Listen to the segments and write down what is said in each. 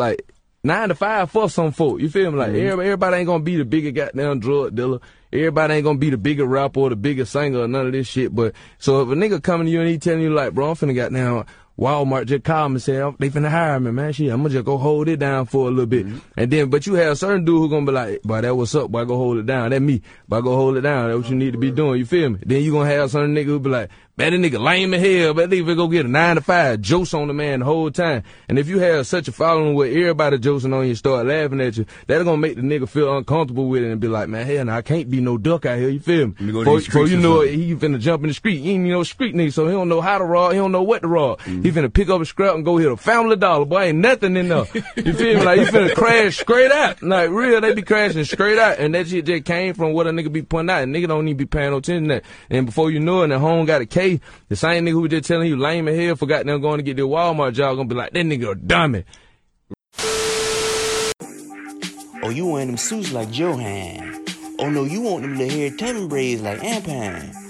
like nine to five for some folk. You feel me? Like mm-hmm. everybody, everybody ain't gonna be the bigger goddamn drug dealer. Everybody ain't gonna be the bigger rapper or the bigger singer or none of this shit. But so if a nigga coming to you and he telling you like, bro, I'm finna goddamn Walmart just call me and say "Oh, they finna hire me, man. Shit, I'm gonna just go hold it down for a little bit. Mm-hmm. And then, but you have certain dude who gonna be like, boy, that what's up, boy, go hold it down. That me, boy, go hold it down. That what you need to be doing. You feel me? Then you gonna have certain nigga who be like, man, that nigga lame as hell, but nigga go get a nine to five, jokes on the man the whole time. And if you have such a following where everybody joking on you, start laughing at you, that'll gonna make the nigga feel uncomfortable with it and be like, man, hell, nah, I can't be no duck out here. You feel me? Me go to Before, before you know it, he finna jump in the street. He ain't you know street nigga, so he don't know how to rob. He don't know what to rob. Mm-hmm. He finna pick up a scrap and go hit a family dollar. Boy, ain't nothing in there. You feel me? Like he finna crash straight out. Like real, they be crashing straight out, and that shit just came from what a nigga be putting out. And nigga don't even be paying no attention to that. And before you know it, the home got a K. The same nigga who was just telling you lame as hell forgot them going to get their Walmart job gonna be like that nigga a dummy. Oh, you want them suits like Johan. Oh no, you want them little hair tubbing braids like Ampan.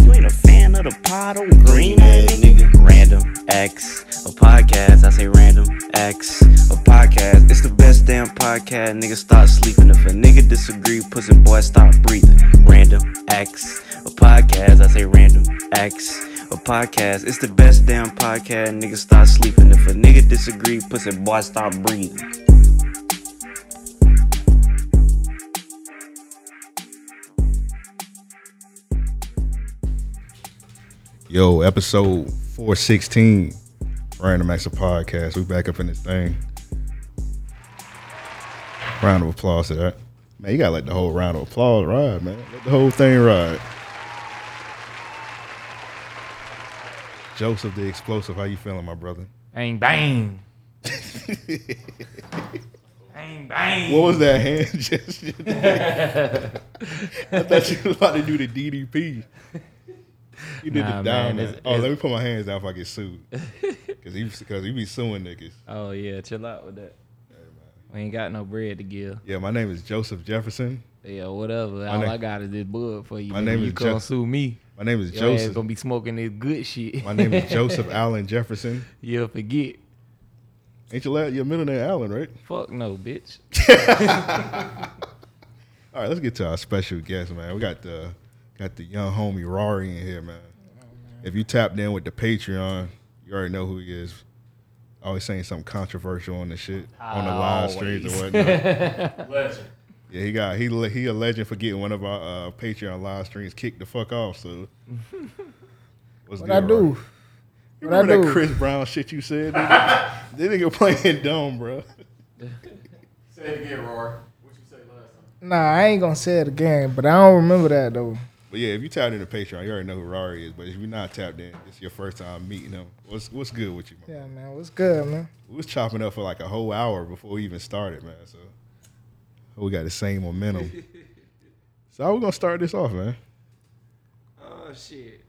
You ain't a fan of the pot or green ass nigga? Random X, a podcast. I say random X, a podcast. It's the best damn podcast. Nigga stop sleeping. If a nigga disagree, pussy boy stop breathing. Random X, a podcast. I say random X, a podcast. It's the best damn podcast. Nigga stop sleeping. If a nigga disagree, pussy boy stop breathing. Yo, episode 416, Random Acts of Podcast. We back up in this thing. Round of applause to that. Man, you gotta let the whole round of applause ride, man. Let the whole thing ride. Joseph the Explosive, how you feeling, my brother? Bang bang. bang bang. What was that hand gesture? I thought you was about to do the DDP. You did Nah, the down. man, it's- oh, it's- let me put my hands down if I get sued. Cause he, cause he be suing niggas. Oh yeah, chill out with that. We ain't got no bread to give. Yeah, my name is Joseph Jefferson. Yeah, whatever. All name- I got is this bud for you. My name you is come Jeff- sue me. My name is Your Joseph. gonna be smoking this good shit. My name is Joseph Allen Jefferson. You'll forget. Ain't your, la- your middle name Allen, right? Fuck no, bitch. All right, let's get to our special guest, man. We got the got the young homie Rari in here, man. If you tapped in with the Patreon, you already know who he is. Always saying something controversial on the shit on the live streams and whatnot. Legend. Yeah, he got he he a legend for getting one of our uh, Patreon live streams kicked the fuck off. So what's What I do? Rari? You What I remember that? Chris Brown shit you said? Nigga? that nigga playing dumb, bro. Say it again, Rari. What you say last time? Nah, I ain't gonna say it again, but I don't remember that though. But yeah, if you tapped into Patreon, you already know who Rari is. But if you're not tapped in, it's your first time meeting him. What's what's good with you, man? Yeah, man, what's good, man? We was chopping up for like a whole hour before we even started, man. So we got the same momentum. so how we gonna start this off, man? Oh shit.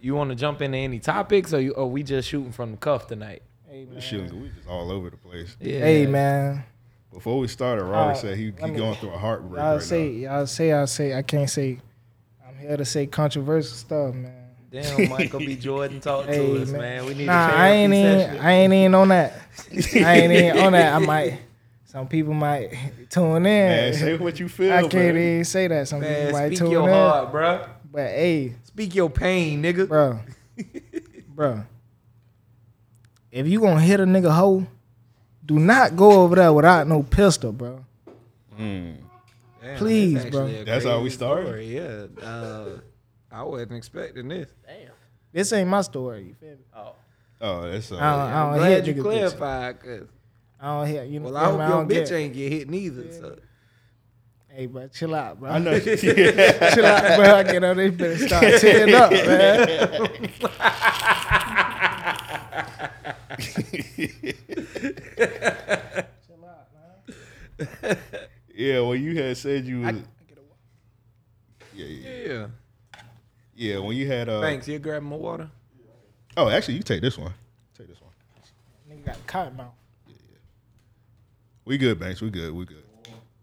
You want to jump into any topics, or you, or we just shooting from the cuff tonight? Hey, man. This shit, we just all over the place. Yeah. Hey, man. Before we started, Rari Uh, said he, he me- going through a heartbreak Y'all right say, now. y'all say, I say, I can't say. I'm here to say controversial stuff, man. Damn, Michael B. Jordan, talk Hey, to us, man. man. We need Nah, a I ain't therapy even, session. I ain't even on that. I ain't even on that. I might. Some people might tune in. Man, say what you feel, I can't man. even say that. Some people Man, might speak tune your in. heart, bruh. But hey, Speak your pain, nigga. bro, bro, if you gonna hit a nigga hoe, do not go over there without no pistol, bro. Damn, Please, that's bro. That's how we started? story, Yeah, uh, I wasn't expecting this. Damn, this ain't my story. You feel me? Oh, oh, that's uh, I don't, I I'm don't glad you niggas bitch. clarified, cause I don't hit. You know, well, I hope I your bitch get- ain't get hit neither. So. Hey, bro, chill out, bro. I know. yeah. chill out, bro. I get on this bitch start tearing up, man. yeah, when you had said you was, yeah, yeah, Yeah. yeah. When you had uh, Thanks. You grab more water. oh, actually, you take this one. Take this one. Nigga got cotton mouth. We good, Banks. We good. We good.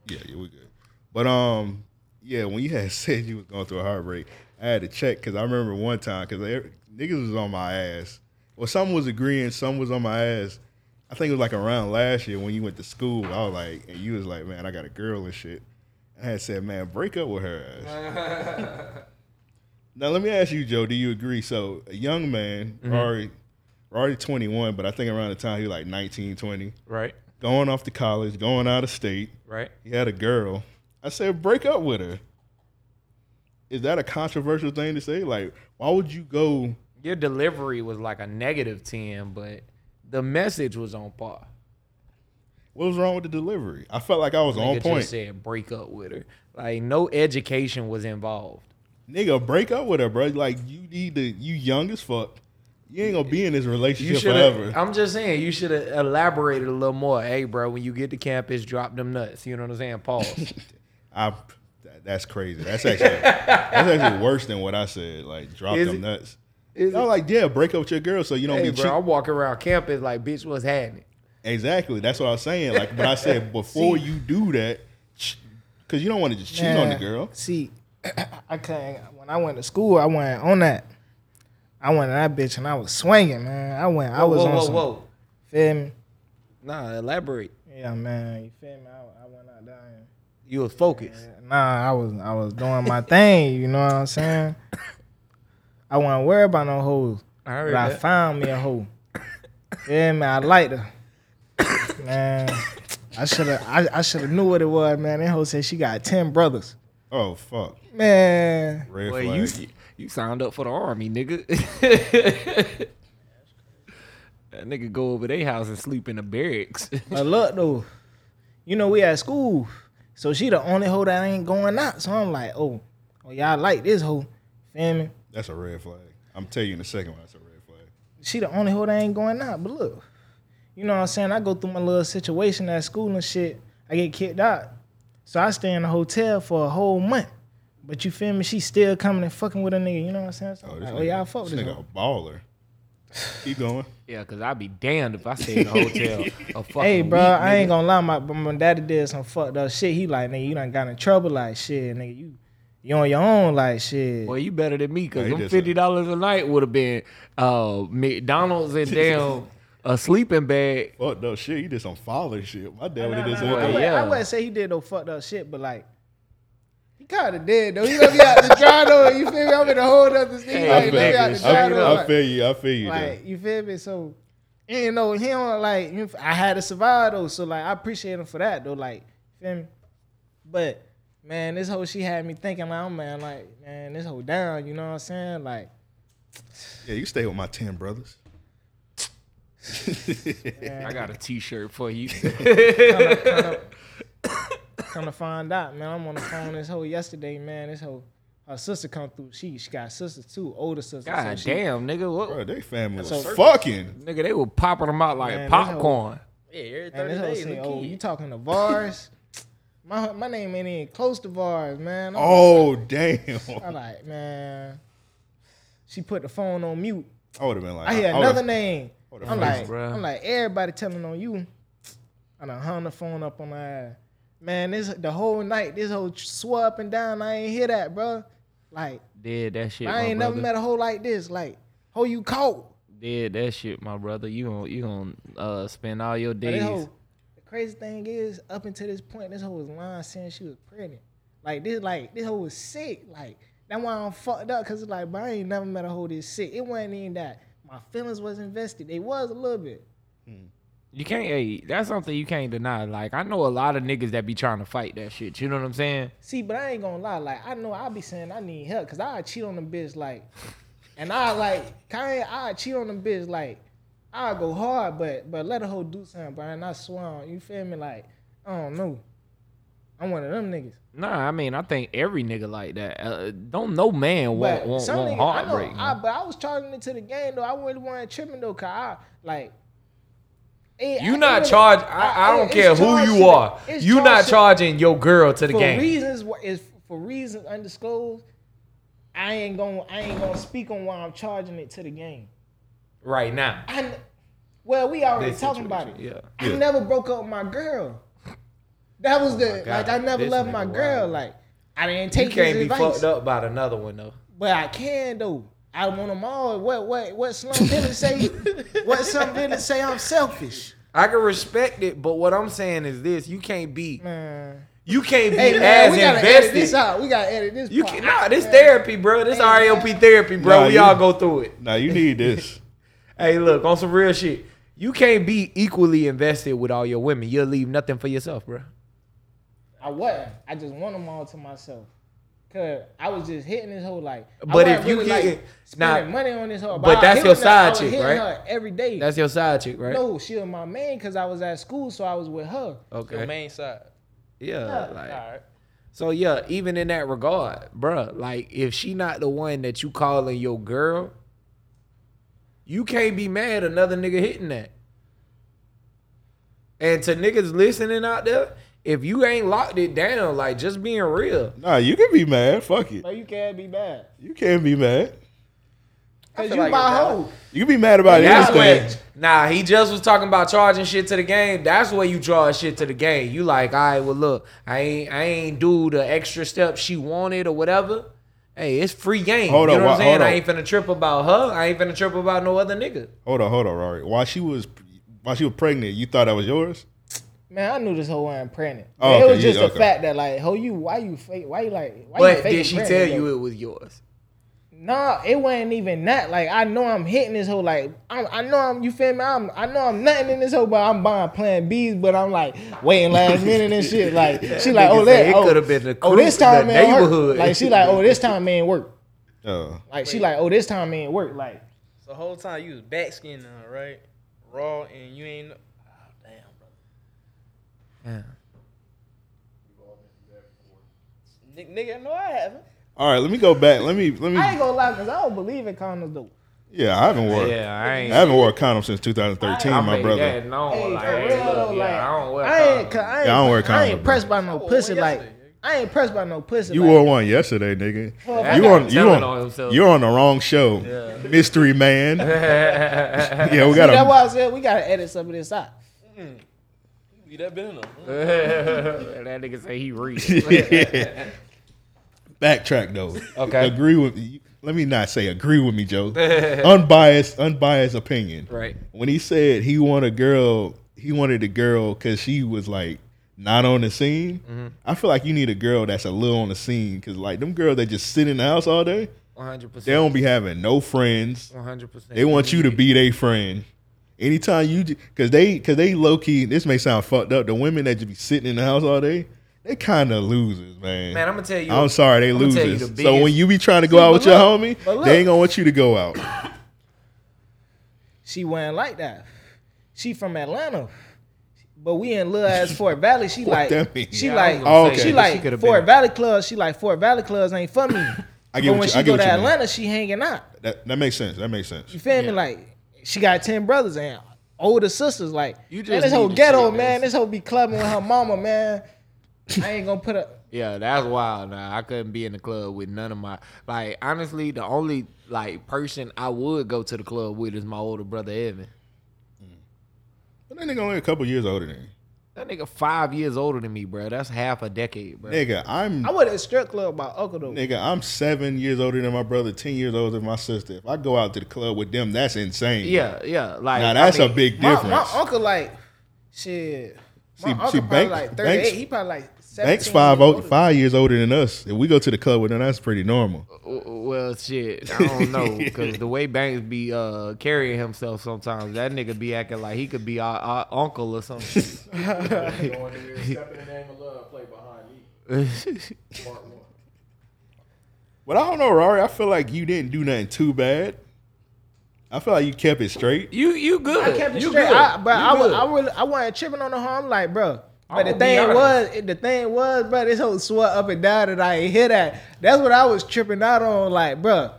Yeah, yeah, we good. But um, yeah, when you had said you was going through a heartbreak, I had to check because I remember one time because niggas was on my ass. Well, some was agreeing, some was on my ass. I think it was like around last year when you went to school. I was like, and you was like, man, I got a girl and shit. I had said, man, break up with her ass. now let me ask you, Joe. Do you agree? So a young man, mm-hmm. already, already 21, but I think around the time he was like 19, 20 Right. going off to college, going out of state. Right. He had a girl. I said, break up with her. Is that a controversial thing to say? Like, why would you go? Your delivery was like a negative ten, but the message was on par. What was wrong with the delivery? I felt like I was on Nigga point. just said break up with her. Like no education was involved. Nigga, break up with her, bro. Like, you need to. You young as fuck. You ain't gonna be in this relationship forever. I'm just saying you should have elaborated a little more. Hey, bro, when you get to campus, drop them nuts. You know what I'm saying? Pause. I. That's crazy. That's actually that's actually worse than what I said. Like, drop Is them it? nuts. Is I'm like, yeah, break up with your girl so you don't hey, be bro, cheat- I'm walking around campus like, bitch, what's happening? Exactly. That's what I was saying. Like, but I said before you do that, because you don't want to just cheat on the girl. See, I couldn't. When I went to school, I went on that. I went to that bitch and I was swinging, man. I went. I was whoa, on whoa, some. whoa. Feel me? Nah, elaborate. Yeah, man. You feel me? I, I went out there. And, You was focused. Nah, I was I was doing my thing. You know what I'm saying? I wasn't worried about no hoes, I heard but I that. found me a hoe. Yeah, man, I liked her. Man, I should have I, I should have knew what it was, man. That hoe said she got ten brothers. Oh fuck, Man, red Well, flag. you you signed up for the army, nigga. that nigga go over their house and sleep in the barracks. but look though, you know we at school, so she the only hoe that ain't going out. So I'm like, oh, oh y'all like this hoe, feel me? That's a red flag. I'm telling you in a second why that's a red flag. she the only hoe that ain't going out. But look, you know what I'm saying? I go through my little situation at school and shit. I get kicked out. So I stay in a hotel for a whole month. But you feel me? She still coming and fucking with a nigga. You know what I'm saying? So Oh, this like, nigga, oh, y'all fuck this with this. nigga a baller. Keep going. yeah, cause I'd be damned if I stayed in a hotel. A fucking Hey, bro, week, I ain't gonna lie. My, my daddy did some fucked up shit. He like, nigga, you done got in trouble. Like, shit, nigga, you you on your own. Like, shit. Well, you better than me, cause Yeah, them fifty dollars a night would have been uh, McDonald's and damn a sleeping bag. Fuck no shit. He did some father shit. My dad would have did nah, some. nah, I, wouldn't, yeah. I wouldn't say he did no fucked up shit, but like, he kind of did though. He don't be out the dry though. You feel me? I'm in a whole other thing. Hey, I like, he feel, out you. the dry I, though. I feel you. I feel you. like, though. you feel me? So, you know, he don't like. I had to survive though, so like, I appreciate him for that though. Like, feel me? But man, this whole she had me thinking like, oh, man, like, man, this whole down. You know what I'm saying? Like, yeah, you stay with my ten brothers. I got a T-shirt for you. come to find out, man, I'm on the phone this whole yesterday, man. This whole her sister come through. She she got sisters too, older sisters. God so she- damn, nigga, what? Bro, they family was So- fucking. Nigga, they were popping them out like Man, this whole- popcorn. Yeah, every And thirty this whole days. say, "Oh, you talking to Vars? my my name ain't even close to Vars, man." I'm, Oh damn! I'm like, man. She put the phone on mute. I would have been like, I hear I would've- another name. I'm faced like, bruh. I'm like, everybody telling on you. I done hung the phone up on my ass. Man, this the whole night, this whole swore up and down. I ain't hear that, bro. Like, Did that shit, I my ain't brother. never met a hoe like this. Like, hoe you caught? Did that shit, my brother. You gon' you gon' uh, spend all your days. this hoe, the crazy thing is, up until this point, this hoe was lying saying she was pregnant. Like this, like this hoe was sick. Like that's why I'm fucked up. Cause it's like, but I ain't never met a hoe this sick. It wasn't even that. My feelings was invested. They was a little bit. Hmm. You can't. Hey, that's something you can't deny. Like I know a lot of niggas that be trying to fight that shit. You know what I'm saying? See, but I ain't gonna lie. Like I know I be saying I need help. Cause I cheat on them bitch like, and I like kind I cheat on them bitch like. I go hard, but but let a hoe do something, Brian. I swear, on, you feel me? Like I don't know. I'm one of them niggas. Nah, I mean I think every nigga like that. Uh, don't no man want want, some want niggas, I know, heartbreak. I, but I was charging it to the game though. I really wasn't tripping though, cause I like It- You it not charge. I, I don't care who you are. You not charging your girl to the for game reasons is for reasons undisclosed. I ain't gonna I ain't gonna speak on why I'm charging it to the game. Right now. I n- well, we already This talking about it. situation, I Yeah. never broke up with my girl. That was oh the Oh God, like I never this left nigga my wild. girl. Like I didn't You take can't his be advice, fucked up about another one though. but I can though. I want them all. What what what Slum Village say? what Slum Village say? I'm selfish. I can respect it, but what I'm saying is this: you can't be, Man. you can't be Hey man, as we gotta edit this out. We gotta edit this. You part can nah, out, this man. therapy, bro. This Hey, RAOP therapy, bro. Nah, we you- all go through it. Now you need this. Hey, look, on some real shit. You can't be equally invested with all your women. You'll leave nothing for yourself, bro. I wasn't. I just want them all to myself. Cause I was just hitting this whole like. But if wasn't you really, get- like, spending nah, money on this whole, but I that's hit your her- I was side chick, hitting right? her every day. That's your side chick, right? no, she was my main because I was at school, so I was with her. Okay. Your main side. Yeah. Yeah. Like, All right. So yeah, even in that regard, bruh, like if she not the one that you calling your girl, you can't be mad another nigga hitting that. And to niggas listening out there, if you ain't locked it down, like just being real, Nah, you can be mad. Fuck it. But you can't be mad. You can't be mad. Cause you like my it's hoe. You can be mad about that's anything. what. Nah, he just was talking about charging shit to the game. That's where you draw shit to the game. You like, all right, well look, I ain't, I ain't do the extra steps she wanted or whatever. Hey, it's free game. Hold you on, know what I'm saying? hold I ain't finna trip about her. I ain't finna trip about no other nigga. Hold on, hold on, Rari. While she was while she was pregnant, you thought that was yours? Man, I knew this whole wasn't pregnant. Oh, it was just yeah, the fact that like, ho, you, why you fake? Why you like? Why you But faking did she pregnant, tell though? you it was yours? Nah, it wasn't even that. Like I know I'm hitting this whole like I'm, I know I'm you feel me. I'm I know I'm nothing in this whole, but I'm buying Plan Bs. But I'm like waiting last minute and shit. Like she like oh that oh, coulda been the oh this time man work. neighborhood. Like she like oh this time man work. Uh, Like she like oh this time man work. Like So the whole time you was back skinning her, right? Raw and you ain't. Oh, damn, bro. Yeah. Nick, nigga, no, I haven't. All right, let me go back. Let me let me. I ain't gonna lie because I don't believe in condoms though. Yeah, I haven't worn. Yeah, I I haven't worn a condom since 2013, I my brother. that known. Hey, like, hey, look, though, yeah, I don't wear I ain't, condoms. cause I ain't, Yeah, I don't wear I ain't pressed by no oh, pussy. Like. I ain't pressed by no pussy. You like, wore one yesterday, nigga. Well, You on you on, on himself. you're on the wrong show, mystery man. yeah, we got that's a why I said we gotta edit some of this out. Mm. You that been in them. that nigga say he read. Backtrack though. Okay. agree with me. Let me not say agree with me, Joe. unbiased, unbiased opinion. right. When he said he wanted a girl, he wanted a girl because she was like not on the scene. Mm-hmm. I feel like you need a girl that's a little on the scene because like them girls that just sit in the house all day, 100%. they don't be having no friends. One hundred percent. They want you to be their friend. Anytime you, because they, because they low key. This may sound fucked up. The women that just be sitting in the house all day, they kind of losers, man. Man, I'm gonna tell you. I'm sorry, they I'ma tell you losers. the So when you be trying to go See, out but with your homie, look. they ain't gonna want you to go out. She wasn't like that. She from Atlanta. But we in little ass Fort Valley. She What like that mean? she Yeah, like was gonna she she like could've Fort been- Valley clubs. She like Fort Valley clubs ain't for me. I get but when you- she I get go to you mean. Atlanta, she hanging out. That that makes sense. That makes sense. You feel me? Like she got ten brothers and older sisters. Like You man, this whole ghetto chill, man. man. This whole be clubbing with her mama man. I ain't gonna put up. Yeah, that's wild. Nah, I couldn't be in the club with none of my like. Honestly, the only like person I would go to the club with is my older brother Evan. But that nigga only a couple years older than you. That nigga five years older than me, bro. That's half a decade, bro. Nigga, I'm I went to a strip club by Uncle though. nigga, I'm seven years older than my brother, ten years older than my sister. If I go out to the club with them, that's insane. Yeah, yeah. Like Now that's I mean, a big My, difference. my uncle like shit. My See- uncle see, probably Banks- like 38. Banks- he probably like 17 Banks five years older. five years older than us. If we go to the club with them, that's pretty normal. well, shit. I don't know because the way Banks be uh, carrying himself sometimes, that nigga be acting like he could be our, our uncle or something. But I don't know, Rari. I feel like you didn't do nothing too bad. I feel like you kept it straight. you you good? I kept it you straight. Good. I, but You I was, good. I really, I wasn't tripping on the harm, like, bro. But the thing was, the thing was, bro, this whole sweat up and down that I ain't hear that. That's what I was tripping out on, like, bro.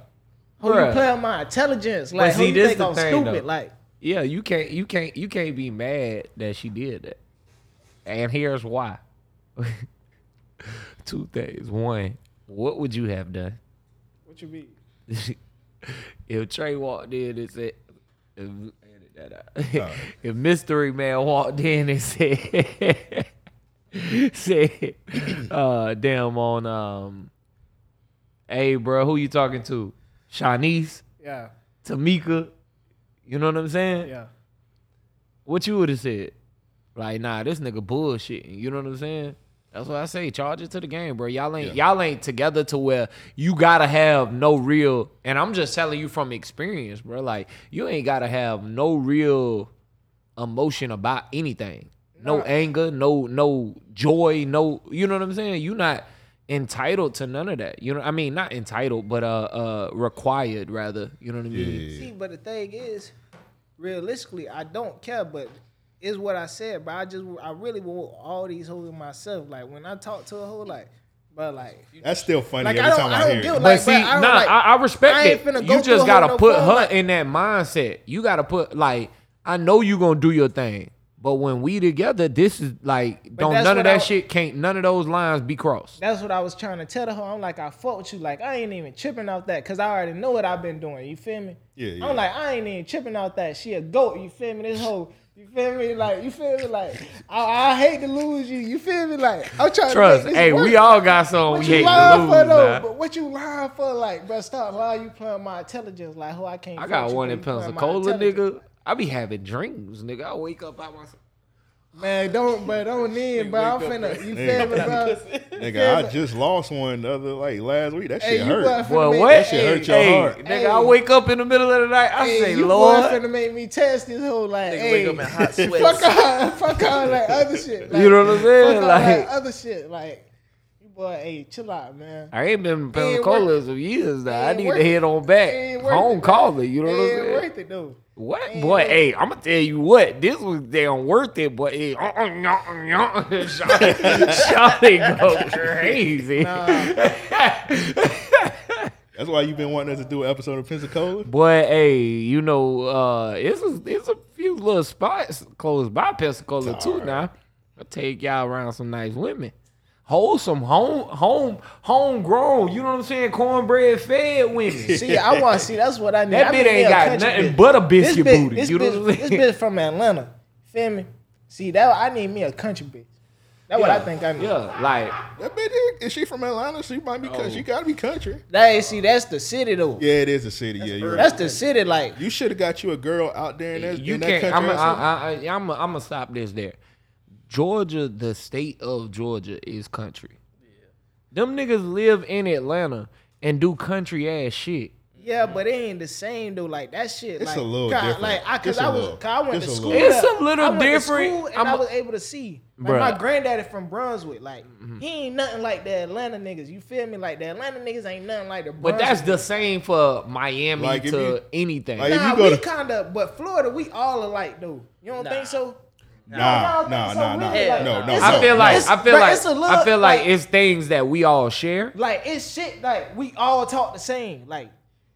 Who you Bruh. playing my intelligence? Like, who you this think I'm thing, stupid? though. Like, Yeah, you can't you can't you can't be mad that she did that. And here's why. Two things. One, what would you have done? What you mean? if Trey walked in and said, that out. if Mystery Man walked in and said, said, uh, damn on, um, hey, bro, who you talking to? Shanice, Yeah, Tamika, you know what I'm saying? yeah. What you would have said? Like, nah, this nigga bullshitting. You know what I'm saying? That's what I say. Charge it to the game, bro. Y'all ain't y'all ain't together to where you gotta have no real. And I'm just telling you from experience, bro. Like you ain't gotta have no real emotion about anything. No Nah. anger, no no joy, no. You know what I'm saying? You not entitled to none of that. You know, I mean, not entitled, but uh, uh, required rather. You know what I mean? Yeah. See, but the thing is, realistically, I don't care. But is what I said. But I just, I really want all these hoes myself. Like when I talk to a hoe, like, but like, That's still funny Like, every I don't- time I I, don't hear it. a- But see, but I don't nah, like- I, I respect I it. go You just gotta no put phone, her like- in that mindset. You gotta put like, I know you gonna do your thing, but when we together, this is like, don't none of that I- shit can't. None of those lines be crossed. that's what I was trying to tell her. I'm like, I fuck with you. Like I ain't even tripping off that because I already know what I've been doing. You feel me? Yeah, yeah. I'm like, I ain't even tripping off that. She a goat. You feel me? This whole. You feel me? Like you feel me? Like I, I hate to lose you. You feel me? Like I'm trying Trust, to make this hey, work. we all got some we What hate you to lying lose. for though? But what you lying for? Like, bro, stop lying. You playing my intelligence. Like, who I can't. I got one in you playing my Pensacola, nigga. I be having dreams, nigga. I wake up out my. Man, don't, but don't need, bro. I'm finna. You feel me, bro? Nigga, I just lost one the other like last week. That Hey, shit you boy hurt. finna Boy, make- what? That shit hurt your hey, heart. Nigga, I wake up in the middle of the night. I Hey, say, you Lord. boy finna make me test this whole like, Nigga hey, wake up in hot fuck sweats. all, fuck all that other shit. Like, You know what I'm saying? Fuck all Like- that other shit. Like, you boy, hey, chill out, man. I ain't been in Pensacola worth- some years now. I need to head on back. Home it, calling, you know what I'm Ain't saying? worth it though. What? Ain't Boy, Worth. Hey, I'm gonna tell you what. This was damn worth it, but hey, uh, uh, uh, uh, uh, Shawty go crazy. That's why you've been wanting us to do an episode of Pensacola. Boy, hey, you know, uh, it's a, it's a few little spots close by Pensacola too. alright. Now, I'll take y'all around some nice women, wholesome, home, home, homegrown. You know what I'm saying? Cornbread fed women. See, I want to see. That's what I need. That I bitch ain't got nothing bitch. but a This biscuit bitch- booty. This You know bitch, what I'm saying? this bitch from Atlanta. Feel me? See that I need me a country bitch. That's what I think I need. Yeah, like That bitch is, is she from Atlanta? She might be. Oh. She gotta be country. That see, that's the city though. Yeah, it is a city. Yeah, you're That's right. the city. Like You should have got you a girl out there in that, you in can't. country. I'm. ass I, I, I, I'm. I'm gonna stop this there. Georgia, the state of Georgia, is country. Them niggas live in Atlanta and do country ass shit. yeah, but it ain't the same though. Like that shit. It's like, a little cause, different. Like I, cause It's a I was, little- cause I went to school. It's a little I went to different. school and I'm I a- was able to see. Like my granddaddy from Brunswick. Like Mm-hmm. he ain't nothing like the Atlanta niggas. You feel me? Like the Atlanta niggas ain't nothing like the. But that's the same for Miami Like, to you- anything. like, if Nah, you go we to- kind of, but Florida, we all alike though. You don't Nah. think so? Nah, Y'all nah, nah, nah, nah. Like, no, no. it's I a- feel like I feel like it's a little- I feel like, like- it's things that we all share. Like it's shit. Like we all talk the same. Like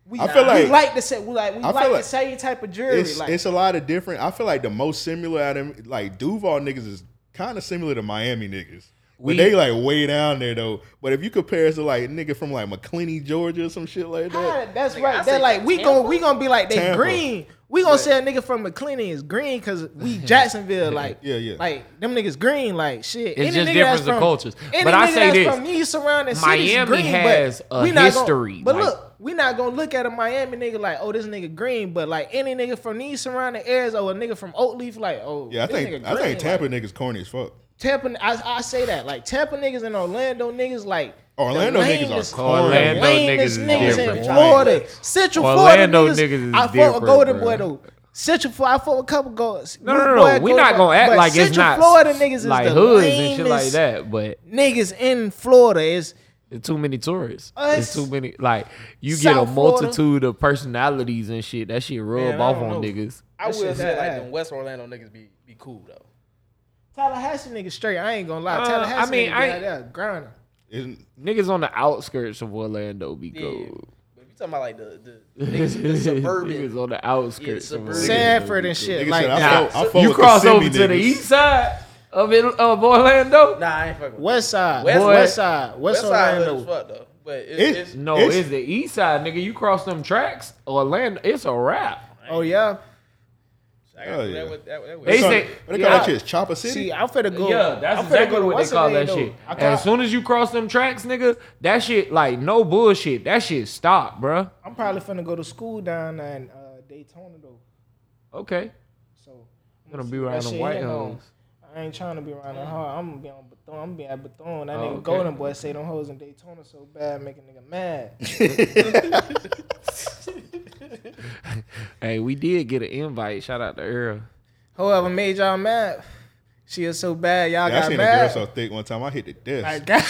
we, I feel we like- like the same. We like we like, like the same type of jewelry. It's like it's a lot of different. I feel like the most similar out of like Duval niggas is kind of similar to Miami niggas. We- But they like way down there though. But if you compare us to like nigga from like Macclenny, Georgia, or some shit like Ah, that, that's Nigga, right. say They're like we Tampa. gon' we gonna be like they Tampa. green. We gonna say a nigga from McLean is green because we Jacksonville. Like Yeah, yeah. Like them niggas green. Like shit. It's Any just nigga difference that's of cultures. any But I nigga say that's this, From these surrounding Miami cities green, has but a we not history, Gonna, but like- look, we not gonna look at a Miami nigga like, oh, this nigga green. But like any nigga from these surrounding areas or a nigga from Oakleaf, like, oh, yeah, I think nigga I think Tampa like, niggas corny as fuck. Tampa, I, I say that like Tampa niggas and Orlando niggas like Orlando the niggas are lamest- corny. Orlando the niggas lamest is different. in Florida, Central Orlando Florida niggas is I fuck with different, Golden. Boy though. Central Florida, I fuck with a couple goals. No, no, no, no. We not gonna act like it's not Florida niggas is like the hoods and shit like that. But Niggas in Florida is It's too many tourists. Us- it's too many. Like you get a South Florida. multitude of personalities and shit. That shit rub Man, off on know. niggas. I That will say like them West Orlando niggas be be cool though. Tallahassee niggas straight. I ain't gonna lie. Uh, Tallahassee I mean, niggas I- out there grinding. Isn't- Niggas on the outskirts of Orlando be Yeah. cool. But if you talking about like the the, niggas, the suburban. Niggas on the outskirts. Yeah, of suburban. Sanford and shit Nigga like said, I that. I fuck you cross Simi over to the east side of it, of Orlando. Nah, I ain't fucking with West side, West- West, side, West, West side Orlando. fuck though. But it's, It- it's No, It's- it's, the east side, nigga. You cross them tracks, Orlando. It's a wrap. Oh yeah. I got Hell yeah. that with- that with- They What say- they call that yeah. shit? Chopper City? See, I'm finna go. yeah, that's I'm exactly what they call that name, shit. though. As soon as you cross them tracks, nigga, that shit like no bullshit. That shit stop, bruh. I'm probably finna go to school down in uh, Daytona though. Okay, So I'm gonna be what around the white hitting on. hoes. I ain't trying to be around the hard. I'm gonna be on Bethune. I'm gonna be at Bethune. That Oh, nigga okay. Golden Boy say them hoes in Daytona so bad, make a nigga mad. Hey, we did get an invite. Shout out to Earl. Whoever made y'all mad, she is so bad, y'all Yeah, I got seen a girl so thick one time. I hit the desk. Like, God,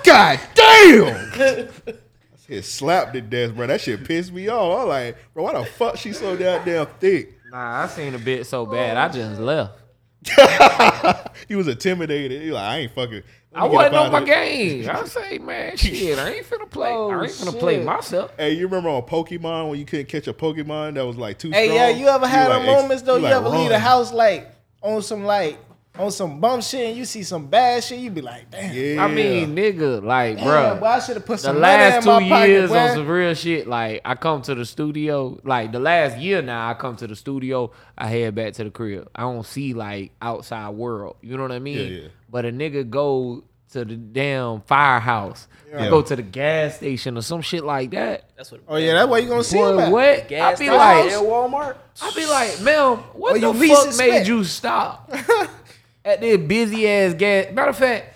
God damn! I said, slap the desk, bro. That shit pissed me off. I was like, bro, why the fuck she so goddamn thick? Nah, I seen a bit so bad. I just left. he was intimidated. He like, I ain't fucking. I get wasn't up on out my game. I say, man, shit, I ain't finna play. Oh, I ain't finna play myself. Hey, you remember on Pokemon when you couldn't catch a Pokemon that was like too hey, strong? yeah, you ever had like, them moments though? You, like, ever leave the house like on some like on some bum shit and you see some bad shit? You be like, damn. Yeah. I mean, nigga, like, Damn, bro. I should have put the some money last in two my pocket, years boy. on some real shit, like I come to the studio, like the last year now, I come to the studio, I head back to the crib. I don't see like outside world. You know what I mean? Yeah, yeah. But a nigga go to the damn firehouse, Yeah. go to the gas station or some shit like that. That's what. Oh yeah, that's why you gonna see Boy, him at. what? I Gas be station like, at Walmart. I be like, ma'am, what Or the fuck made expect. you stop at this busy ass gas? Matter of fact,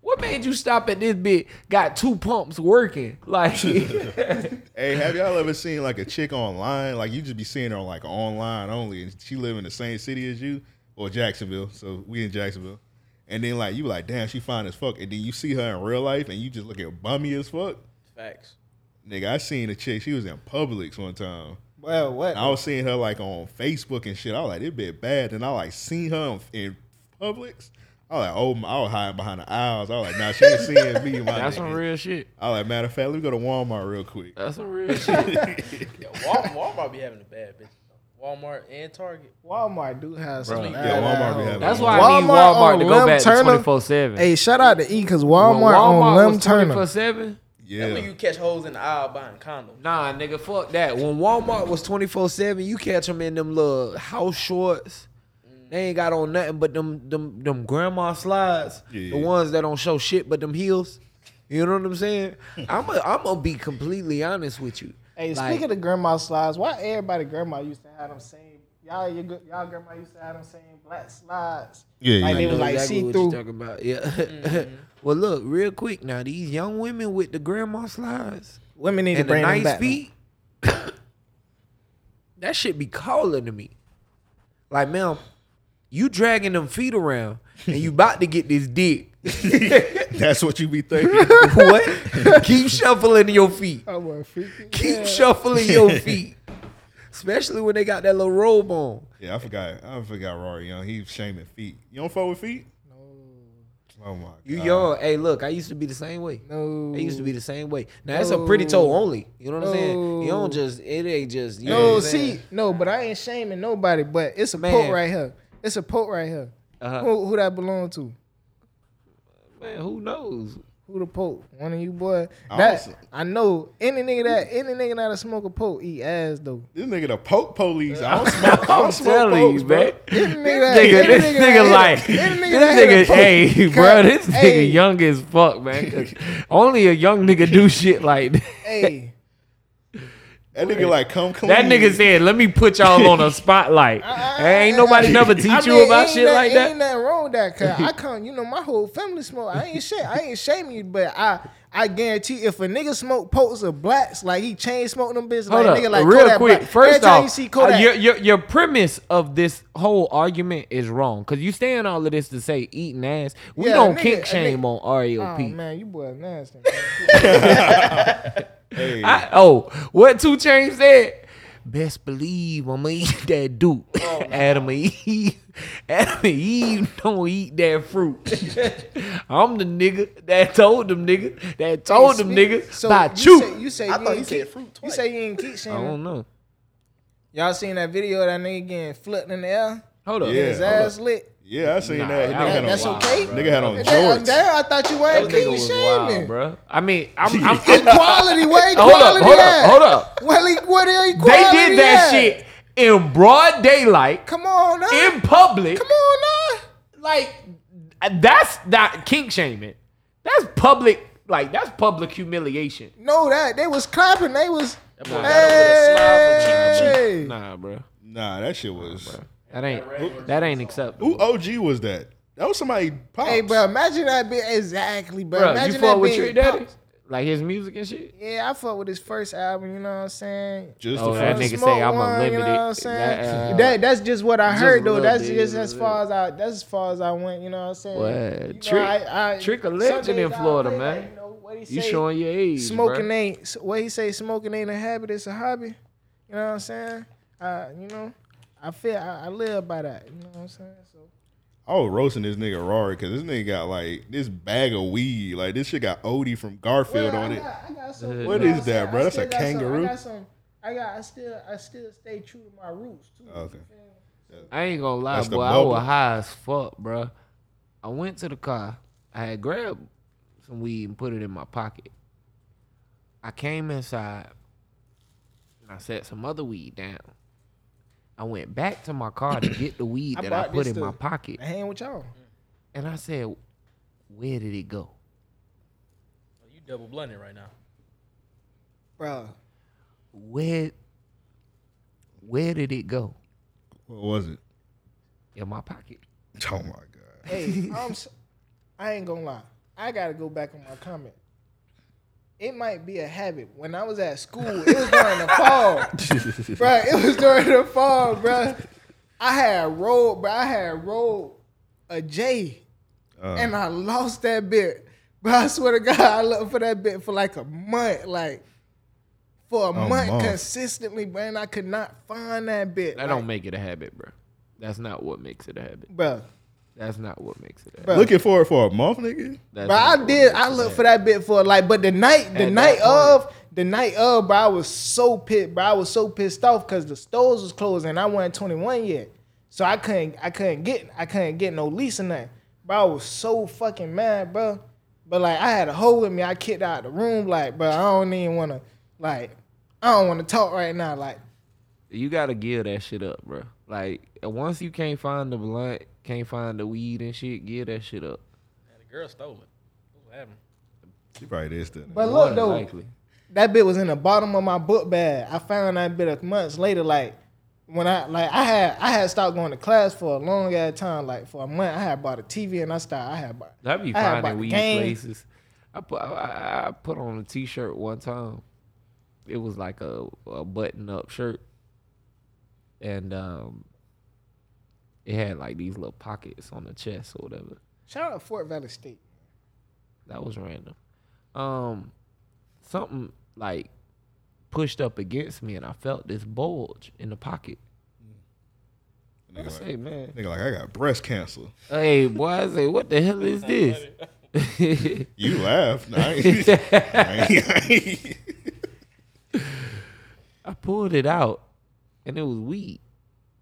what made you stop at this bit? Got two pumps working, like. Hey, have y'all ever seen like a chick online? Like you just be seeing her on like online only, and she live in the same city as you or Jacksonville. So we in Jacksonville, and then like you be like, damn, she fine as fuck, and then you see her in real life, and you just look at bummy as fuck. Facts. Nigga, I seen a chick. She was in Publix one time. Well, what? I was seeing her like on Facebook and shit. I was like, this bit bad. And I like seen her in, in Publix. I was like, oh, I was hiding behind the aisles. I was like, nah, she ain't seeing me. My That's some real shit. I was like, matter of fact, let me go to Walmart real quick. That's some real shit. Yeah, Walmart, Walmart be having the bad bitches. though. Walmart and Target. Walmart do have some. Bro. bad Yeah, Walmart be hoes. having That's them. why I need Walmart Walmart on to go Lim back to twenty four seven. Hey, shout out to E because Walmart, on Lim Turner. four seven. Yeah. That's when you catch hoes in the aisle buying condoms. Nah, nigga, fuck that. When Walmart was 24 7, you catch them in them little house shorts. They ain't got on nothing but them them them grandma slides. Yeah. The ones that don't show shit but them heels. You know what I'm saying? I'm a, I'm gonna be completely honest with you. Hey, Like- speaking of grandma slides, why everybody grandma used to have them same? Y'all, your, y'all grandma used to have them same black slides. Yeah, like yeah. they I was know like exactly see what through. you talking about. Yeah. well, look, real quick now, these young women with the grandma slides Women need to and the bring them nice back. feet, that shit be calling to me. Like, ma'am, you dragging them feet around and you about to get this dick. That's what you be thinking. what? Keep shuffling your feet. Oh, well, freaky. Keep shuffling your feet. Especially when they got that little robe on. yeah, I forgot. I forgot Rari Young. He was shaming feet. You don't fuck with feet? No. Oh my god. You young. Hey, look, I used to be the same way. No. I used to be the same way. Now it's a pretty toe only. You know what I'm saying? You don't just it ain't just you No, what see, no, but I ain't shaming nobody. But it's a Man. poke right here. It's a poke right here. Uh-huh. Who, who that belong to? Man, who knows? Who the poke? One of you boy. I That also- I know. Any nigga that any nigga that smoke a poke eat ass though. This nigga the poke police. I don't smoke. I don't I'm smoke telling pokes, you, bro. man. Any nigga, This that- nigga, any this that nigga hit a- like, any this nigga that hit nigga, a hey, bro, cut- this hey, nigga young as fuck, man. 'cause Only a young nigga do shit like that. Hey, That nigga like come clean. That nigga said, "Let me put y'all on a spotlight." ain't nobody never teach I you about shit that- like that. Ain't that. nothing wrong with that. Cause I come, you know, my whole family smoke. I ain't shame. I ain't shaming you, but I, I guarantee if a nigga smoke pokes of blacks, like he chain smoking them bitches, Hold like up, nigga like real Kodak quick. Black. First Every time off, you see uh, your, your your premise of this whole argument is wrong because you saying all of this to say eating ass. We Yeah, don't nigga, kink shame on oh RAOP. man, you boy nasty. Hey, I, oh, what 2 Chainz said? Best believe I'ma eat that dude. Oh, Adam and Eve, Adam and Eve don't eat that fruit. I'm the nigga that told them nigga that told them nigga So about you you. say you say I you thought ain't you said keep- fruit You say you ain't keep I don't know. Y'all seen that video of that nigga getting flipped in the air? Hold up. Yeah. His hold ass lit. Yeah, I seen Nah, that. that Nigga had on, that's wild, okay? bro. Nigga had on Damn, jorts. damn, I thought you weren't king was shaming. wild, bro. I mean, I'm, I'm, Equality, where hold up, equality hold at? up, hold up. Well, where the They did that at? shit in broad daylight, Come on now. in public. Come on now. Like that's not kink shaming. That's public. Like that's public humiliation. No, that they was clapping. They was. That boy got over the smile from Hey. Nah, bro. Nah, that shit was. That ain't that ain't acceptable. Who OG was that? That was somebody pops. Hey, bro, imagine that bit exactly, bro. Bro, imagine you fuck with being Trick Daddy? pops. Like his music and shit? Yeah, I fuck with his first album. You know what I'm saying? Just Oh, the that first. nigga Smoke say I'm a one, limited. You know what I'm saying? That, uh, That- that's just what I just heard though. That's bit, just as far as I. That's as far as I went. You know what I'm saying? What? You know, Trick- I, I, Trick a legend in Florida, feel man. like, you know, what he you say, showing your age. Smoking bro. ain't what he say. Smoking ain't a habit. It's a hobby. You know what I'm saying? Uh, you know, I feel I, I live by that. You know what I'm saying? So I was roasting this nigga Rari because this nigga got like this bag of weed. Like this shit got Odie from Garfield Well, on I it. got- I got some- What you know is I'm that, saying? bro? I That's a still got some- kangaroo? I got some. I got. I still. I still stay true to my roots too. Okay. I ain't gonna lie, That's boy. I was high as fuck, bro. I went to the car. I had grabbed some weed and put it in my pocket. I came inside and I set some other weed down. I went back to my car to get the weed I that I bought put this in my to- pocket. I hang with y'all. And I said, Where did it go? Oh, you double blunted right now. Bro, Where where did it go? What was it? In my pocket. Oh my god. hey, I'm. s- I ain't gonna lie. I gotta go back on my comment. It might be a habit. When I was at school, it was during the fall, bro. It was during the fall, bro. I had rolled, bro. I had rolled a J, Uh, and I lost that bit. But I swear to God, I looked for that bit for like a month, like for a, A month, month. consistently, bro. And I could not find that bit. That like, don't make it a habit, bro. That's not what makes it a habit. bro. That's not what makes it a. Bro. Looking for it for a month, nigga. That's But I did. I looked for that bit for like, but the night, the At night that point. of, the night of, bro, I was so pissed, bro. I was so pissed off because the stores was closed and I wasn't 21 yet, so I couldn't, I couldn't get, I couldn't get no lease or nothing. Bro, I was so fucking mad, bro. But like, I had a hole with me. I kicked out the room, like, bro. I don't even want to, like, I don't want to talk right now, like. You gotta give that shit up, bro. Like once you can't find the blunt, can't find the weed and shit, give that shit up. Man, the girl stole it. What happened? She probably did still. But look though, likely. that bit was in the bottom of my book bag. I found that bit a months later. Like when I like I had I had stopped going to class for a long ass time. Like for a month, I had bought a TV and I started. I had bought. That be I had bought finding weed game. places. I put I, I put on a t shirt one time. It was like a, a button up shirt. And um it had like these little pockets on the chest or whatever. Shout out to Fort Valley State. That was random. Um, something like pushed up against me, and I felt this bulge in the pocket. I Nigga say, like, man, nigga like I got breast cancer. hey, boy, I say, what the hell is this? You laugh. Nah, I ain't, I ain't, I ain't. I pulled it out, and it was weed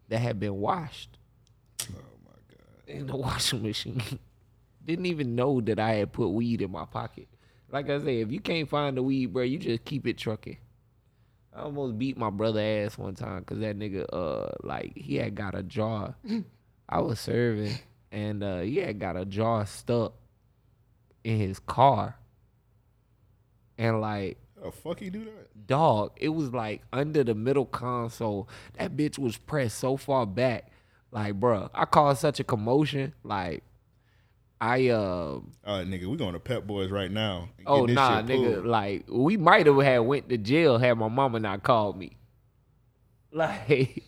that had been washed Oh my god. in the washing machine. Didn't even know that I had put weed in my pocket. Like I say, if you can't find the weed, bro, you just keep it trucking. I almost beat my brother ass one time because that nigga, uh, like he had got a jar. I was serving, and uh, he had got a jar stuck in his car, and like How the fuck he do that? dog, it was like under the middle console. That bitch was pressed so far back. Like, bruh, I caused such a commotion. Like, I uh All right, nigga, we going to Pep Boys right now. oh nah, nigga. Like, we might have had went to jail had my mama not called me. Like,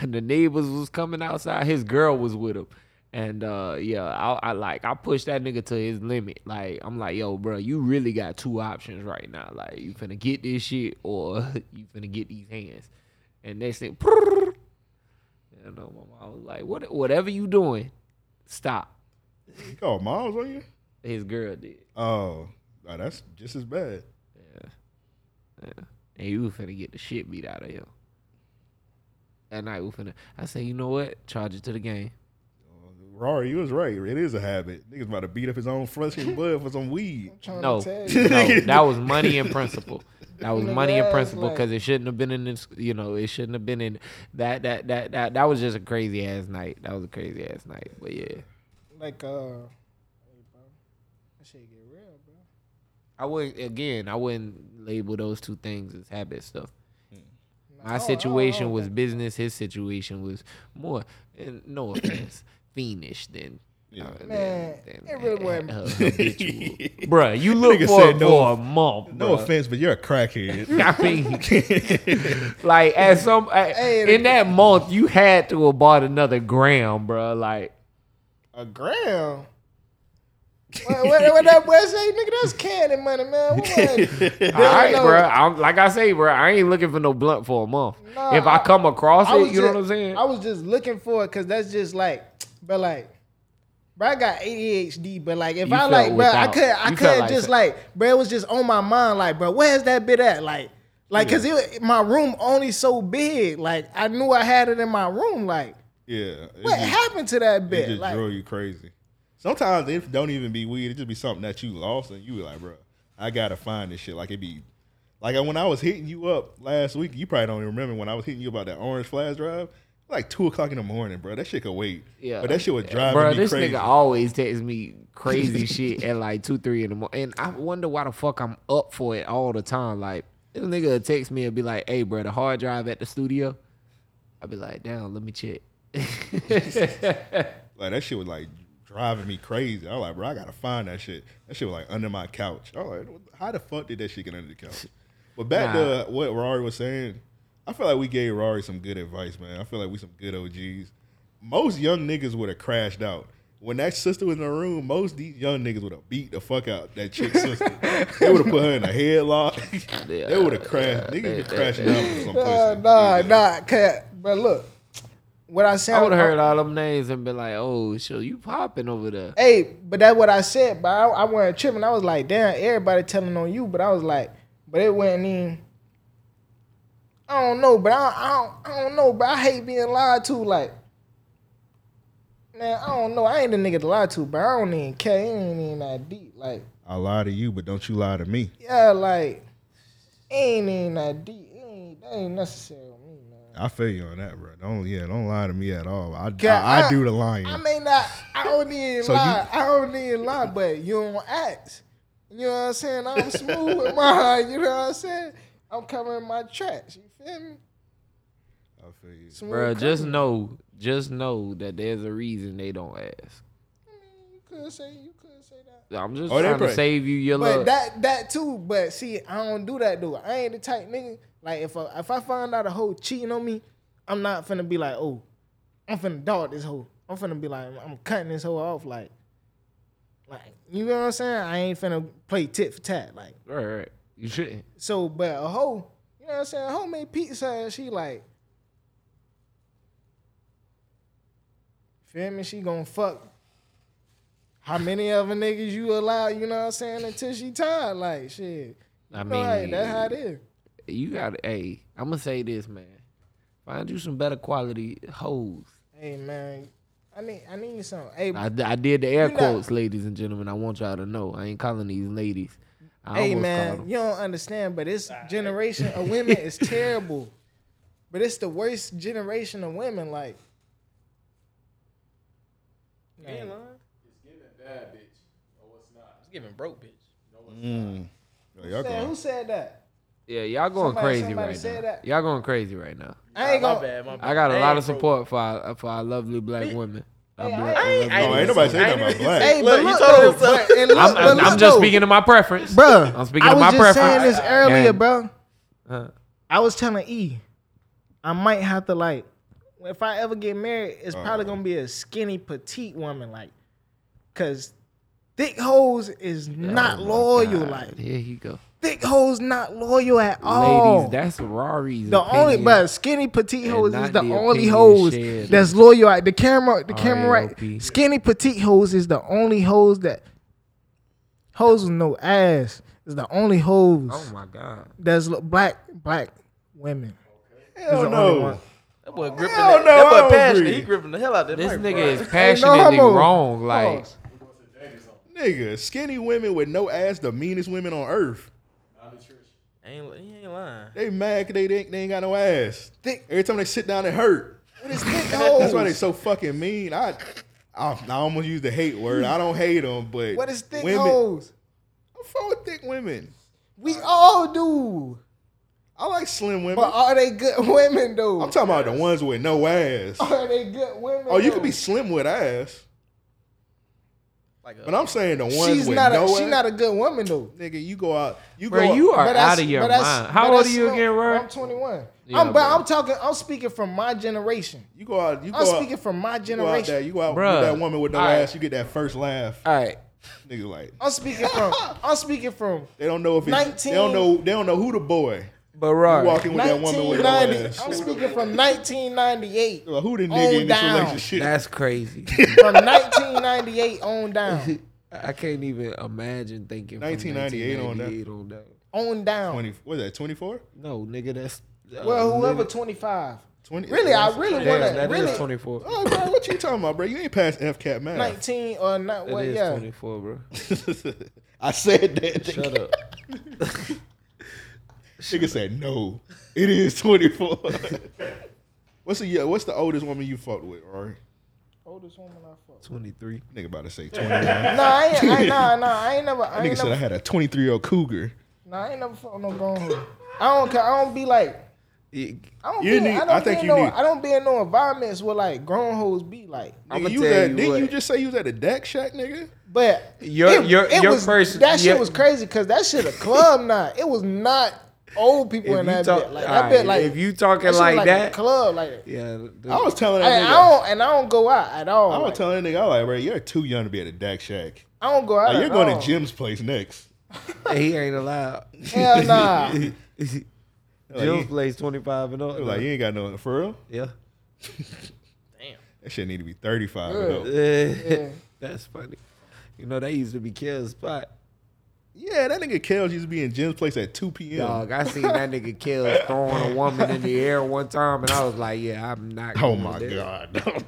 and the neighbors was coming outside. His girl was with him, And uh, yeah, I, I like I pushed that nigga to his limit. Like I'm like, yo, bro, you really got two options right now. Like you finna get this shit or you finna get these hands. And next thing, you know, my mom was like, what, whatever you doing, stop. Called Miles on you? His girl did. Oh, oh, that's just as bad. Yeah. And you was finna get the shit beat out of him. That night we finna I said, you know what? Charge it to the game. Rari, you was right. It is a habit. Niggas about to beat up his own flesh and blood for some weed. Trying No, to tell you. no, that was money in principle. That was money in principle because it shouldn't have been in this. You know, it shouldn't have been in that. That that that that was just a crazy ass night. That was a crazy ass night. But yeah, Like, uh, hey, bro, that shit get real, bro. I wouldn't again. I wouldn't label those two things as habit stuff. My don't- I situation don't was business. His situation was more, and no offense, fiendish than. Yeah. uh, than- Man, than- it really wasn't- uh. Bruh, you look Nigga for said no- for a month. No bruh. offense, but you're a crackhead. I mean, like at some at- Hey, in that month, you had to have bought another gram, bro. Like, A gram. What, what, what that boy say, nigga? That's candy money, man. What, what? all right, no. bro. I'm like I say, bro. I ain't looking for no blunt for a month. Nah, if I, I- come across I it, was you know what I'm saying? I was just looking for it because that's just like, but like, bro, I got ADHD, but like, if You I felt like, bro, I could, I couldn't like just that. like, bro, it was just on my mind, like, bro, where's that bit at, like. Like, cause it, my room only so big. Like, I knew I had it in my room. Like, yeah. what just- happened to that It bit? just Like, drove you crazy. Sometimes it don't even be weed. It just be something that you lost, and you be like, bro, I gotta find this shit. Like it be, like when I was hitting you up last week. You probably don't even remember when I was hitting you about that orange flash drive. Like two o'clock in the morning, bro. That shit could wait. Yeah, but that shit was driving me. bro. me This crazy. nigga always texts me crazy shit at like two, three in the morning, and I wonder why the fuck I'm up for it all the time. Like this nigga would text me and be like, "Hey, bro, the hard drive at the studio." I'd be like, "Damn, let me check." Like that shit was like driving me crazy. I was like, bro, I gotta find that shit. That shit was like under my couch. I was like, how the fuck did that shit get under the couch? But back Nah. to what Rari was saying, I feel like we gave Rari some good advice, man. I feel like we some good OGs. Most young niggas would have crashed out. When that sister was in the room, most these young niggas would have beat the fuck out that chick's sister. they would have put her in a headlock. they would have crashed. Niggas be crashing out for some uh, nah, nah, cat. but look, what I said. I would have heard all them names and been like, "Oh, sure, you popping over there." Hey, but that's what I said. But I, I wasn't tripping. I was like, damn, everybody telling on you. But I was like, but it wasn't even. I don't know, but I, I don't, I don't know, but I hate being lied to. Like, man, I don't know. I ain't the nigga to lie to, but I don't even care. It ain't even that deep. Like, I lie to you, but don't you lie to me. yeah, like, it ain't even that deep. It ain't, that ain't necessary with me, man. I feel you on that, bro. Don't yeah, don't lie to me at all. I, Yeah, I, I, I- do the lying. I may not. I don't even So lie. I don't even lie, but you don't ask. You know what I'm saying? I'm smooth with mine. You know what I'm saying? I'm covering my tracks. You feel me? I feel you. Smooth Bro, just know, just know that there's a reason they don't ask. You could say. You could say that. I'm just Oh, trying to save you your But love. that that too. But see, I don't do that though. I ain't the type nigga. Like if I, if I find out a hoe cheating on me, I'm not finna be like, oh, I'm finna dog this hoe. I'm finna be like, I'm cutting this hoe off. Like, like you know what I'm saying? I ain't finna play tit for tat. Like. right, right. You shouldn't. So, but a hoe, you know what I'm saying? A hoe made pizza and she like, feel me? She gonna fuck how many other niggas you allow, you know what I'm saying, until she tired. Like, shit. I You know, hey, mean, that's how it is. You got. Hey, I'm gonna say this, man. Find you some better quality hoes. Hey, man. I need, I need some. Hey, I, I did the air You not- quotes, ladies and gentlemen. I want y'all to know. I ain't calling these ladies. I hey, man, you don't understand, but this generation of women is terrible. But it's the worst generation of women. Like, You ain't lying. It's giving bad bitch. No, it's not. It's giving broke bitch. Mm. Oh, y'all Said- who said that? Yeah, y'all going Somebody- crazy somebody right said now. that. Y'all going crazy right now. I ain't gonna. bad, my bad. I got a lot of support for our, for our lovely black women. Hey, black- I- our I ain't- lovely I Oh, ain't ain't nobody saying I nothing ain't about even- black. Hey, Look, but you look, told though, him something. but- and look, I'm, I'm, I'm just speaking to my preference. Bruh, I'm speaking I was just saying this earlier, And- bro. Huh. I was telling E, I might have to like if I ever get married, it's Uh-huh. probably gonna be a skinny, petite woman, like, cause thick hoes is oh not Oh loyal. God, Like, here you go. thick hoes not loyal at all. Ladies, that's Rari's. the only, but skinny petite And hoes is the the only hoes shared. that's loyal. At the camera, the camera right. Skinny petite hoes is the only hoes that hoes with no ass is the only hoes Oh my god. that's lo- black black women. Hell no. That boy gripping Hell that. no, that boy passionate. agree. He gripping the hell out of that This nigga bro. is passionately homo. wrong. Like, Pause. Nigga, skinny women with no ass, the meanest women on earth. Ain't, he ain't lying. They mad 'cause they, they, they ain't got no ass. Thick- Every time they sit down, it hurt. What is thick That's why they hoes? so fucking mean. I, I, I almost used the hate word. I don't hate them, but What is thick women, hoes? I'm full with thick women. We all do. I like slim women. But are they good women though? I'm talking about the ones with no ass. Are they good women? Oh, you though? could be slim with ass, Like a, but I'm saying the ones She's with not no a. ass. She not a good woman though. nigga, you go out. You bro, go. you out, are But that's- out of your but that's- mind. How old are you no- again, Rari? I'm 21. Yeah, I'm, but bro. I'm talking. I'm speaking from my generation. You go out. You go I'm out. speaking from my You go out there. generation. You go out with that woman with no All right. ass. You get that first laugh. All right. Nigga, like I'm speaking from. I'm speaking from they don't know if it's. 19 They don't know. They don't know who the boy. But You walking with that woman with no ass. I'm speaking from 1998 Well, who the On nigga in this down. relationship? that's crazy. from 1998 on down. I can't even imagine thinking. from 1998 on that. 1998 on down. On down. Twenty. What is that? Twenty four. No, nigga, that's. uh, Well, whoever nigga- 25. Twenty. Really, I really want to. that is Really, 24. Oh, bro, what you talking about, bro? You ain't past FCAT math. 19 or not? That What? is Yeah. 24, bro. I said that. Shut up. Nigga said no. It is twenty four. what's the yeah, What's the oldest woman you fucked with, Rari? Oldest woman I fucked. 23. Nigga about to say twenty one. That Nah, I ain't. I, nah, nah. I ain't never. I nigga ain't said I never. had a twenty three year old cougar. Nah, I ain't never fucked no grown. I don't. ca- I don't be like. Yeah, I don't You be. need- I don't I be think in you no. need- I don't be in no environments where like grown hoes be like. I'ma you tell at, you didn't what. you just say you was at a deck shack, nigga? But Your- your- your was, first- that shit your- was crazy because that shit a club now. It was not old people If in that talk- bit. Like alright, that bit. Like if you talking that shit like that- a club. Like Yeah. the- I was telling that I nigga. don't and I don't go out at all. I was Like, telling that nigga, I was like, bro, you're too young to be at a deck shack. I don't go out. Like, you're at going all. to Jim's place next. he ain't allowed. Hell nah. Like, Jill's you, plays 25 and up. like, you ain't got no for real. yeah. damn. That shit need to be thirty five. Yeah. Yeah. That's funny. You know, that used to be Kel's spot. Yeah, that nigga Kels used to be in Jim's place at two p.m. Dog, I seen that nigga Kel throwing a woman in the air one time, and I was like, yeah, I'm not Oh going my there. god. I'm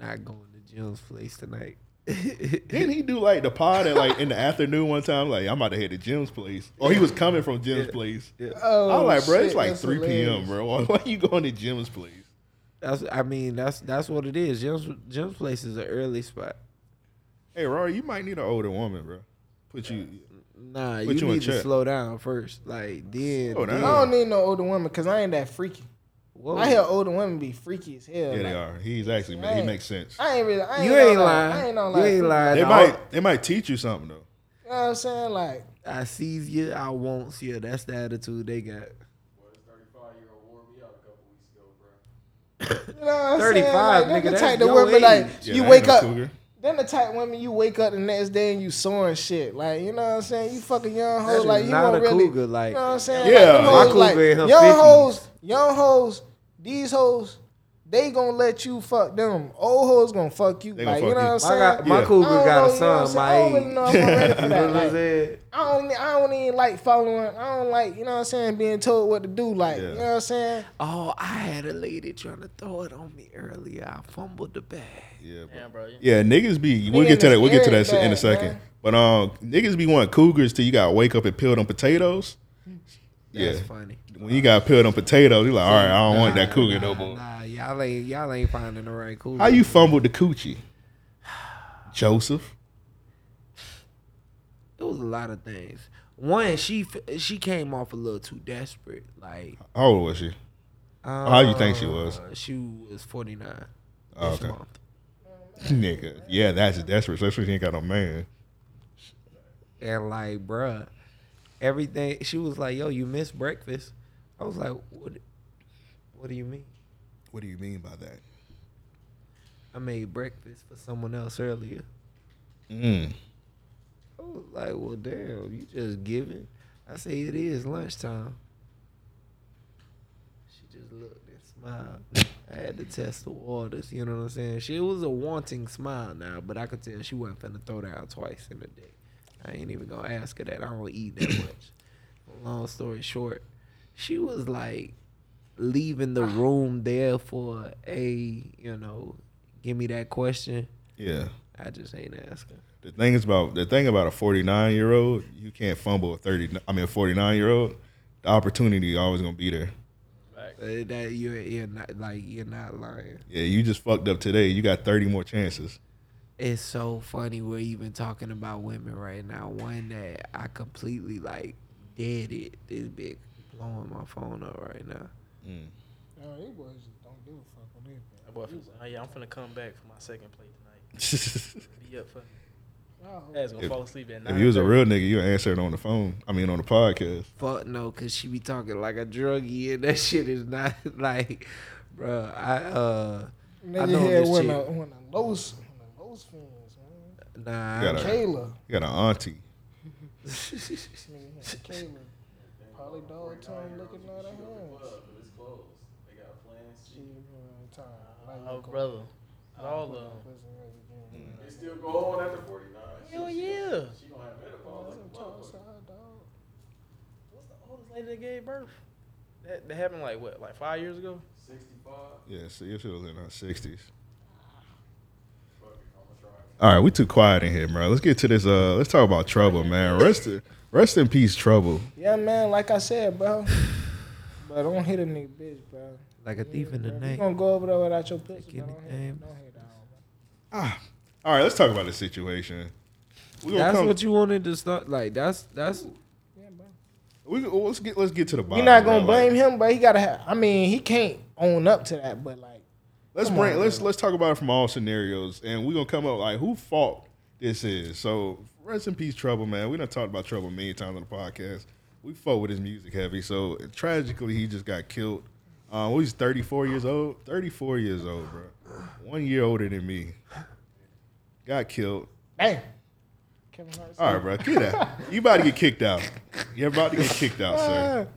not going to Jim's place tonight. Didn't he do like the pod at like in the afternoon one time? Like I'm about to head to Jim's place, or he was coming from Jim's place. Oh, I'm like, bro, it's like three hilarious. p.m., bro. Why, why you going to Jim's place? That's, I mean, that's that's what it is. Jim's Jim's place is an early spot. Hey, Rari, you might need an older woman, bro. Put you. Nah, Put you, you need to check. slow down first. Like then, Slow down. then- I don't need no older woman because I ain't that freaky. Whoa. I hear older women be freaky as hell. Yeah, like, they are. He's actually man. he Hey. makes sense. I ain't really. I ain't You no, ain't like- lying. I ain't no you like. ain't lying. They No, might they might teach you something though. You know what I'm saying? Like, I sees you, I won't you. That's the attitude they got. you know what I'm 35, saying? Like, nigga, them the that's type of your women like age. Yeah, you that wake no up. cougar. Then the type of women you wake up the next day and you soaring shit. Like, you know what I'm saying? You fucking young That hoes. Like, you not don't a really. cougar, like- you know what I'm saying? Yeah. Like, them My hoes, cougar like, in her young 50s. hoes, young hoes, these hoes, they gonna let you fuck them. Old hoes gonna fuck you. They like, gonna you know what I'm you. My, saying? got, my Yeah. cougar I don't got know, a you know what I'm son saying? my I don't age. really know if I'm ready for You that. what I'm Like, saying? I don't, I don't even like following. I don't like, you know what I'm saying, being told what to do. Like, Yeah. you know what I'm saying? Oh, I had a lady trying to throw it on me earlier. I fumbled the bag. Yeah, bro. Damn, bro. You- Yeah, niggas be. We'll get to that. We'll get to that very in a second. man. But um, niggas be wanting cougars till you got to wake up and peel them potatoes. Yeah, That's funny. when you got peeled them potatoes, you like, all right, I don't want that cougar no more. Nah, y'all ain't y'all ain't finding the right cougar. How you fumbled the coochie, Joseph? It was a lot of things. One, she she came off a little too desperate. Like, How old was she? uh, How you think she was? She was forty nine. Oh, okay. month. Nigga, yeah, that's desperate, especially if you ain't got no man. And like, bruh, everything. She was like, "Yo, you missed breakfast." I was like, "What? What do you mean?" What do you mean by that? I made breakfast for someone else earlier. Mm. I was like, well, damn, you just giving. I say it is lunchtime. She just looked and smiled. I had to test the waters, you know what I'm saying? She was a wanting smile now, but I could tell she wasn't finna throw down twice in a day. I ain't even gonna ask her that. I don't eat that much. Long story short, she was like leaving the ah. room there for a, you know, give me that question. Yeah. I just ain't asking. The thing is about the thing about a 49 year old, you can't fumble a 30. I mean, a 49 year old. The opportunity always gonna be there. Uh, that you're, you're not like you're not lying. Yeah, you just fucked up today. You got 30 more chances. It's so funny we're even talking about women right now. One that I completely like dead it. This big blowing my phone up right now. Mm. Oh, these boys just don't give a fuck on anything. Boy oh yeah, I'm finna come back for my second play tonight. Be up for me. Oh, Ass gonna If- fall asleep at night. If you was a real nigga, you answer it on the phone. I mean, on the podcast. Fuck no, cause she be talking like a druggie and that shit is not like, bruh. I uh, I Nigga know here this when chick. a when a los when a los man. nah. You gotta- Kayla. You got an auntie. Nigga had Kayla. Probably dog tongue looking at her hands. She, uh, time. Now you Oh go- brother, all of them. Listen, listen, again. They still go on after 49. Hell yeah. She gonna have menopause. Listen, talk. What's the oldest lady that gave birth? That, that happened like what, like five years ago? 65. Yeah, see, if she was in her 60s. All right, we too quiet in here, bro. Let's get to this. Uh, let's talk about trouble, man. Rest, in- rest in peace, trouble. Yeah, man. Like I said, bro. But don't hit a nigga, bitch, bro. Like a thief in the You night. gonna go over there without your pussy? Take bro. Don't hit, don't hit that, bro. Ah, all right, let's talk about the situation. We gonna That's come. what you wanted to start. Like that's that's Yeah, bro. we, let's get let's get to the bottom. We not gonna blame Like, him, but he gotta have. I mean, he can't own up to that. But like, Let's Come bring on, let's bro. let's talk about it from all scenarios, and we're gonna come up like who fault this is. So rest in peace, trouble, man. We done talked about trouble many times on the podcast. We fought with his music heavy, so tragically he just got killed. Um, he's 34 years old. 34 years old, bro. One year older than me. Got killed. damn. Kevin Hart. All right, bro. Get out. You about to get kicked out. You're about to get kicked out, sir.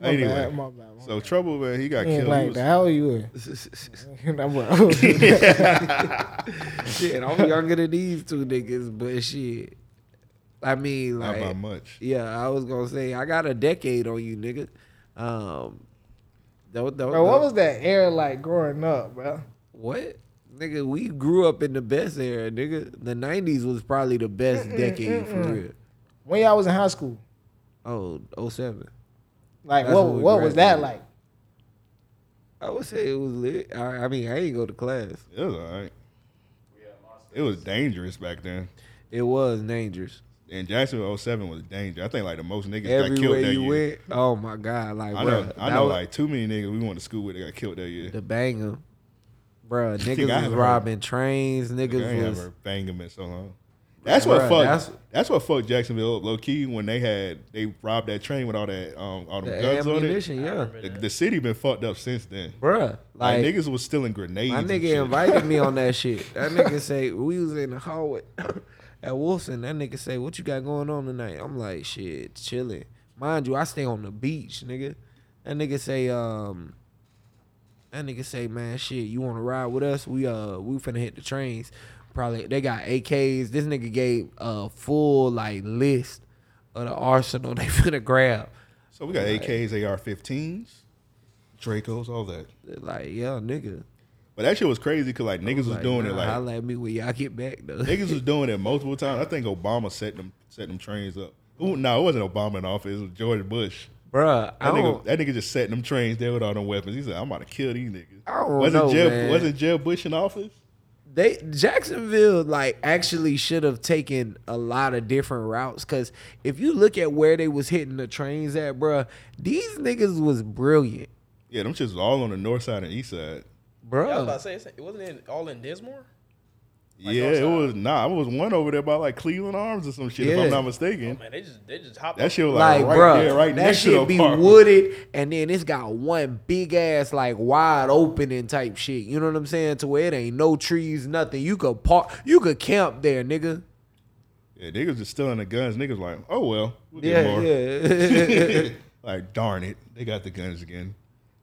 My Anyway, bad, my bad, my so trouble, man. He got He ain't killed. He like was- that. How old you is? That boy- shit. I'm younger than these two niggas, but shit. I mean, Not like, by much. yeah, I was gonna say I got a decade on you, nigga. Um, don't, don't, bro, what don't- was that era like growing up, bro? what? Nigga, we grew up in the best era, nigga. The '90s was probably the best decade for real. When y'all was in high school, Oh, 07. like That's what? What was that graduated. like? I would say it was lit. I, I mean, I ain't go to class. It was all right. It was dangerous back then. It was dangerous. And Jacksonville 07 was dangerous. I think like the most niggas got Everywhere killed that you year. went, oh my god, like I bro, know, I that know was- like too many niggas we went to school with that got killed that year. the banger, bro. Niggas haven't was heard- robbing trains. Niggas ain't was ever banged them in so long. That's what Bruh, fucked. that's- That's, what fucked Jacksonville up, low key when they had they robbed that train with all that um all them the guns on it. Yeah, The, the city been fucked up since then. bruh. Like, Like, niggas was stealing grenades. my and nigga invited me on that shit. That nigga say we was in the hallway at Wilson. That nigga say, "What you got going on tonight?" I'm like, "Shit, chilling." Mind you, I stay on the beach, nigga. That nigga say, um, that nigga say, man, shit, you want to ride with us? We uh, we finna hit the trains. Probably they got AKs. This nigga gave a full like list of the arsenal they finna grab. So we got AKs, AR-15s, Dracos, all that. Like, yeah, nigga. But that shit was crazy because like niggas was Like, doing nah, it like holla at me when y'all get back though. niggas was doing it multiple times. I think Obama set them set them trains up. Ooh, no, it wasn't Obama in office. It was George Bush. Bruh, I That nigga, don't, that nigga just setting them trains there with all them weapons. He said, "I'm about to kill these niggas." I don't wasn't know, Jeb man. wasn't Jeb Bush in office? they Jacksonville like actually should have taken a lot of different routes because if you look at where they was hitting the trains at, bruh, these niggas was brilliant, Yeah, them shits was all on the north side and east side. Yeah, I was about bruh. to say, it wasn't in, all in Dinsmore. Like yeah, it was nah. I was one over there by like Cleveland Arms or some shit. If I'm not mistaken. Oh, man, they just they just hopped That up. shit was like, Like, right bruh, there, right that next to the shit be apartment. wooded, and then it's got one big ass like wide opening type shit. You know what I'm saying? To where it ain't no trees, nothing. You could park, you could camp there, nigga. Yeah, niggas just stealing the guns. Niggas like, oh well, we'll get Yeah, more. yeah. like, darn it, they got the guns again.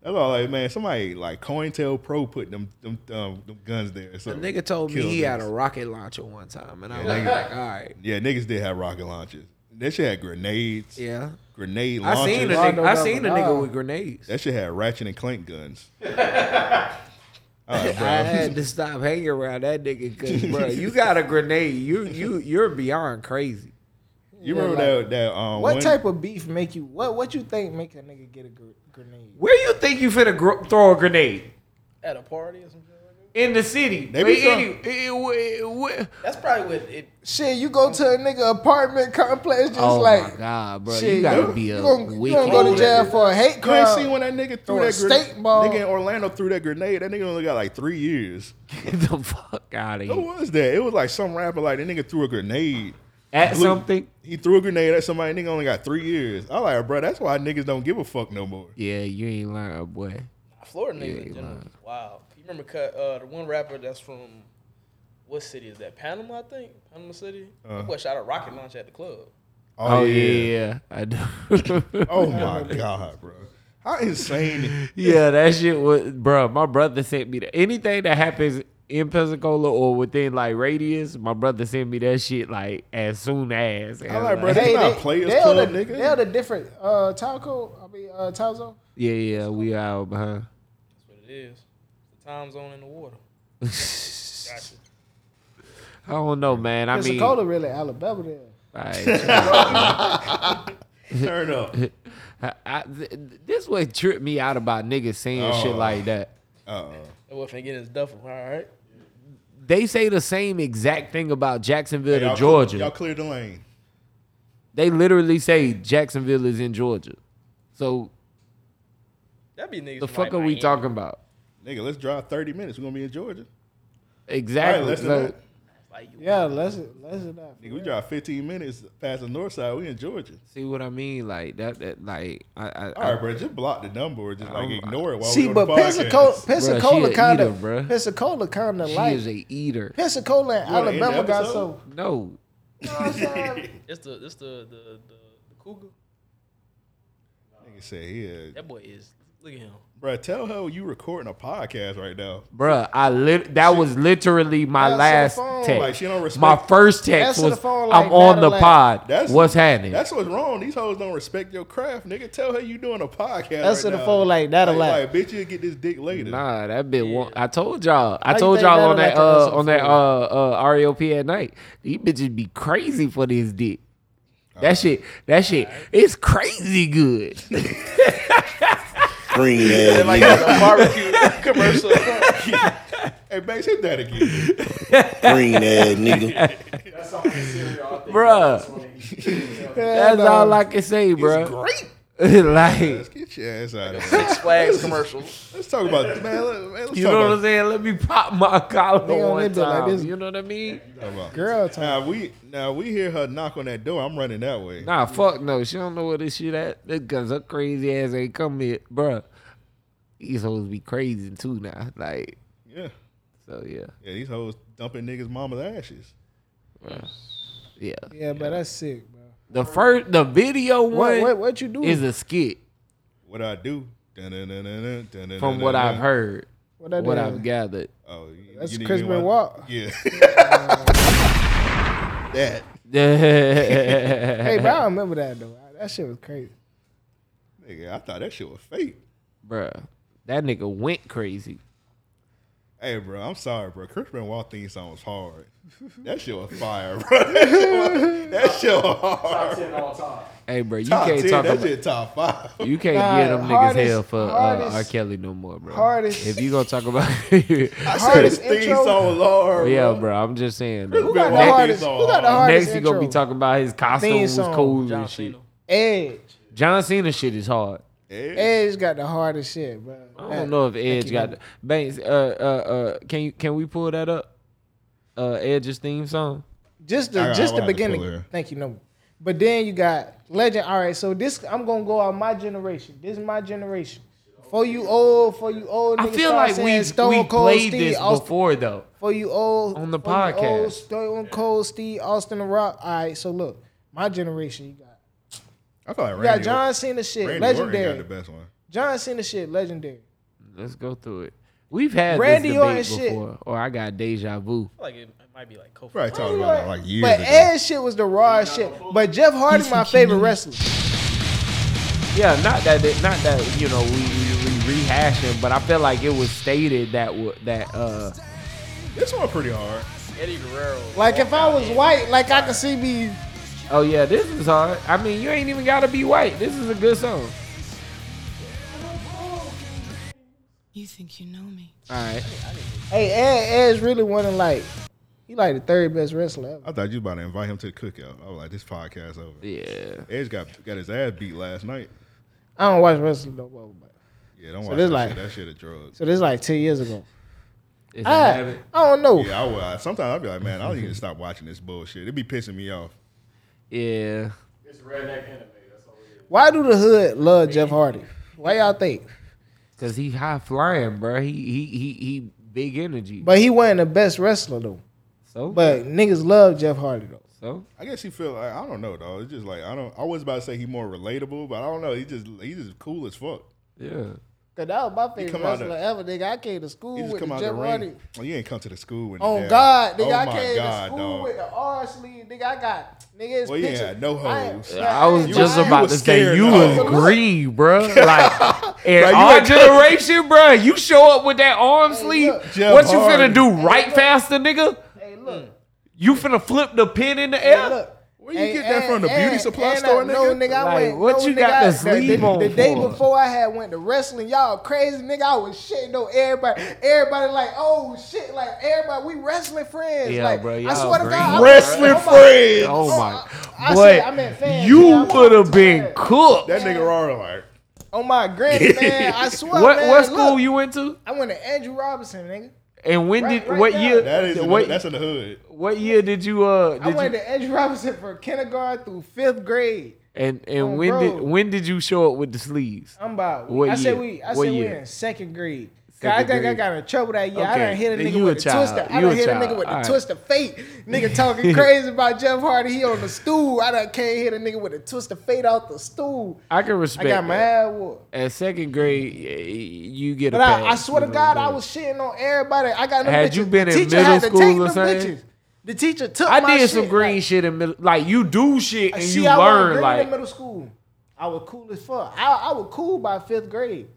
That's all. Like, man, somebody like COINTELPRO put them them um, them guns there. So A nigga told me kill he had a rocket launcher one time, and I was Yeah, like, all right, Yeah, niggas did have rocket launchers. That shit had grenades. yeah. Grenade I seen a nigga, I seen a nigga with grenades. That shit had Ratchet and Clank guns. All right, I bro. had to stop hanging around that nigga because, bro, you got a grenade. You you you're beyond crazy. You Yeah, remember like, that that um What one- type of beef make you? What what you think make a nigga get a gr- grenade? Where you think you finna gr- throw a grenade? at a party or something like. In the city. They Wait, be any, eh, eh, eh, That's probably what it. Shit, you go to a nigga apartment complex just Oh like my god, bro! shit, you gotta you, be you a gonna, you gonna go to jail for a hate You ain't crime. seen when that nigga threw that grenade? steak ball. Nigga in Orlando threw that grenade. That nigga only got like three years. Get the fuck out of here. Who was that? It was like some rapper like that nigga threw a grenade. At Blew- something. He threw a grenade at somebody. Nigga only got three years. I like, bro. That's why niggas don't give a fuck no more. Yeah, you ain't lying, boy. Florida niggas Yeah, in general. Wow. You remember cut uh, the one rapper that's from what city is that? Panama, I think. Panama City. Uh. That boy shot a rocket launch at the club. Oh, yeah, yeah, I do. Oh my god, bro. How insane. yeah, that shit was, bro. My brother sent me that. Anything that happens in Pensacola or within like radius, my brother sent me that shit like as soon as. And I I'm like, bro, Hey, That's not they, Players they're Club, the, nigga. They're the different uh Talco. I mean uh Talzo. Yeah, yeah, we out behind. That's what it is. The time zone in the water. Gotcha. I don't know, man. I mean, Pensacola really Alabama there. Alright. Turn up. I, I, th- this what tripped me out about niggas saying shit like that. Uh, That boy finna get his duffel. All right. They say the same exact thing about Jacksonville to y'all, Georgia. Y'all cleared the lane. They literally say Jacksonville is in Georgia. So That be niggas. the from, fuck like, are we Miami. talking about? Nigga, let's drive 30 minutes. We're gonna be in Georgia. Exactly. All right, less than So- that. Like, you- Yeah, less less than that. Nigga, we drive 15 minutes past the north side. We in Georgia. see what I mean? Like that. That like I. I, All right, bro. Just block the number or just like I'm- ignore it while See, we but Pensacola, podcast. Pensacola kind of, bruh. Pensacola kind of she like is a eater. Pensacola and You wanna end the Alabama got so. No. You know what I'm saying? It's the it's the the the, the cougar. Nigga said, yeah. That boy is. Look at him. Bro, tell her you recording a podcast right now. Bruh, I lit. That was literally my last phone. text. Like, she don't respect- my first text Answer was, phone like "I'm on the Natalie. pod. That's What's happening?" That's what's wrong. These hoes don't respect your craft, nigga. Tell her you doing a podcast. Answer right the now. phone like that a Like, lot. like, bitch, you get this dick later. Nah, that bit. Won't, I told y'all. I told y'all on that'll that like uh on that uh uh RAOP at night. These bitches be crazy for this dick. That shit. That shit. It's crazy good. Green ass Like nigga. a barbecue commercial. Hey, Banks, hit that again. Green ass nigga. bruh. That's all I can say, bruh. Great. like, Let's get your ass out of here. Six Flags commercial. Let's talk about man. Let, man let's you talk know what I'm saying? Let me pop my collar Nigga on one that bit like time. this. You know what I mean? Girl time. Now we now we hear her knock on that door. I'm running that way. Nah, fuck no. She don't know where this shit at. Because her crazy ass ain't come here, bruh. These hoes be crazy too now. Like, Yeah, so yeah. yeah. These hoes dumping niggas' mama's ashes. Yeah. Yeah, but that's sick, bro. The first, the video What one what, what you do? is a skit What I do? Dun-dun-dun-dun-dun, dun-dun-dun-dun. from what I've heard, what I what I've gathered. Oh, you, That's you didn't Chris Benoit. Yeah. that Hey, bro, I remember that though. That shit was crazy. nigga, I thought that shit was fake. Bruh, that nigga went crazy. Hey, bro, I'm sorry, bro. Chris Benoit theme song was hard. That shit was fire, bro. That shit was, that shit was hard. Hey, bro, you Top can't 10, talk that about. shit top five. You can't Nah, give them niggas hell for uh, R. Kelly no more, bro. hardest- If you gonna talk about, I said his Hardest theme song was hard, yeah, bro. bro, I'm just saying. Chris Who got the Benoit theme hardest? song Who got the hardest Next, he gonna be talking about his costume Theme was cool John and shit. Cena. Edge. John Cena shit is hard. Yeah. Edge got the hardest shit, bro. I don't know if Edge got the Banks. Uh, uh, uh, can you can we pull that up? uh, Edge's theme song? Just the got- just I the beginning. Thank you, no. But then you got Legend. All right, so this I'm gonna go on my generation. This is my generation. For you old, for you old, I niggas feel like we Stone we Cold played Steve this Austin, before though. For you old on the for old, podcast. Stone Cold Steve Austin the Rock. All right, so look, my generation. You got I feel like you Randy, got John Cena shit, Randy Orton legendary. got the best one. John Cena shit, legendary. Let's go through it. We've had Randy this Orton debate shit. before, or I got deja vu. Like it, it might be like Kofi. Probably talked about it like years But ago. Edge shit was the raw shit. But Jeff Hardy, my favorite wrestler. Yeah, not that it, not that you know we, we, we rehashing, but I feel like it was stated that w- that uh This one pretty hard. Eddie Guerrero. Like if I was white, like I could see me. Oh yeah, this is hard. I mean, you ain't even gotta be white. This is a good song. You think you know me? All right, Hey, Ed, Edge really wasn't like he like the third best wrestler ever. I thought you was about to invite him to the cookout. I was like, this podcast over. yeah. Edge got got his ass beat last night. I don't watch wrestling no more. But. Yeah, don't So watch this that like- shit. That shit a drug. So this is like ten years ago. It's a I, habit. I don't know. Yeah, I will. Sometimes I'll be like, man, I don't even stop watching this bullshit. It'd be pissing me off. Yeah. It's redneck anime. That's all it is. Why do the hood love Jeff Hardy? Why y'all think? Cause he high flying, bro. He he he he big energy. But he wasn't the best wrestler though. so But niggas love Jeff Hardy though. so I guess he feel like I don't know though. It's just like I don't. I was about to say he more relatable, but I don't know. He just he just cool as fuck. yeah. Cause that was my favorite come out wrestler the- ever, nigga. I came to school with come the Jeff the. Hardy. Oh, you ain't come to the school with. Oh, On the God, nigga, oh I came God, to school dog. with the R sleeve, nigga. I got nigga. It's Well, you picture. had no hoes. yeah, I was ain't- just I- about to say you dog. was green, bro. Like in Bro, you our ain't- generation, bro. You show up with that arm sleeve. look. Jeff what you Hardy. finna do? Right faster, nigga. Hey, look. You finna flip the pin in the Hey, air? look. Where you get that from? The beauty supply and store, I, nigga? No, nigga, I Like, went. what no, you nigga, got I, the the, sleeve the, on the day before I had went to wrestling, y'all crazy, nigga. I was shitting on everybody. Everybody like, oh shit, like everybody, we wrestling friends. Yeah, like, bro, I y'all swear to. God, I- Wrestling oh friends. Oh Oh, my! I- I but said- I meant fans, you would have been cooked. That nigga raw like. On my granny, man. I swear, What man. what school look, you went to? I went to Andrew Robinson, nigga. And when Right- did right what now. year? That is. In what, the, that's in the hood. what year did you uh? I Did went you, to Edge Robinson from kindergarten through fifth grade. and and Oh, when bro. did when did you show up with the sleeves? I'm about. What I said we. I What said we year? in second grade. I think I got in trouble that year. I Okay, done hit a nigga you with the child. twister. I You done a hit a nigga with the Alright. twist of fate. Nigga talking crazy about Jeff Hardy. He on the stool. I done can't hit a nigga with the twist of fate out the stool. I can respect. I got my ass whooped. At second grade, you get a But I, pass. I swear to God, I was shitting on everybody. I got no Had bitches. you been the in teacher middle school or something? The teacher took I did some green like, shit in middle. Like you do shit and See, you I learn. Like in middle school. I was cool as fuck. I, I was cool by fifth grade.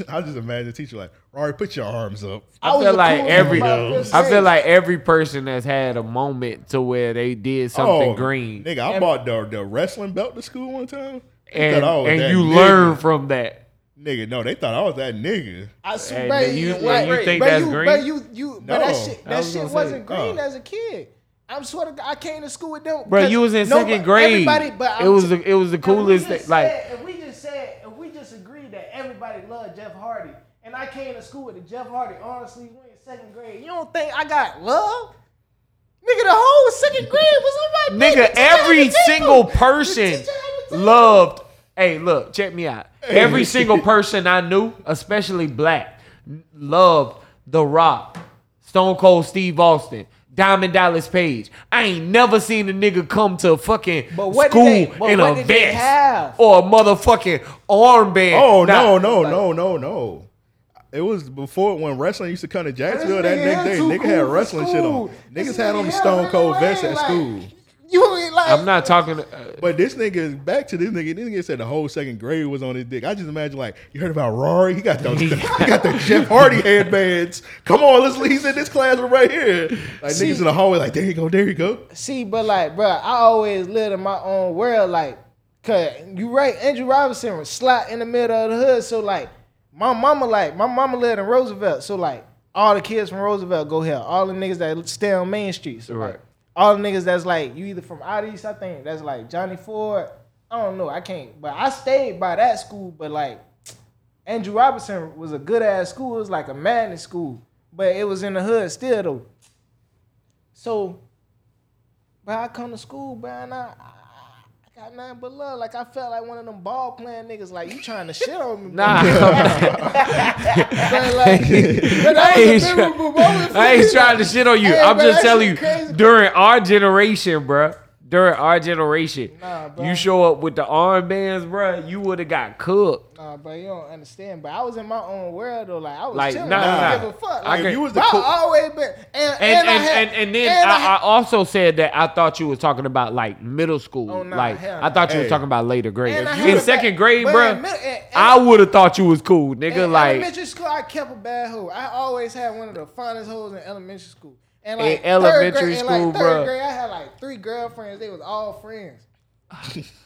I just imagine the teacher like, Rari, put your arms up. I, was feel like every. nigga by fifth I feel like every person that's had a moment to where they did something oh, green, Nigga, I bought the, the wrestling belt to school one time. And thought I and you nigga. learn from that. Nigga, no, they thought I was that nigga. I Hey, swear, man, you- like, you think but that's you, green? But you, you, but that shit, that was shit gonna say, wasn't green uh. as a kid. I'm swear to God, I came to school with them. Bro, 'cause you was in nobody- second grade. Everybody, but it I'm was t- the it was the coolest thing. Like if we just said, if we just agreed that everybody loved Jeff Hardy, and I came to school with the Jeff Hardy, honestly, we in second grade. You don't think I got love? Nigga, the whole second grade was on my dick. nigga, The teacher had every single person teacher had to take them. loved. Hey, look, check me out. Every single person I knew, especially black, loved The Rock, Stone Cold Steve Austin, Diamond Dallas Page. I ain't never seen a nigga come to fucking But what did school they- but in what a did they vest have? or a motherfucking armband. Oh Nah, no, no, no, no, no. It was before when wrestling used to come to Jacksonville that nigga next here Nigga cool had wrestling shit on. Niggas had on the Stone Cold vest at like- school. You ain't like I'm not talking. Uh, But this nigga, back to this nigga, this nigga said the whole second grade was on his dick. I just imagine like, you heard about Rari? He got those, he got the Jeff Hardy headbands. Come on, let's he's in this classroom right here. Like See- niggas in the hallway, like, there you go, there you go. See, but like, bro, I always lived in my own world. Like, cause you right, Andrew Robinson was slot in the middle of the hood. So like, my mama like, my mama lived in Roosevelt. So like, all the kids from Roosevelt go here. All the niggas that stay on Main Street. So Right. like, all the niggas that's like, you either from out east, I think that's like Johnny Ford. I don't know, I can't. But I stayed by that school. But like, Andrew Robinson was a good ass school. It was like a madness school. But it was in the hood still though. So, but I come to school, I, I got nothing but love. Like I felt like one of them ball playing niggas. Like you trying to shit on me. Nah, But like, but I ain't, try- memorable moment for I ain't trying to shit on you. Hey, I'm bro, just telling you, crazy. during our generation, bruh, during our generation, Nah, bro. you show up with the armbands, bruh, you would have got cooked. Uh, bro, you don't understand. But I was in my own world though. Like I was Like, chilling. nah, I didn't nah. give a fuck. I Like, agree. you was the cool- I always been. And, And and, I and, had, and, and then and I, had- I also said that I thought you was talking about like middle school. Oh, nah, like I thought you nah. was talking about later grade. And In second grade, bro, and- and- I would have thought you was cool, nigga. In like elementary school, I kept a bad hoe. I always had one of the finest hoes in elementary school. And like In elementary grade, school, like, third bruh. grade, I had like three girlfriends. They was all friends.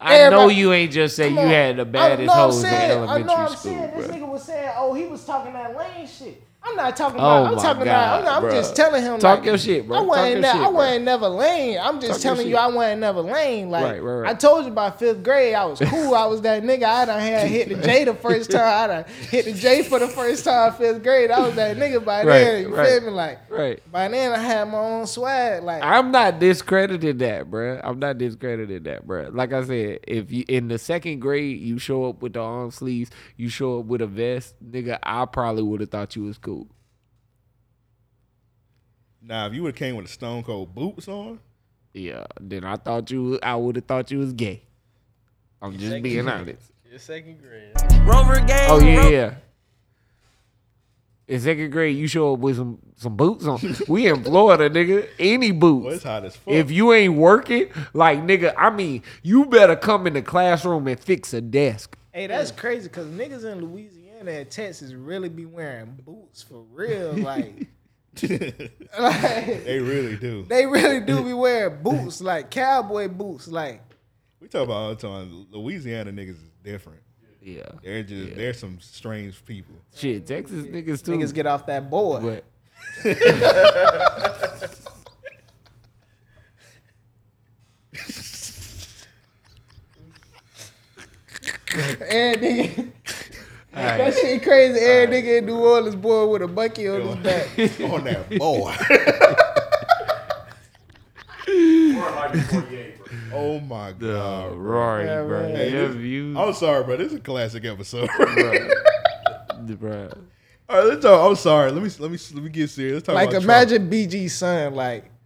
I know you ain't just say you had the baddest hoes in saying- I know elementary I'm school, saying this bruh. nigga was saying, oh, he was talking that lame shit. I'm not talking Oh about. I'm talking God, about. I'm, not, I'm just telling him. Talk like, your shit, bro. I wasn't. ne- shit, I wasn't never lame. I'm just Talk telling you. I wasn't never lame. Like Right, right, right. I told you by fifth grade, I was cool. I was that nigga. I done had hit the J the first time. I done hit the J for the first time fifth grade. I was that nigga by then. You feel me? Like Right. by then, I had my own swag. Like I'm not discrediting that, bruh. I'm not discrediting that, bruh. Like I said, if you in the second grade you show up with the arm sleeves, you show up with a vest, nigga, I probably would have thought you was cool. Now, if you would have came with a Stone Cold boots on, Yeah. Then I thought you, I would have thought you was gay. I'm just Second being grade. honest. Your second grade. Rover gang. Oh yeah, yeah. In second grade, you show up with some some boots on. We in Florida, nigga. Any boots. well, it's hot as fuck. If you ain't working, like nigga, I mean, you better come in the classroom and fix a desk. Hey, that's crazy because niggas in Louisiana and Texas really be wearing boots for real. Like, like they really do. they really do be wearing boots, like cowboy boots. Like, We talk about all the time. Louisiana niggas is different. Yeah. They're just they're some strange people. Shit, Texas niggas too. niggas get off that board. but Every nigga, that shit crazy. Every nigga in New Orleans boy with a monkey on his back. on that boy. oh my uh, god. Rari, Yeah, bro. man. Hey, this- views, I'm sorry, bro. This is a classic episode. bro. All right, let's talk. I'm sorry. Let me let me let me get serious. Let's talk Like, about imagine BG's son. Like, Trump.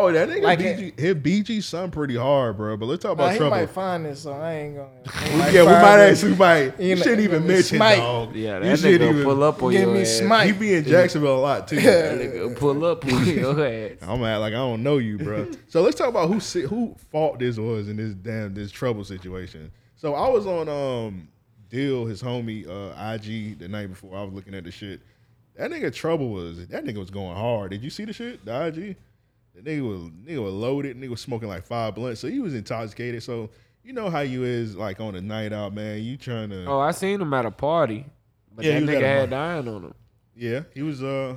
Oh, that nigga like BG, hit BG son pretty hard, bro. But let's talk about nah, about he Trump. might find this, so I ain't gonna. yeah, we might actually might. You You know, shouldn't even mention smite. dog. Yeah, that shouldn't nigga even pull up on Give your me ass. smite. He be in Jacksonville a lot too. That nigga pull up on your ass. I'm at like I don't know you, bro. so let's talk about who si- who fault this was in this damn this trouble situation. So I was on um Dill, his homie uh IG the night before. I was looking at the shit. That nigga trouble was that nigga was going hard. Did you see the shit? The IG? The nigga was nigga was loaded. Nigga was smoking like five blunts. So he was intoxicated. So you know how you is like on a night out, man. You trying to Oh, I seen him at a party, but Yeah, that nigga had dying on him. Yeah, he was. Uh,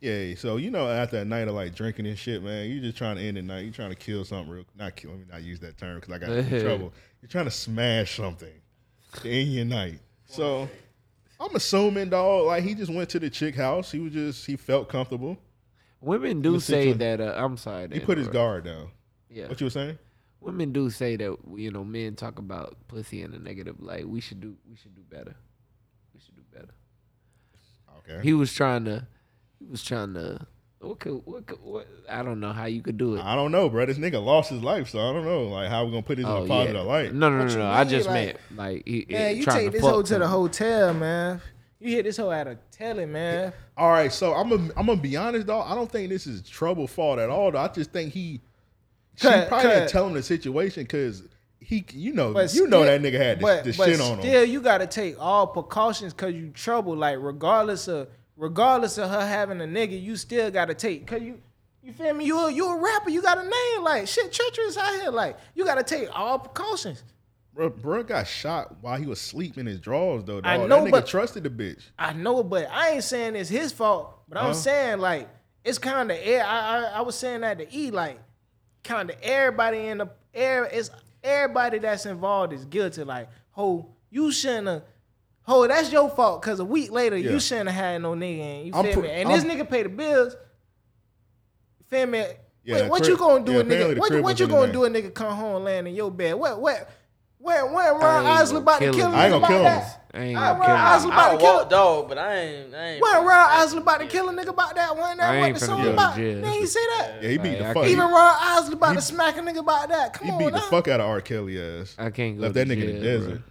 yeah. So you know, after a night of like drinking and shit, man, you just trying to end the night. You trying to kill something real. Not kill. Let me not use that term because I got in trouble. You're trying to smash something to end your night. So I'm assuming, dog, like he just went to the chick house. He was just he felt comfortable. Women do The say situa- that. Uh, I'm sorry. He to put his interrupt. guard down. Yeah. What you were saying? Women do say that you know men talk about pussy in a negative light. We should do. We should do better. We should do better. Okay. He was trying to. He was trying to. What could what could what? I don't know how you could do it. I don't know, bro. This nigga lost his life, so I don't know, like how we gonna put this in Oh, a positive yeah. light. No, no, no, What you no. I mean, just like- meant like he, Man, he you trying take to this fuck hoe to the something. hotel, man. You hit this hoe at a telly, man. All right, so I'm gonna I'm gonna be honest, though. I don't think this is trouble fault at all. Though. I just think he she Cut, probably didn't tell him the situation because he, you know, But you know still- that nigga had the, the shit on him. still, you got to take all precautions because you trouble. Like regardless of regardless of her having a nigga, you still got to take. Cause you you feel me? You a, you a rapper. You got a name. Like shit, treacherous out here. Like you got to take all precautions. Bro, bro got shot while he was sleeping in his drawers, though. Dog. I know, that nigga but- trusted the bitch. I know, but I ain't saying it's his fault. But I'm Huh? saying like it's kind of air. I, I I was saying that to E like kind of everybody in the air is everybody that's involved is guilty. Like, ho, you shouldn't have. Ho, that's your fault. Cause a week later, Yeah. you shouldn't have had no nigga. In, you feel pr- me? And this I'm- nigga pay the bills. feel me? Yeah, Wait, what crib- you gonna do yeah, a nigga? What, what you gonna do a nigga come home land in your bed? What what what what Ron I ain't Isley about to kill kill him? him. I ain't gonna kill him. that? I ain't I gonna kill him. about I to kill walk dog, but I ain't. I ain't. When Ron Isley about to kill a nigga about that one that I what ain't the song about? jail. They ain't say that. Yeah, he beat Hey, the fuck. can't- He, Even Ron Isley about to smack a nigga about that. Come on, he beat the fuck out of R. Kelly ass. I can't go Left that nigga in the desert.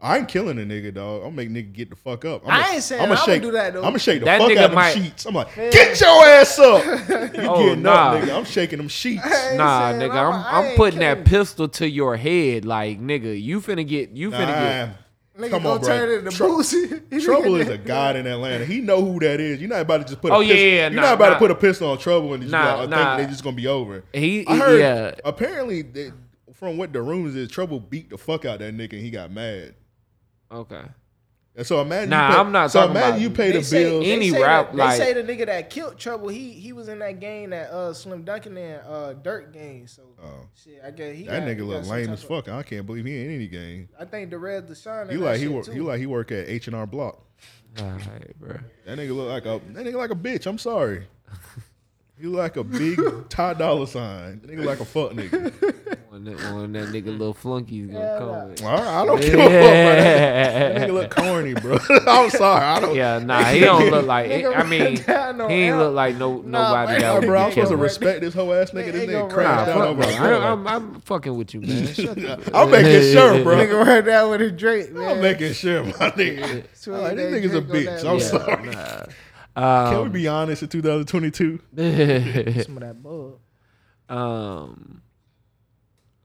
Bro. I ain't killing a nigga, dog. I'm make nigga get the fuck up. I ain't saying I'ma shake, do that, though. I'm gonna shake the That fuck nigga out of them sheets. I'm like, get your ass up. You Oh, getting nah. up, nigga. I'm shaking them sheets. Nah, saying nigga, I'ma- I'm I I'm putting killing that pistol to your head, like nigga. You finna get, you finna get. Nigga Come gonna on, bro. turn it into Boosie. Trouble is a god in Atlanta. He know who that is. You're not about to just put. Oh, a yeah, pistol, yeah, You're nah, not about nah. to put a pistol on Trouble and just Nah, be like, nah. think they just gonna be over. He, I heard. yeah. Apparently, they, from what the rumors is, Trouble beat the fuck out that nigga and he got mad. Okay. And so imagine. Nah, you pay, I'm not So talking imagine about- you pay the say- bills. they Any say rap, that, like- they say the nigga that killed Trouble, he he was in that game that uh Slim Duncan and uh Dirt game. So Oh. shit, I guess he That got- nigga got look lame type as of- fuck. I can't believe he in any game. I think the Red Deshaun. He like he work. He like he work at H and R Block. All right, bro. That nigga look like a that nigga like a bitch. I'm sorry. He look like a big Ty Dolla Sign. Nigga like a fuck nigga. When that, when that nigga little flunky's gonna Yeah, come nah. with. All right, I don't give a fuck. That Yeah. nigga look corny, bro. I'm sorry. I don't. yeah, nah, he don't look like. Nigga I mean, run he ain't on look like no nobody man. that Nah, would bro, I'm supposed to respect this whole ass nigga. This Nigga nigga gonna crashed Nah, out fuck over. no. a I. I'm, I'm fucking with you, man. Shut the- I'm making sure, bro. Nigga right down with a drink. man. I'm making sure, my nigga. Sweet All right, this that nigga's a Drake on bitch. I'm bitch. sorry. Nah. Can we be honest in 2022? Some of that bug. um,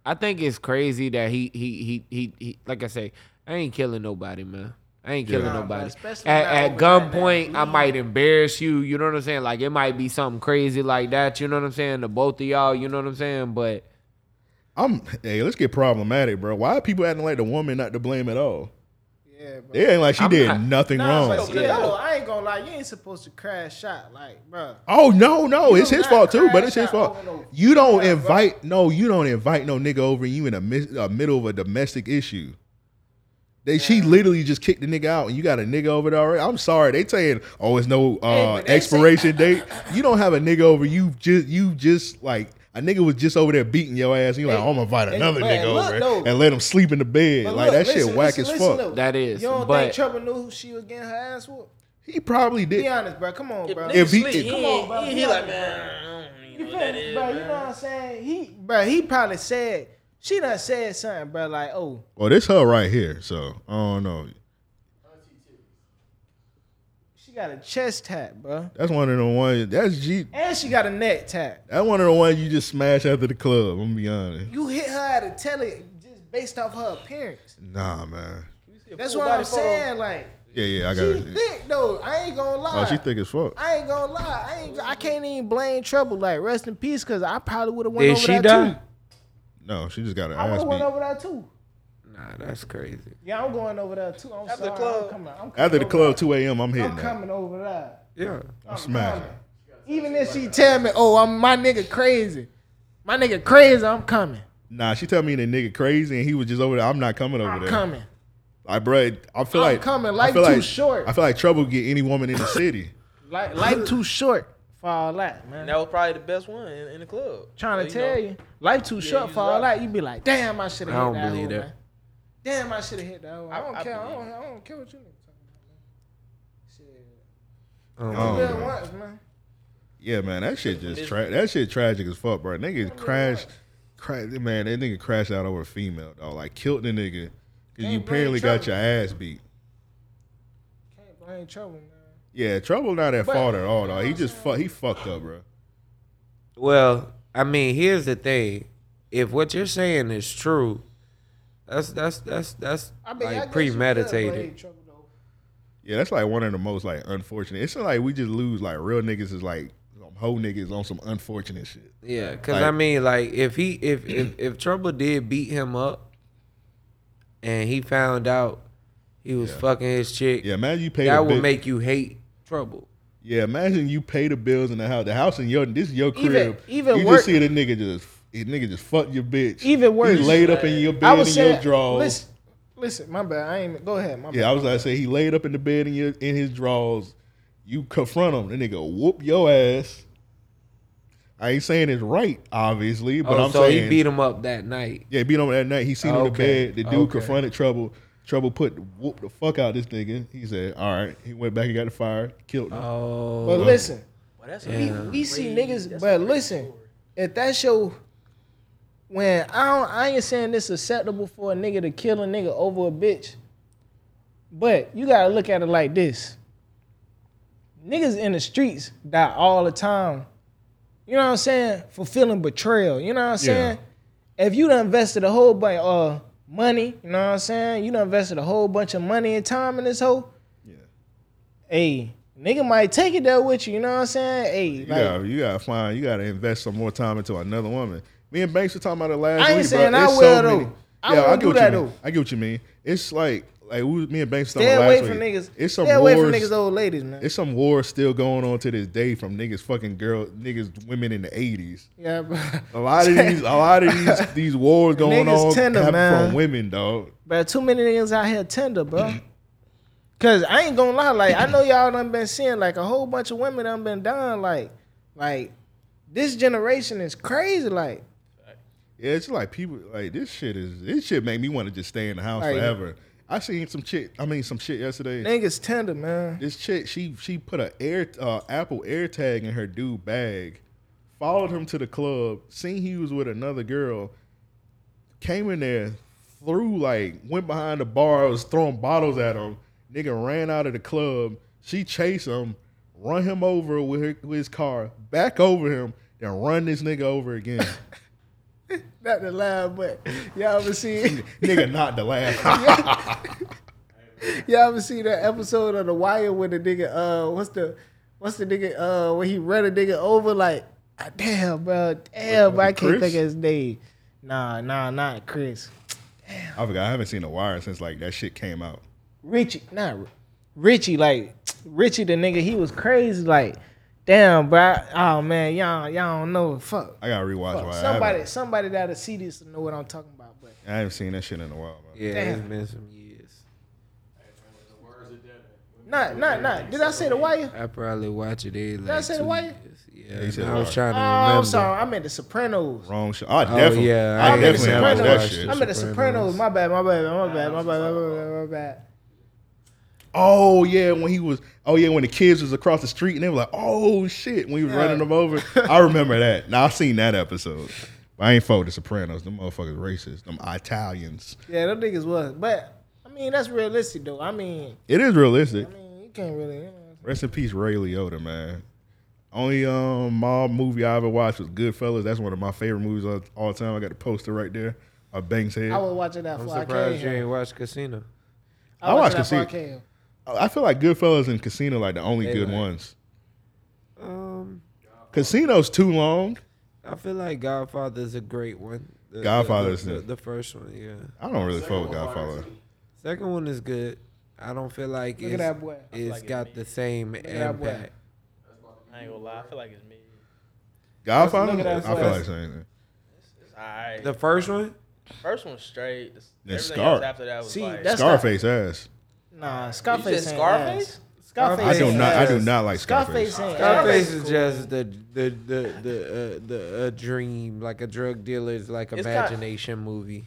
I think it's crazy that he he he he, he like I say, I ain't killing nobody, man. I ain't killing Nah, bro, nobody. especially At, at gunpoint, I might embarrass you. You know what I'm saying? Like it might be something crazy like that. You know what I'm saying? To both of y'all. You know what I'm saying? But I'm. Hey, let's get problematic, bro. Why are people acting like the woman not to blame at all? Yeah, bro. They ain't like she I'm did not- nothing Nah, wrong. but still, I ain't gonna lie. You ain't supposed to crash shot, like, bro. Oh no, no, You it's his not fault too, but crash it's his out fault. over no- You don't Yeah, bro. invite no, you don't invite no nigga over and you in the mi- uh, middle of a domestic issue. They she literally just kicked the nigga out and you got a nigga over there already. I'm sorry, they saying oh it's no uh, but they expiration date. You don't have a nigga over. You just you just like a nigga was just over there beating your ass. And you like Hey, oh, I'm gonna invite another nigga look, over though. and let him sleep in the bed. But like look, that shit whack listen, as listen, fuck. though. That is, You don't but- think Trouble knew who she was getting her ass whooped? He probably did. Be did. honest, bro. Come on, bro. If he- Sleep, if- he, Come on, bro. he, Be he like honest, man. I don't even You know feel me, is, bro? You know what I'm saying? He, bro. He probably said she done said something, bro. Like, oh, Well, this her right here. So I don't know. She got a chest tap, bro, That's one of the ones. That's G. and she got a neck tap. That's one of the ones you just smash after the club. I'm gonna be honest. You hit her at a telly just based off her appearance. Nah, man. That's Full what I'm saying. Like, Yeah, yeah, I got she it. thick though. I ain't gonna oh, lie. Oh, she thick as fuck. I ain't gonna lie. I ain't. I can't even blame Trouble. Like, rest in peace, cause I probably would have went did over she there die? too. No, she just got her I would ass have went over that too. Nah, that's crazy. Yeah, I'm going over there too. I'm After the club. I'm coming. I'm coming After the club, there. 2 a.m., I'm hitting I'm that. coming over there. Yeah. I'm smashing. coming. Even if she tell me, "Oh, I'm my nigga crazy," my nigga crazy, I'm coming. Nah, she tell me the nigga crazy and he was just over there. I'm not coming over there. I'm there. coming. Like, bro, I feel I'm like coming. I Life feel too like, short. I feel like trouble get any woman in the city. Like life too short for all that, man. And that was probably the best one in, in the club. Trying to So, know, tell you, life too short you for all right. that. You be like, damn, I should have I hit don't that. believe hoe, that. man. Damn, I should have hit that. hoe. I don't I care. I believe don't, I don't care what you niggas talking about, man. Shit. Oh, man. once, man. Yeah, man, that shit just tra- that shit tragic as fuck, bro. Nigga crashed, crash, man. That nigga crashed out over a female, dog. Like killed the nigga because you Can't apparently got Trouble. your ass beat. Can't blame trouble, man. Yeah, trouble not at But- fault at all, dog. He just fuck, he fucked up, bro. Well, I mean, here's the thing. If what you're saying is true, that's that's that's that's I mean, like guess premeditated. could blame Trouble, though. Yeah, that's like one of the most like unfortunate. It's like we just lose like real niggas is like some hoe niggas on some unfortunate shit. Yeah, because Like- I mean, like if he if if if Trouble did beat him up, and he found out he was Yeah. fucking his chick, Yeah, imagine you pay that would bill- make you hate Trouble. Yeah, imagine you pay the bills in the house. The house in your this is your crib. Even- even you worse- just see the nigga just the nigga just fuck your bitch. Even worse. He laid up in your I bed was in saying, your drawers. listen, listen, my bad. I ain't go ahead. My Yeah, bad. I was like, say he laid up in the bed in your in his drawers. You confront him, the nigga whoop your ass. I ain't saying it's right, obviously, but oh, I'm so saying he beat him up that night. Yeah, he beat him up that night. He seen him in the bed. The dude Okay. confronted Trouble. Trouble put whooped the fuck out this nigga. He said, "All right." He went back and got the fire, killed him. Oh, But listen, Well, that's we, we see niggas. that's But listen, story. if that show, when I don't, I ain't saying this acceptable for a nigga to kill a nigga over a bitch, but you gotta look at it like this: niggas in the streets die all the time. You know what I'm saying? Fulfilling betrayal. You know what I'm saying? If you done invested a whole bunch of uh, money, you know what I'm saying? You done invested a whole bunch of money and time in this hoe. Yeah. Hey, nigga might take it there with you. You know what I'm saying? Hey, You like, gotta, you gotta find, you gotta invest some more time into another woman. Me and Banks were talking about it last I ain't week, saying bro. I It's will, so though. many- I yeah, I get do what that, you mean. though. I get what you mean. It's like, like we, me and Banks talking Stay away last from week. niggas. It's some Stay away wars. from niggas, old ladies, man. It's some wars still going on to this day from niggas fucking girl, niggas, women in the eighties. yeah, bro. A lot of these, a lot of these, these wars going Niggas on tender, from women, dog. But too many niggas out here tender, bro. Cause I ain't gonna lie, like I know y'all done been seeing like a whole bunch of women done been done, like, like this generation is crazy, like. Yeah, it's like people like this shit is this shit make me want to just stay in the house Like- forever. I seen some shit. I mean, some shit yesterday. Niggas tender, man. This chick, she she put a air uh, Apple AirTag in her dude bag, followed him to the club, seen he was with another girl, came in there, threw like went behind the bar, was throwing bottles at him. Nigga ran out of the club. She chased him, run him over with, her, with his car, back over him, then run this nigga over again. Not the laugh, but y'all ever see nigga, not the last. y'all ever see that episode of The Wire where the nigga uh what's the what's the nigga uh when he ran a nigga over like ah, damn bro damn I can't Chris? think of his name. Nah, nah, not Chris. I forgot. I haven't seen The Wire since like that shit came out. Richie, not R- Richie, like Richie the nigga, he was crazy. Like, damn, bro. Oh man, y'all, y'all don't know. Fuck. I gotta rewatch. Fuck. Wire. I Somebody, somebody that'll see this to know what I'm talking about. But I haven't seen that shit in a while. Man. Yeah, Damn. it's been some years. not, not, not. Did I say the wire? I probably watch it every like I say The two Wire? Yeah, you said I was The trying Oh, to remember. I'm sorry. I meant the Sopranos. Wrong shit. I oh, definitely. yeah, I I the definitely watched that Sopranos. shit. I'm in the Sopranos. My bad. My bad. My bad. My bad. My bad. My bad. Oh yeah, when he was. Oh yeah, when the kids was across the street and they were like, "Oh shit!" When he was Yeah. running them over. I remember that. Now I seen that episode. But I ain't fuck with the Sopranos. Them motherfuckers racist. Them Italians. Yeah, them niggas was. But I mean, that's realistic though. I mean, It is realistic. I mean, you can't really. You know, Rest in peace, Ray Liotta, man. Only um mob movie I ever watched was Goodfellas. That's one of my favorite movies of all time. I got the poster right there. A Banks head. I was watching that I'm before I came surprised you ain't watched Casino. I watched watched that Casino. Came. I feel like Goodfellas and Casino like the only They good like- ones. Um, Casino's too long. I feel like Godfather's a great one. The, the- Godfather's the, the- the, first one, yeah. I don't really fuck with Godfather. Second one is good. I don't feel like Look at it's, that boy. it's like got me. the same at impact. I ain't gonna lie. I feel like it's me. Godfather. I feel like saying It's alright. The first one, first one straight. The- Then Scar- after that was See, like. that's- Scarface ass. Nah, Scarface. said ain't Scarface? ass. Scarface. I do ain't not. I do ass. not like Scarface. Scarface ain't Scarface ass. is just the the the the uh, the a dream, like a drug dealer's like It's got- imagination movie.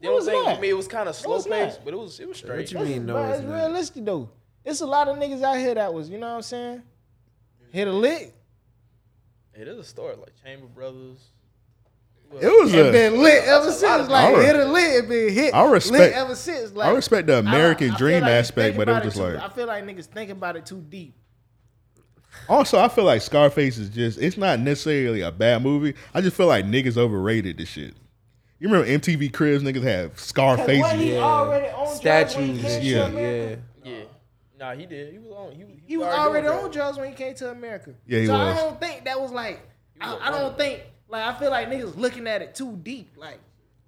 The only was thing that? for me, it was kind of slow was paced, that? but it was it was straight. What you mean? No, bro, it's it's not. realistic though. It's a lot of niggas out here that was, you know what I'm saying? Hit a lick It is a story like Chamber Brothers. It was and a. been lit ever That's a lot since. Like power. hit a lick and been hit. I lit respect- ever since. Like I respect the American I- I dream like aspect, but it was about just too- like. I feel like niggas think about it too deep. Also, I feel like Scarface is just. It's not necessarily a bad movie. I just feel like niggas overrated this shit. You remember MTV Cribs? Niggas have Scarface. Cause Yeah. already owned drugs when he Statues came and to Yeah. Yeah. Yeah. Nah, he did. He was on. He, He was already doing on drugs when he came to America. Yeah, he so was. I don't think that was like. I, was I don't think like I feel like niggas looking at it too deep. Like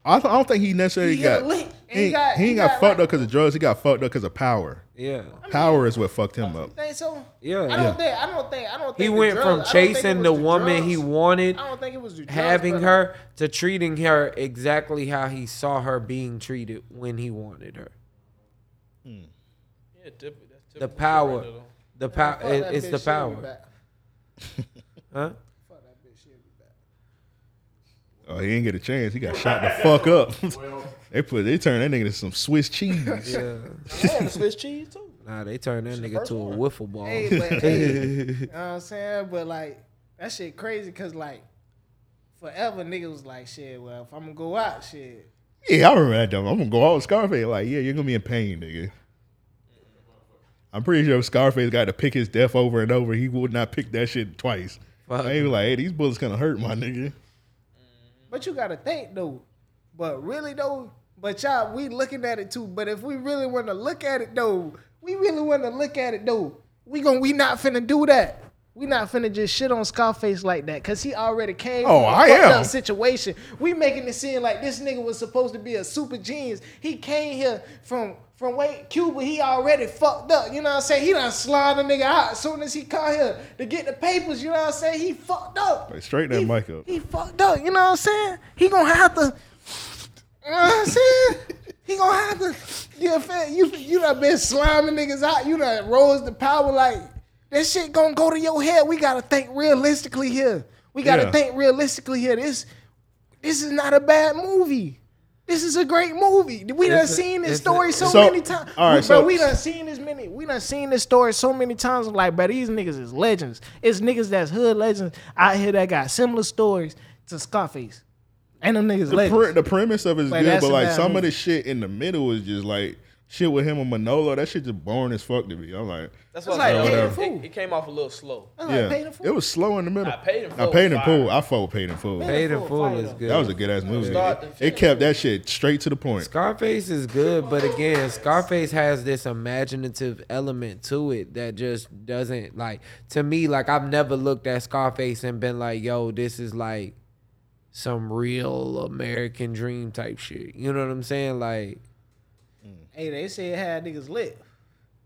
I, th- I don't think he necessarily He got. a lick, and he, he ain't- got- he he ain't got, got, fucked like- up because of drugs. He got fucked up because of power. Yeah. Power is what fucked him up. think so. Yeah. I Yeah. don't think. I don't think. I don't think. He the went drugs- from I don't think it chasing was the woman he wanted, I don't think it was the drugs, having but- her, to treating her exactly how he saw her being treated when he wanted her. Hmm. Yeah, typical. That's The power. The power. that It's the power. Huh? Fuck that bitch, she'll Oh, he didn't get a chance. He got shot the fuck up. they put they turned that nigga to some Swiss cheese. Yeah. I had the Swiss cheese too. Nah, they turned that nigga to a wiffle ball. Hey, but hey, you know what I'm saying? But like that shit crazy because like forever niggas was like shit. Well, if I'm gonna go out, shit. Yeah, I remember that though. I'm gonna go out with Scarface. Like, yeah, you're gonna be in pain, nigga. I'm pretty sure Scarface got to pick his death over and over, he would not pick that shit twice. Fuck. He was like, hey, these bullets gonna hurt my nigga. But you gotta think though. But really though, but y'all, we looking at it too. But if we really want to look at it though, we really want to look at it though. We gon' we not finna do that. We not finna just shit on Scarface like that, cause he already came. Oh, from a I fucked am. up Situation. We making it seem like this nigga was supposed to be a super genius. He came here from from way Cuba. He already fucked up. You know what I'm saying? He done slide a nigga out as soon as he caught here to get the papers. You know what I'm saying? He fucked up. Like, straighten that He- mic up. He fucked up. You know what I'm saying? He gonna have to. You know what I'm saying? He gonna have to. You feel, you you done been sliming niggas out. You done rose the power like that shit gonna go to your head. We gotta think realistically here. We gotta Yeah. think realistically here. This this is not a bad movie. This is a great movie. We done a- seen this it's a- story so, So, many times. all right, bro, so- we done seen this many. We done seen this story so many times. I'm like, but these niggas is legends. It's niggas that's hood legends out here that got similar stories to Scarface. And them niggas The, legends. pre- the premise of it is Like, good, but like bad some of the shit in the middle is just like shit with him and Manolo. That shit just boring as fuck to me. I'm like, That's what like I'm Paid in saying. Full. It, it came off a little slow. I'm like, yeah, paid it was slow in the middle. Nah, Paid in I paid in was full. fire. I fought paid in full. Paid in Full full fire, is good. That was a good ass movie. Start It kept that shit straight to the point. Scarface is good, but again, Scarface has this imaginative element to it that just doesn't like to me. Like I've never looked at Scarface and been like, "Yo, this is like some real American dream type shit." You know what I'm saying? Like Hey, they say it had niggas lit.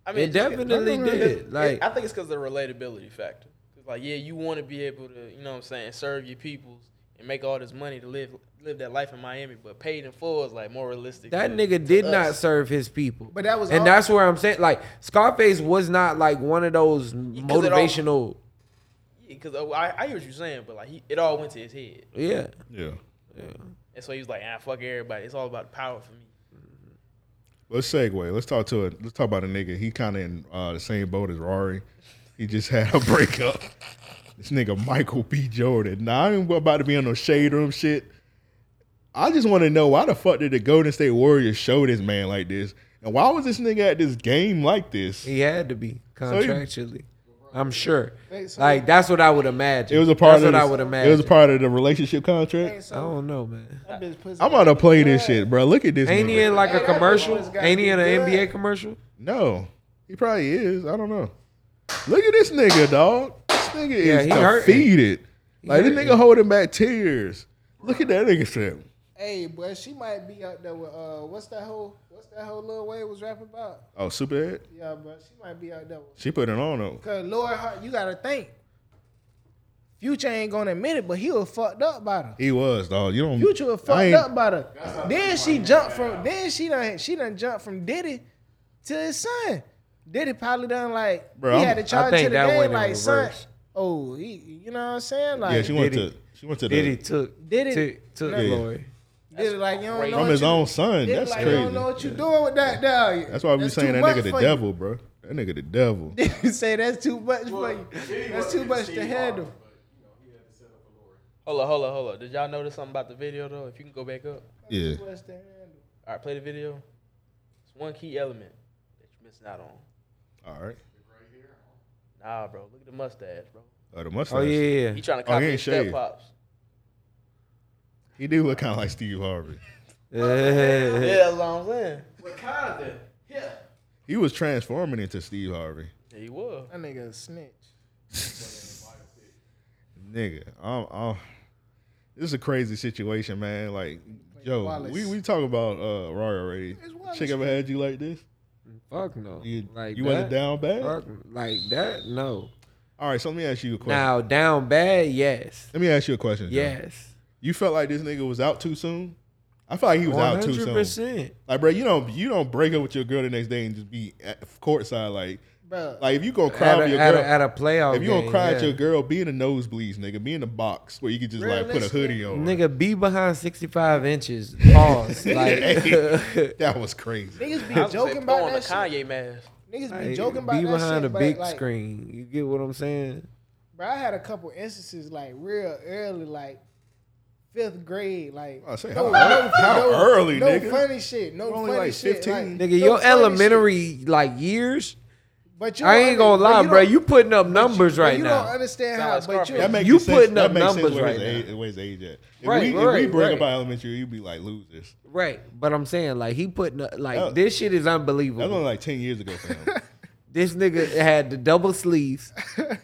I mean, it definitely it's- did. it- Like I think it's because of the relatability factor. 'Cause, like, yeah, you want to be able to, you know what I'm saying, serve your peoples and make all this money to live live that life in Miami, but paid in full is like more realistic. that to- nigga did not serve his people. But that was and all- that's where I'm saying like Scarface was not like one of those 'cause it all- motivational. Because I, I hear what you're saying, but like he, it all went to his head, Yeah. Yeah. and so he was like, ah, fuck everybody. It's all about power for me. Let's segue. Let's talk to it. Let's talk about a nigga. He kind of in uh, the same boat as Rari. He just had a breakup. This nigga Michael B. Jordan. Now I ain't about to be on no shade room shit. I just want to know why the fuck did the Golden State Warriors show this man like this, and why was this nigga at this game like this? He had to be he- contractually. I'm sure. Hey, so- Like that's what I would imagine. It was a part That's of what I this- would imagine. It was a part of the relationship contract. Hey, I don't know, man. that bitch pussy I'm about to play this shit, bro. Look at this. Ain't he nigga. in like a commercial? Ain't he in an. NBA commercial? No, he probably is. I don't know. Look at this nigga, dog. This nigga Yeah, is he hurting. defeated. Like this hurting. nigga holding back tears. Look at that nigga strip. Hey, boy, she might be out there with uh, what's that whole, what's that whole Lil Wayne was rapping about? Oh, Superhead. Yeah, bro, she might be out there. With, She put it on though. Cause Lord, you gotta think. Future ain't gonna admit it, but he was fucked up by her. He was dog. You don't. Future was I fucked ain't- up by her. Then she jumped from. Then she done. She done jumped from Diddy to his son. Diddy probably done like Bro, he I'm- had to charge think to the that game went in like son. Oh, he. You know what I'm saying? Like Yeah, she went Diddy- to. She went to the Diddy took Diddy- took, took No. Lori. Diddy like you don't know from his you, own son. That's like you don't crazy. know what you doing with that dog. That's why we That's saying that nigga the you. devil, bro. That nigga the devil. You say that's too much for you. That's too much to handle. Hold on, hold on, hold on. Did y'all notice something about the video though? If you can go back up. Yeah. Too much to handle. All right, play the video. It's one key element that you're missing out on. All right. Nah, bro. Look at the mustache, bro. Oh, the mustache. Oh yeah. He trying to Oh, copy ain't his step pops. He do look kind of like Steve Harvey. Yeah, that's what I'm saying. What kind of? Yeah. He was transforming into Steve Harvey. Yeah, he was. That nigga a snitch. Nigga, I'm, I'm, this is a crazy situation, man. Like, yo, Wallace. we, we talk about uh Roy already. It's Wallace. Chick ever had you like this? Fuck no. You, like you that, wasn't down bad? Fuck, like that? No. All right, so let me ask you a question. Now down bad, yes, let me ask you a question. John. yes. You felt like this nigga was out too soon? I felt like he was out too soon. Like, bro, you don't you don't break up with your girl the next day and just be at courtside like, bro. Like if you gonna cry At a, your at, girl, a, at a playoff if you gonna cry yeah. at your girl, be in the nosebleeds, nigga. Be in the box where you can just like put a hoodie on. Nigga, be behind 65 inches. Pause. like, that was crazy. Niggas be I joking about throw on the shit. Kanye mask. Niggas be like, joking about be behind shit, a big like, screen. You get what I'm saying? Bro, I had a couple instances like real early, like fifth grade, like I say, no, how- no, how no, early, no nigga? funny shit, no You're only, funny like, shit, 15. like, Nigga, no your funny elementary like years. But you I ain't gonna lie, but bro. You putting up but you- numbers right you now. You don't understand how, like but you, That makes You sense. putting that up makes numbers sense where right his now. age, where age at. If Right, we, if we right, bring right. about elementary, you'd be like losers. Right, but I'm saying like he putting up, like Oh. this shit is unbelievable. That was unbelievable. only like ten years ago for him. This nigga had the double sleeves.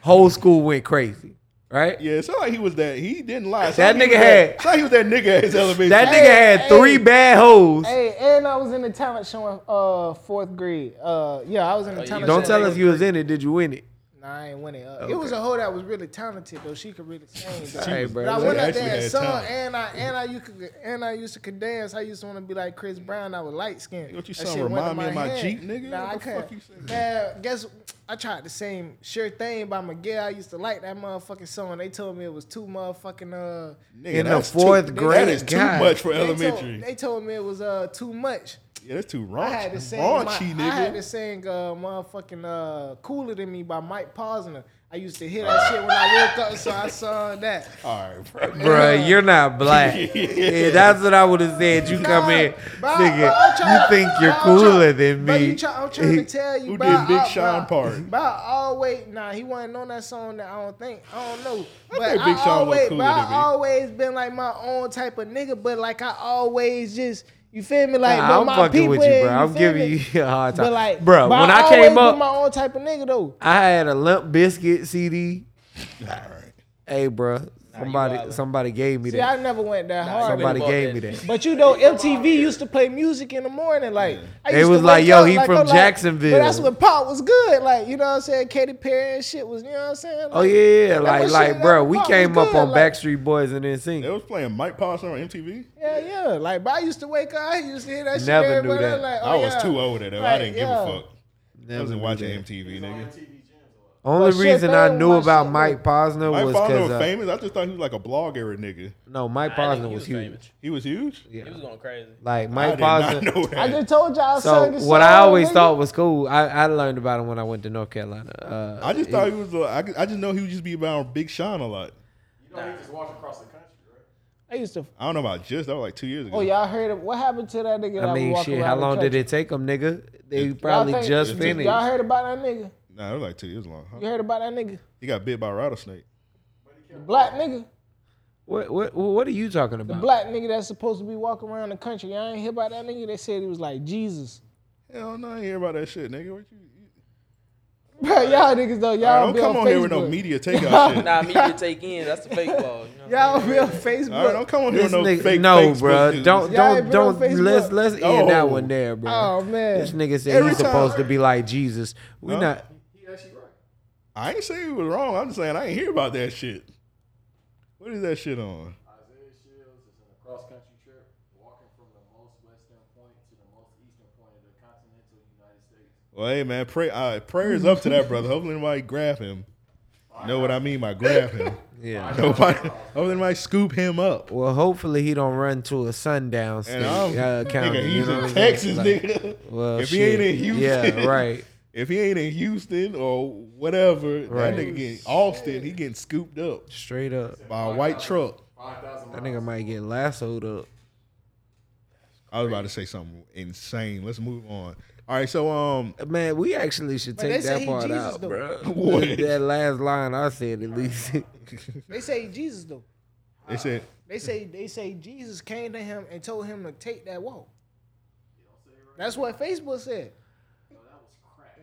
Whole school went crazy. Right? yeah, it's not like he was that. He didn't lie. It's That like nigga was had- It's like he was that nigga at his elementary. That Hey, nigga had hey. three bad hoes. Hey, and I was in the talent show in uh fourth grade. Uh, yeah, I was in the Oh, you talent. Don't show tell us you was in it. Did you win it? Nah, I ain't winning. Uh, It was a hoe that was really talented though. She could really sing. though. Hey, bro. But I She went out actually there and sung, talent. and I and I used to and I used to could dance. I used to want to be like Chris Brown. I was light skinned. What you That sung shit went remind in me of my head. Jeep, nigga? Nah, What I the fuck couldn't. you saying? Man, guess I tried the same sure thing by Miguel. I used to like that motherfucking song. They told me it was too motherfucking uh. Nigga, In the that's too- fourth That grade, is too much for They told, elementary. they told me it was uh too much. Yeah, that's too I had raunchy. to sing. my- Raunchy, I had nigga. to sing uh, motherfucking uh, "Cooler Than Me" by Mike Posner. I used to hear that shit when I woke up, so I saw that. All right, bro. Bruh, you're not black. yeah, that's what I would have said. You come in, but I- nigga. but You think you're but cooler trying- than but me. you try, I'm trying to tell you. Who but did Big I- Sean but- part? But I always, nah, he wasn't on that song. That I don't think. I don't know. I But think I, Big Sean was always, cooler but I than me. always been like my own type of nigga. But like I always just. You feel me? Like, Nah, but I'm my fucking people, with you, bro. you I'm giving me? you a hard time. But like, bro. but when I always came been up- my own type of nigga though. I had a Limp Bizkit CD. All right. Hey, bruh, somebody somebody gave me See, that. I never went that hard. Somebody gave that me that. But you know, MTV used to play music in the morning. Like I They used was to like, wake yo, up, he like, from I'm like- Jacksonville. But that's when pop was good. Like you know what I'm saying? Katy Perry and shit was. You know what I'm saying? Oh yeah, yeah, like like bro, we came up good, on like- Backstreet Boys and then They sing. was playing Mike Posner on MTV. Yeah, yeah. Like, but I used to wake up. I used to hear that shit. Never every knew that. Like, oh, I was yeah. too old at that. I didn't yeah. give a fuck. I wasn't watching MTV, nigga. Only But shit, reason they I knew about shit, Mike Posner Mike was Posner because was uh, famous. I just thought he was like a blog era nigga. no, Mike Posner he was huge. famous. He was huge. Yeah. He was going crazy. Like I Mike did not Posner. know that. I just told y'all. So what I always nigga. thought was cool, I, I learned about him when I went to North Carolina. Uh, I just thought he was. A, I, I just know he would just be around Big Sean a lot. You know, he just walked across the country. Right? I used to. I don't know about just that was like two years ago. Oh, y'all heard of what happened to that nigga? I that mean, shit. How long did it take him, nigga? They Y'all probably think- just finished. Y'all heard about that nigga? Nah, it was like two years long. Huh? You heard about that nigga? He got bit by a rattlesnake. The black nigga. What what what are you talking The about? black nigga that's supposed to be walking around the country. Y'all ain't hear about that nigga? They said he was like Jesus. Hell no, I ain't hear about that shit, nigga. What you? you Bro, y'all niggas though, All y'all right, don't be come on on here with no Facebook. media takeout shit. Nah, me to take in. That's the fake ball. You know Y'all be on Facebook. All right, don't come on here with no nigga, fake. no, Facebook bro. news. Don't don't ain't been on don't. Let's let's end that oh. one there, bro. Oh man. This nigga said Every he's time- supposed to be like Jesus. We Huh? not. I ain't saying he was wrong. I'm just saying I ain't hear about that shit. What is that shit on? Isaiah Shields is in a cross country trip walking from the most western point to the most eastern point of the continental United States. Well, hey man, pray. Uh, prayers up to that brother. Hopefully nobody grab him. Know what I mean by grab him? Yeah. Nobody. Hopefully nobody scoop him up. Well, hopefully he don't run to a sundown state And I'm, uh, county. nigga, you he's know in Texas, Like, nigga. Well, if he ain't in Houston, yeah, right. If he ain't in Houston or whatever, Right. that nigga getting Austin, he getting scooped up Straight up, by a white truck. that nigga might get lassoed up. I was about to say something insane. Let's move on. All right, so um, Man, we actually should take that part Jesus, out, though. bro. What? that last line I said at least. They say Jesus though. they said They say they say Jesus came to him and told him to take that walk. That's what Facebook said.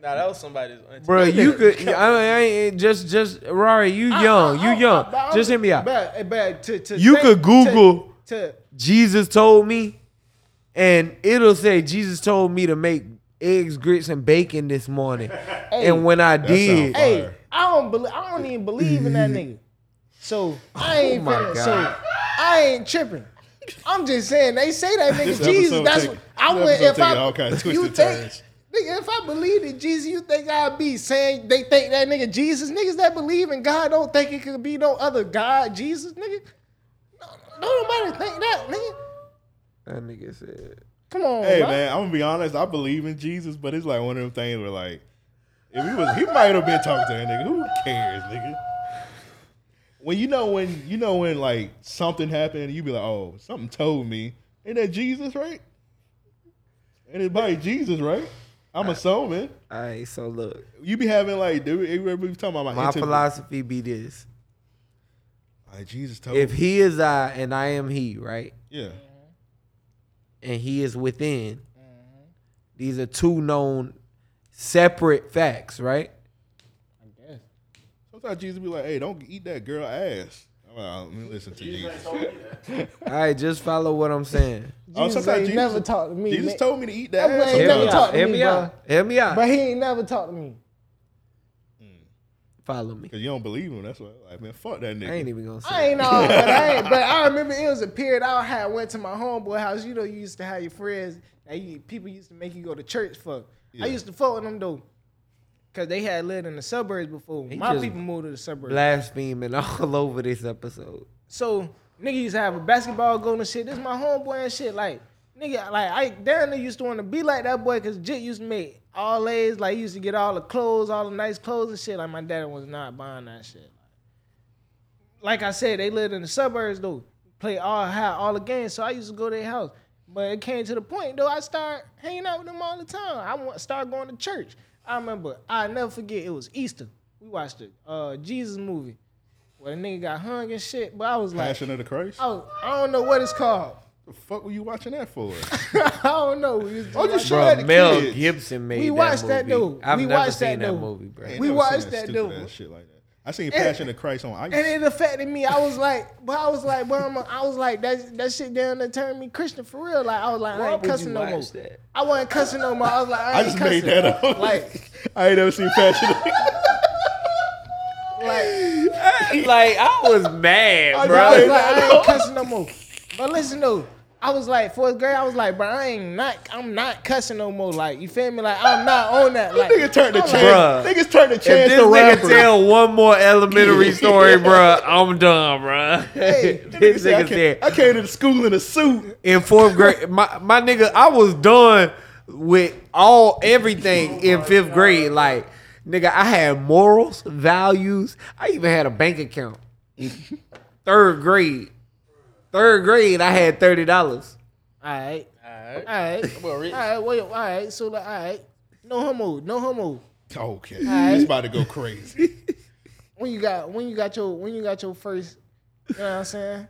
Nah, that was somebody's. auntie. Bro, you could. I, I ain't just just Rari. You ah, young. You ah, ah, young. Just hear me out. But, eh, but to, to You take- could Google to, to Jesus told me, and it'll say Jesus told me to make eggs, grits, and bacon this morning. and when I did, hey. I don't believe. I don't even believe in that nigga. So I oh ain't Oh finna, so I ain't tripping. I'm just saying they say that nigga This Jesus. That's take- what I this would if I taking all kinds of you take turns. Nigga, if I believed in Jesus, you think I'd be saying they think that nigga Jesus? Niggas that believe in God don't think it could be no other God, Jesus, nigga. No, no nobody think that, nigga. That nigga said. Come on, Hey bro. man, I'm gonna be honest. I believe in Jesus, but it's like one of them things where like, if he was, he might have been talking to that nigga. Who cares, nigga? When you know when you know when like something happened, you be like, oh, something told me. Ain't that Jesus, right? Ain't it by Jesus, right? I'm assuming. All right, so look, You be having like, dude, everybody be talking about my, my inter- philosophy be this: Like Jesus told if me. he is I and I am he, right, yeah, mm-hmm. and he is within, mm-hmm. these are two known separate facts, right? I guess. Sometimes Jesus be like, hey, don't eat that girl ass. I'm let me listen to Jesus. All right, just follow what I'm saying. Oh, Jesus sometimes ain't Jesus- never talked to me. Jesus man. told me to eat That that boy ass. ain't Hear never me sometimes. talked out. to Hear me, me bro. out. Hear me out. But he ain't never talked to me. Hmm. Follow me. Cause you don't believe him. That's why. Like, man, fuck that nigga. I ain't even gonna say. I ain't know, but I ain't. But I remember it was a period I had went to my homeboy house. You know, you used to have your friends. That you, people used to make you go to church for. Yeah. I used to fuck with them though, cause they had lived in the suburbs before. He my people moved to the suburbs. Blaspheming all over this episode. So nigga used to have a basketball goal and shit. This my homeboy and shit. Like nigga, like I Darren used to want to be like that boy because Jit used to make all A's. Like he used to get all the clothes, all the nice clothes and shit. Like my dad was not buying that shit. Like I said, they lived in the suburbs though. Play all had all the games, so I used to go to their house. But it came to the point though, I started hanging out with them all the time. I want start going to church. I remember, I never forget. It was Easter. We watched the uh, Jesus movie where the nigga got hung and shit. But I was like, Passion of the Christ. I, was, I don't know what it's called. The fuck were you watching that for? I don't know. We, was just Oh, you watching- sure had Bro, the Mel kids. Gibson made We that watched that movie. dude. I've We never watched that seen that dude. movie, bro. Ain't We never watched that stupid dude. ass Shit like that. I seen Passion of Christ on ice. and it affected me. I was like, but I was like, but I'm a, I was like, that that shit down there turned me Christian for real. Like I was like, I Why ain't cussing no more. that? I wasn't cussing no more. I was like, I, I just cussing. made that up. Like, I ain't never seen Passion. of like like I was mad, I bro. was like, I ain't cussing no more. But listen though, I was like fourth grade. I was like, bro, I ain't not. I'm not cussing no more. Like you feel me? Like I'm not on that. Like Nigga turned the chance. Bruh. Niggas turned the If chance this to nigga rapper. tell one more elementary story, bro, I'm done, bro. Hey, this Say, I, nigga came, said I came to the school in a suit. in fourth grade, my my nigga, I was done with all everything oh in fifth grade. Like, nigga, I had morals, values. I even had a bank account. Third grade, third grade, I had thirty dollars. All right. Alright. All right. That boy rich. All right. Wait. All right. So like, all right. No homo. No homo. Okay, Alright. it's about to go crazy. When you got when you got your when you got your first, you know what I'm saying.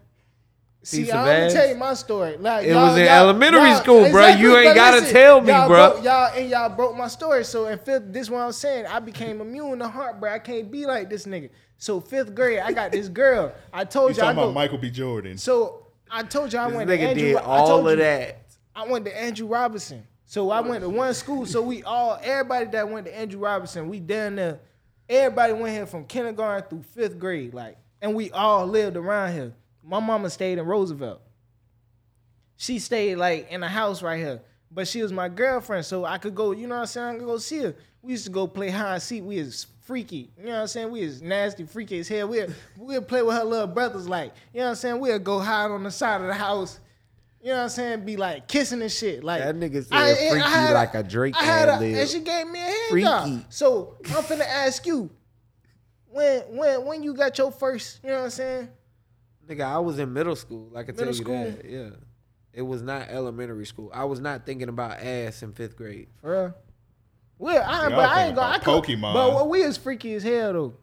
See, Piece of I'm gonna tell you my story. Like It was in y'all- elementary y'all- school, bruh. You ain't gotta tell me, y'all bruh. Broke, y'all and y'all broke my story. So in fifth, this is what I'm saying. I became immune to heartbreak. I can't be like this nigga. So fifth grade, I got this girl. I told He's you I talking go. about Michael B. Jordan. So I told you I This went to nigga Andrew. did I all told of you, that. I went to Andrew Robinson. So I went to one school. So we all, everybody that went to Andrew Robinson, we down there. Everybody went here from kindergarten through fifth grade, like, and we all lived around here. My mama stayed in Roosevelt. She stayed like in a house right here, but she was my girlfriend, so I could go. You know what I'm saying? I could go see her. We used to go play hide and seek. We is freaky. You know what I'm saying? We is nasty, freaky as hell. We we'll play with her little brothers, like you know what I'm saying. We'll go hide on the side of the house. You know what I'm saying? Be like kissing and shit. Like That nigga said I- freaky had like a Drake I had a, and she gave me a hand Freaky. job. So I'm finna ask you, when when when you got your first, you know what I'm saying? Nigga, I was in middle school. Like I can tell Middle you school? that. Yeah. It was not elementary school. I was not thinking about ass in fifth grade. For real. Well, I, Yeah, but I I ain't gonna. I could, Pokemon. But we is freaky as hell though.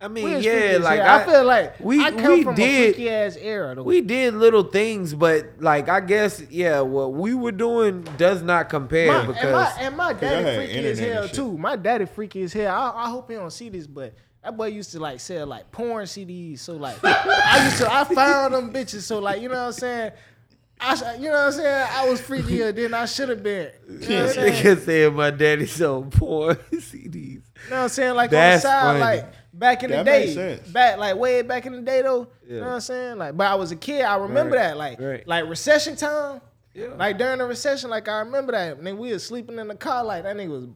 I mean, yeah, like. I, I, feel like we I come we from did a freaky ass era though. we did little things, but like I guess yeah, what we were doing does not compare My, and because my, and my daddy freaky as hell too. My daddy freaky as hell. I, I hope he don't see this, but that boy used to like sell like porn CDs. So like I used to I found them bitches. So like you know what I'm saying. I, you know what I'm saying? I was freakier than I should have been. You know what I'm this saying? nigga said my daddy sold porn CDs. You know what I'm saying? Like That's on the side, funny. like back in the That day, sense. back like way back in the day though. You Yeah. know what I'm saying? Like, but I was a kid. I remember Right, that. Like, right. like recession time. Yeah. Like during the recession, like I remember that. Nigga, we was sleeping in the car like that nigga was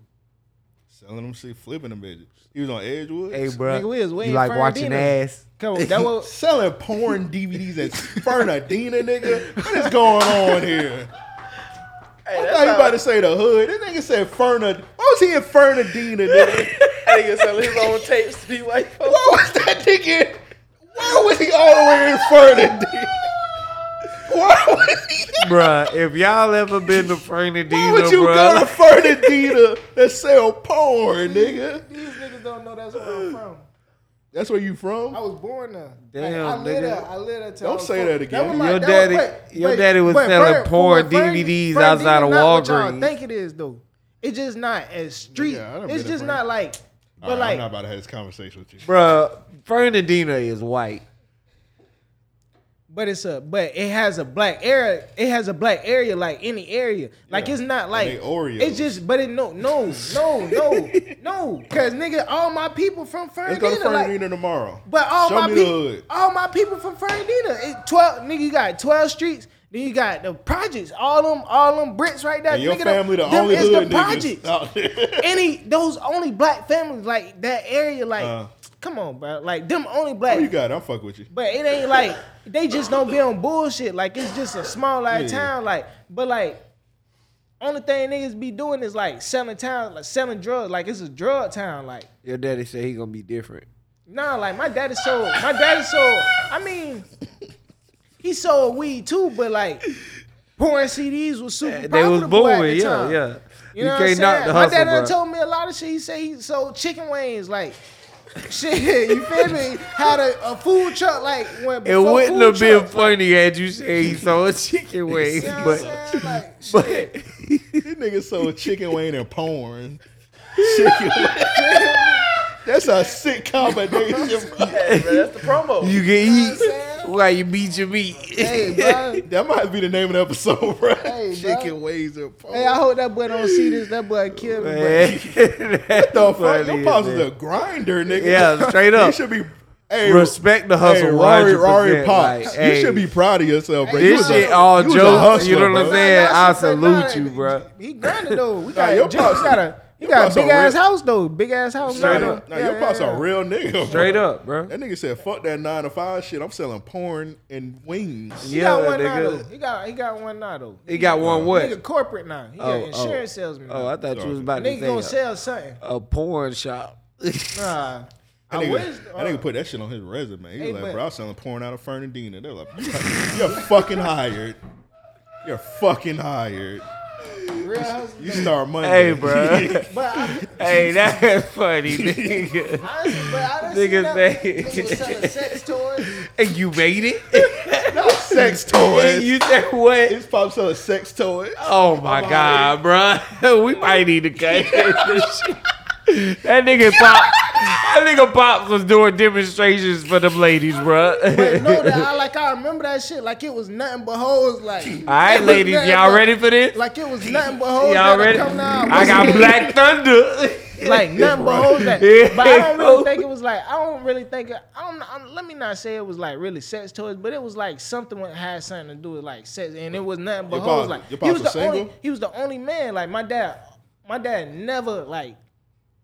Selling them shit, flipping them bitches. He was on Edgewood. Hey, bro. Nigga, we was waiting you like for watching Ardina. ass? Come on, that was Selling porn DVDs at Fernandina, nigga. What is going on here? Hey, I thought you how- about to say the hood. This nigga said Fernand. Why was he in Fernandina, nigga? That nigga selling his own tapes to these white folks. Why was that nigga? Why was he all the way in Fernandina? Why? Bruh, if y'all ever been to Fernandina, Why Fernandina, would you go to. Fernandina that sell porn, nigga? these niggas don't know that's where I'm uh, from. That's where you from? I was born there. Damn, I lived nigga. there. I lived there. till I Don't was say four- that again. was my- Your that daddy- was- wait, your wait, daddy was wait, selling Fern- porn Fern- DVDs Fern- outside of not what y'all Walgreens. think it is though. It's just not as street. Yeah, I done it's to just Fern- not like. But All right, like, I'm not about to have this conversation with you. Bruh, Fernandina is white. But it's a but it has a black area. It has a black area like any area. Like Yeah. it's not like Oreos. it's just. But it no no no no no. Cause nigga, all my people from Let's Fernandina. go to like, tomorrow. But all Show my people, all my people from Fernandina. It twelve nigga, you got twelve streets. Then you got the projects. All them, all them bricks right there. And your nigga, family the them only is hood the projects. Any those only black families like that area. Like, Uh. Come on, bro. Like them only black. Oh, you got it. I'm fuck with you. But it ain't like they just don't be on bullshit. Like it's just a small ass Yeah. town. Like, but like, only thing niggas be doing is like selling town, like selling drugs. Like it's a drug town. Like. Your daddy said he gonna be different. Nah, like my daddy sold. My daddy sold. I mean, he sold weed too, but like pouring CDs was super They was profitable at booming, the yeah, time. yeah. You know what I'm saying? knock the my hustle, dad done bruh. told me a lot of shit. He said he sold chicken wings, like shit. You feel me? Had a, a food truck, like when It wouldn't food have been trucks, funny had you said he sold chicken wings, You know what I'm but saying? Like, but This nigga sold chicken wing and porn. Chicken wing. That's a sick combination, bro. Hey, bro, that's the promo. you can you know what I'm eat saying? while you beat your meat. Hey, bro. That might be the name of the episode, bro. Hey, bro. chicken wings and porn. Hey, I hope that boy don't see this. That boy kill me. bro. Man, what the fuck? funny Your pops is a grinder, nigga. Yeah, straight up. You should be. Hey, Respect the hustle. Hey, Rari, 100%, Rari Pops. like, you hey, should be proud of yourself, bro. Hey, You This was a- shit all you was jokes. hustler, You know what I'm saying? I salute you, bro. He grinded though. We got your your pops- he got a he your got a pops a big ass real- house though. Big ass house. Straight now, up. Nah, though. your Yeah, pops yeah, a real nigga. bro. Straight up, bro. That nigga said, "Fuck that nine to five shit. I'm selling porn and wings." He Yeah, got one now though. nigga. He got he got one now though. He got one Nigga what? corporate now. He got Oh, insurance oh. salesman. Oh, now. I thought you was about to Nigga gonna sell something. a, a porn shop. Nah. That I nigga, wish. that uh, nigga put that shit on his resume. He Hey, was like, but- bro, I was selling porn out of Fernandina. They're like, you're fucking hired. You're fucking hired. Real house. You start Monday. Hey, bro. But I, hey, that's funny, nigga. honestly, but I done Nigga seen that say- nigga selling sex toys. And you made it? No, sex And toys. you said what? His pop selling sex toys. Oh my oh god, bro. We might need to cut this shit. That nigga pop, that nigga pops was doing demonstrations for them ladies, bro. But no, that I like I remember that shit like it was nothing but hoes. Like All right, ladies, y'all but- ready for this? Like it was nothing but hoes. Y'all ready? Come down. I got Black Thunder. like nothing but hoes. That, Yeah. but I don't really think it was like I don't really think it, I don't. I, let me not say it was like really sex toys, but it was like something that had something to do with like sex, and it was nothing but Your hoes. pops- Like your he was pops the was only. He was the only man. Like my dad. My dad never like.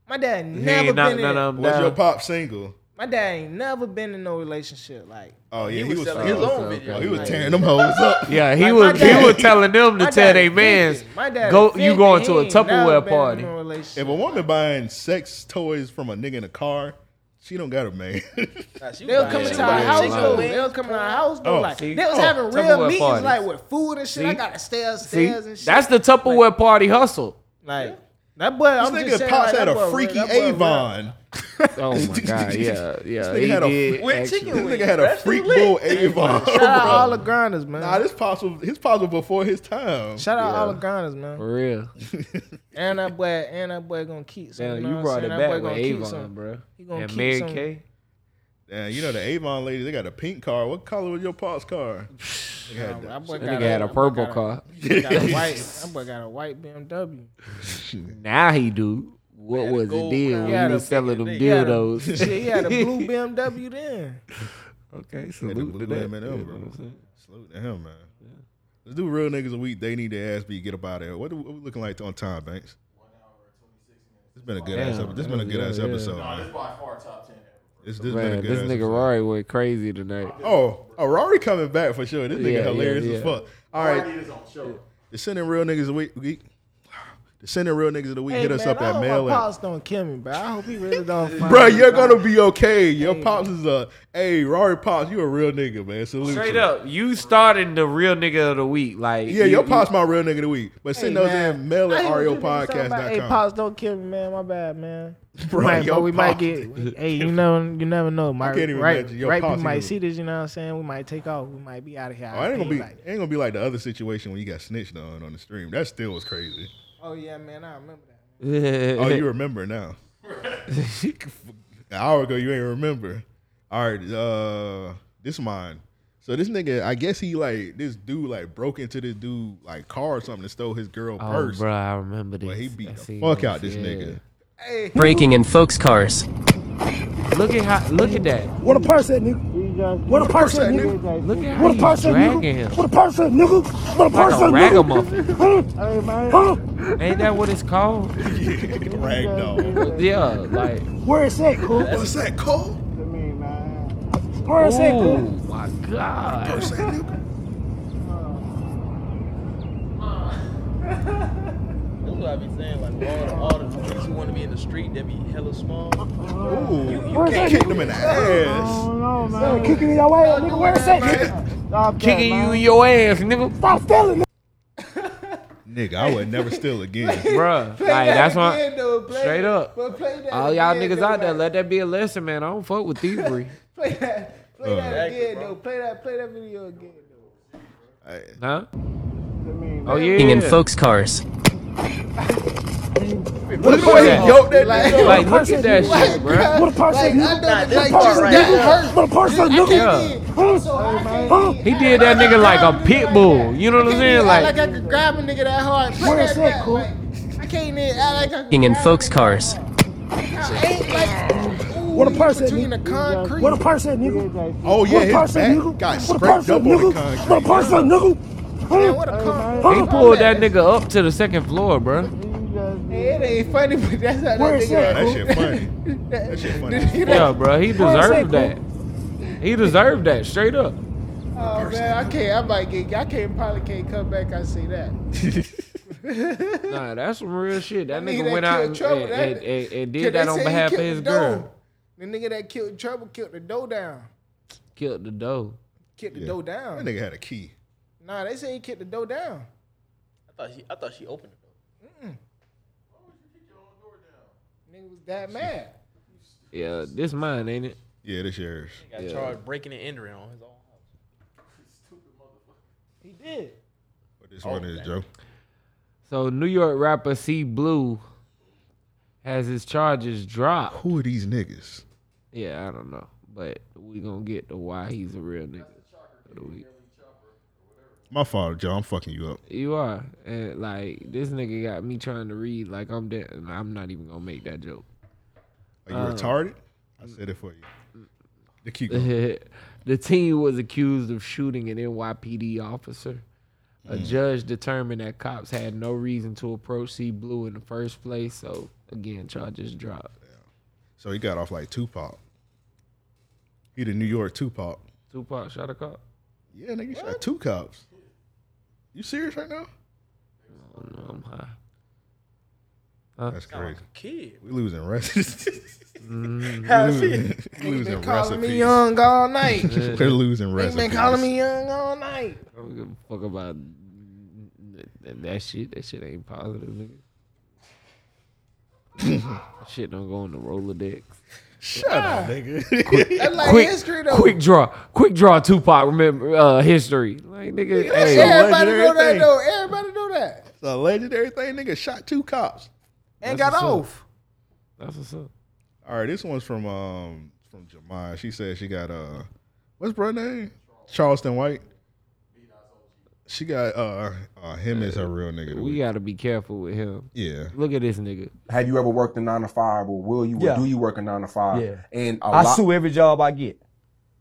My dad He never ain't been none in. of them Was your down. pop single? My dad ain't never been in no relationship. Like Oh yeah, He he, was was. selling he his was- own okay, video. oh, he was Like- tearing them hoes up. Yeah, he Like, was dad- he was telling them to My tell dad they mans 50. My dad go is you going to a He ain't never Tupperware been in party. no relationship. If a woman buying sex toys from a nigga in a car, she don't got a man. Nah, she They'll was come buying into our Buying house chicken though. They'll come to our house though. Oh, like see? they was Oh, having real Tupperware meetings parties. like with food and shit. I See? got stairs, See, stairs and shit. that's the Tupperware party hustle. like that boy. this I'm just nigga saying, pops like, had a freaky that boy. Avon. Oh my god, yeah, yeah. nigga had a- did chicken This nigga had a That's freak bull Avon. Shout out all the grinders, man. Nah, this possible. His possible before his time. Shout out Yeah. all the grinders, man. For real. And that boy, and that boy gonna keep some. Damn, you know you brought it back with Avon, bro. He gonna And keep Mary some. Kay. Damn, you know the Avon ladies, they got a pink car. What color was your pop's car? They had That that. boy got nigga had a purple got car. He got a white. That boy got a white BMW. Now he do. What was the gold deal crown. when He had he a- was selling them he had a- dildos? Shit, he had a blue BMW then. okay, Had the salute blue to that. M&M, You know bro. what I'm saying? Salute to him, man. Let's do real niggas a week. They need their ass beat. Get up out of there. What, what we looking like on time, Banks? It's been a good ass. Damn, episode. This been a good ass yeah, yeah. episone. Nah, man. this by far top ten ever. It's, this Man, this nigga episode. Rari went crazy tonight. Oh, oh, Rari coming back for sure. This nigga Yeah, hilarious yeah, as fuck. All All right, right, is on show. the sending real niggas a week. Week. The sending real niggas of the week. Hey, Hit us man, up I at hope mail my at pops don't kill me, bro. I hope he really don't. find Bro, me, you're bro. gonna be okay. Your pops is a hey, Rari pops. You a real nigga, man. Salute Straight you. up, you starting the real nigga of the week. Like, Yeah, you- your you- pops my real nigga of the week. But send Hey, those man. in mail at hear what you niggas. Hey, pops, don't kill me, man. My bad, man. Bro, we might, your but we might get. hey, you know, you never know. My, can't even right, imagine your right pops people might see this. You know what I'm saying? We might take off. We might be out of here. Oh, it ain't gonna be Like, ain't gonna be like the other situation when you got snitched on on the stream. That still was crazy. Oh yeah, man. I remember that. Oh, you remember now. An hour ago, you ain't remember. All right, uh, this mine. So this nigga, I guess he like this dude like broke into this dude like car or something and stole his girl Oh, purse. bro, I remember this. But he beat I the seen fuck out this yeah. nigga. Hey, Breaking in folks' cars. Look at how. Look at that. What a purse that nigga? What a purse at, nigga? Look at how What a he's purse at, dragging nigga? What a purse at, nigga? What a Like purse a ragamuffin. nigga? Huh? Huh? Ain't that what it's called? yeah, Ragdoll. Yeah, like. Where is that, cool? What's that, Cole? Where is that, cool? Oh my god. What's that, nigga? That's what I be saying. Like all the, all the niggas who want to be in the street, they be hella small. Ooh, you, Where's can't kick them in the ass. No, man. Kicking in your ass, nigga. Where is that. Stop Kicking that, you in your ass, nigga. Stop stealing, nigga. Nigga, I would never steal again. Bruh. play Like, that that's why. again, though. Play Straight up. But play that All y'all again, niggas though, out there, let that be a lesson, man. I don't fuck with thievery. Play that. Play Uh. that again, bro. though. Play that. Play that video again, though. Huh? Oh yeah. Breaking in folks' cars. Look at the way he yoked that Like- nigga. Like, look at that shit, bro. What a purse Like, at, I nigga? know this like, part just right here. What a purse at, I nigga? can't Yeah. even- So I oh, can't Huh? He did that nigga like a pit bull. You know what I'm saying? Like, like I could grab a nigga that hard. Play Where that is that, cool? I can't even act like I could Breaking in folks' cars. that hard. I ain't like, ooh, What a purse at, the nigga? concrete. What a purse at, nigga? Oh yeah, What a his purse at, back nigga? got What a scraped purse up on the nigga? concrete. What a purse at, nigga? Man, what a concrete. he pulled that nigga up to the second floor, bro. Hey, it ain't funny, but that's how that nigga. that? That shit funny. That shit funny. as. Yeah, bro. He deserved that, that. He deserved that straight up. Oh man, I can't. I might get. I can't probably can't come back. I see that. Nah, that's some real shit. That That nigga nigga that went out and, Trouble, and, and, and, and did that on behalf of his the girl. dough. The nigga that killed Trouble killed the dough down. Killed the dough. Killed the Yeah. dough down. That nigga had a key. Nah, they say he killed the door down. I thought she, I thought she opened it. though. Nigga was that mad. Yeah, this mine, ain't it? Yeah, this yours. He got Yeah. charged breaking and entering on his own house. Stupid motherfucker. He did. What this one is, Joe? So New York rapper C Blu has his charges dropped. Who are these niggas? Yeah, I don't know, but we gonna get to why he's a real nigga. Of the week. My fault, Joe. I'm fucking you up. You are, and like this nigga got me trying to read like I'm dead, I'm not even gonna make that joke. Are you Uh, retarded? I said it for you. The the team was accused of shooting an NYPD officer. A Mm. judge determined that cops had no reason to approach C Blu in the first place, so again, charges dropped. So he got off like Tupac. He the New York Tupac. Tupac shot a cop. Yeah, nigga, you shot two cops. You serious right now? Oh, no, I'm high. That's Sound like crazy. kid. We losing rest. we How it losing, feel? we losing Been calling me young all night. They're losing They recipes. been calling me young all night. I don't give a fuck about that, that shit. That shit ain't positive, nigga. Shit don't go on the Rolodex. Shut up, nigga. That's like quick, history though. quick draw, quick draw. Tupac remember uh, history. Like nigga, hey, Everybody legendary know that thing. though. Everybody know that. It's a legendary thing, nigga. Shot two cops. And That's got what's up. off. that's what's up. All right, this one's from um from Jemai. She said she got uh what's bro name? Charleston White. She got uh, uh him as her real nigga. We gotta be careful with him. yeah. Look at this nigga. Have you ever worked a nine to five, or will you? Yeah. Do you work a nine to five? Yeah. And a I lot, sue every job I get.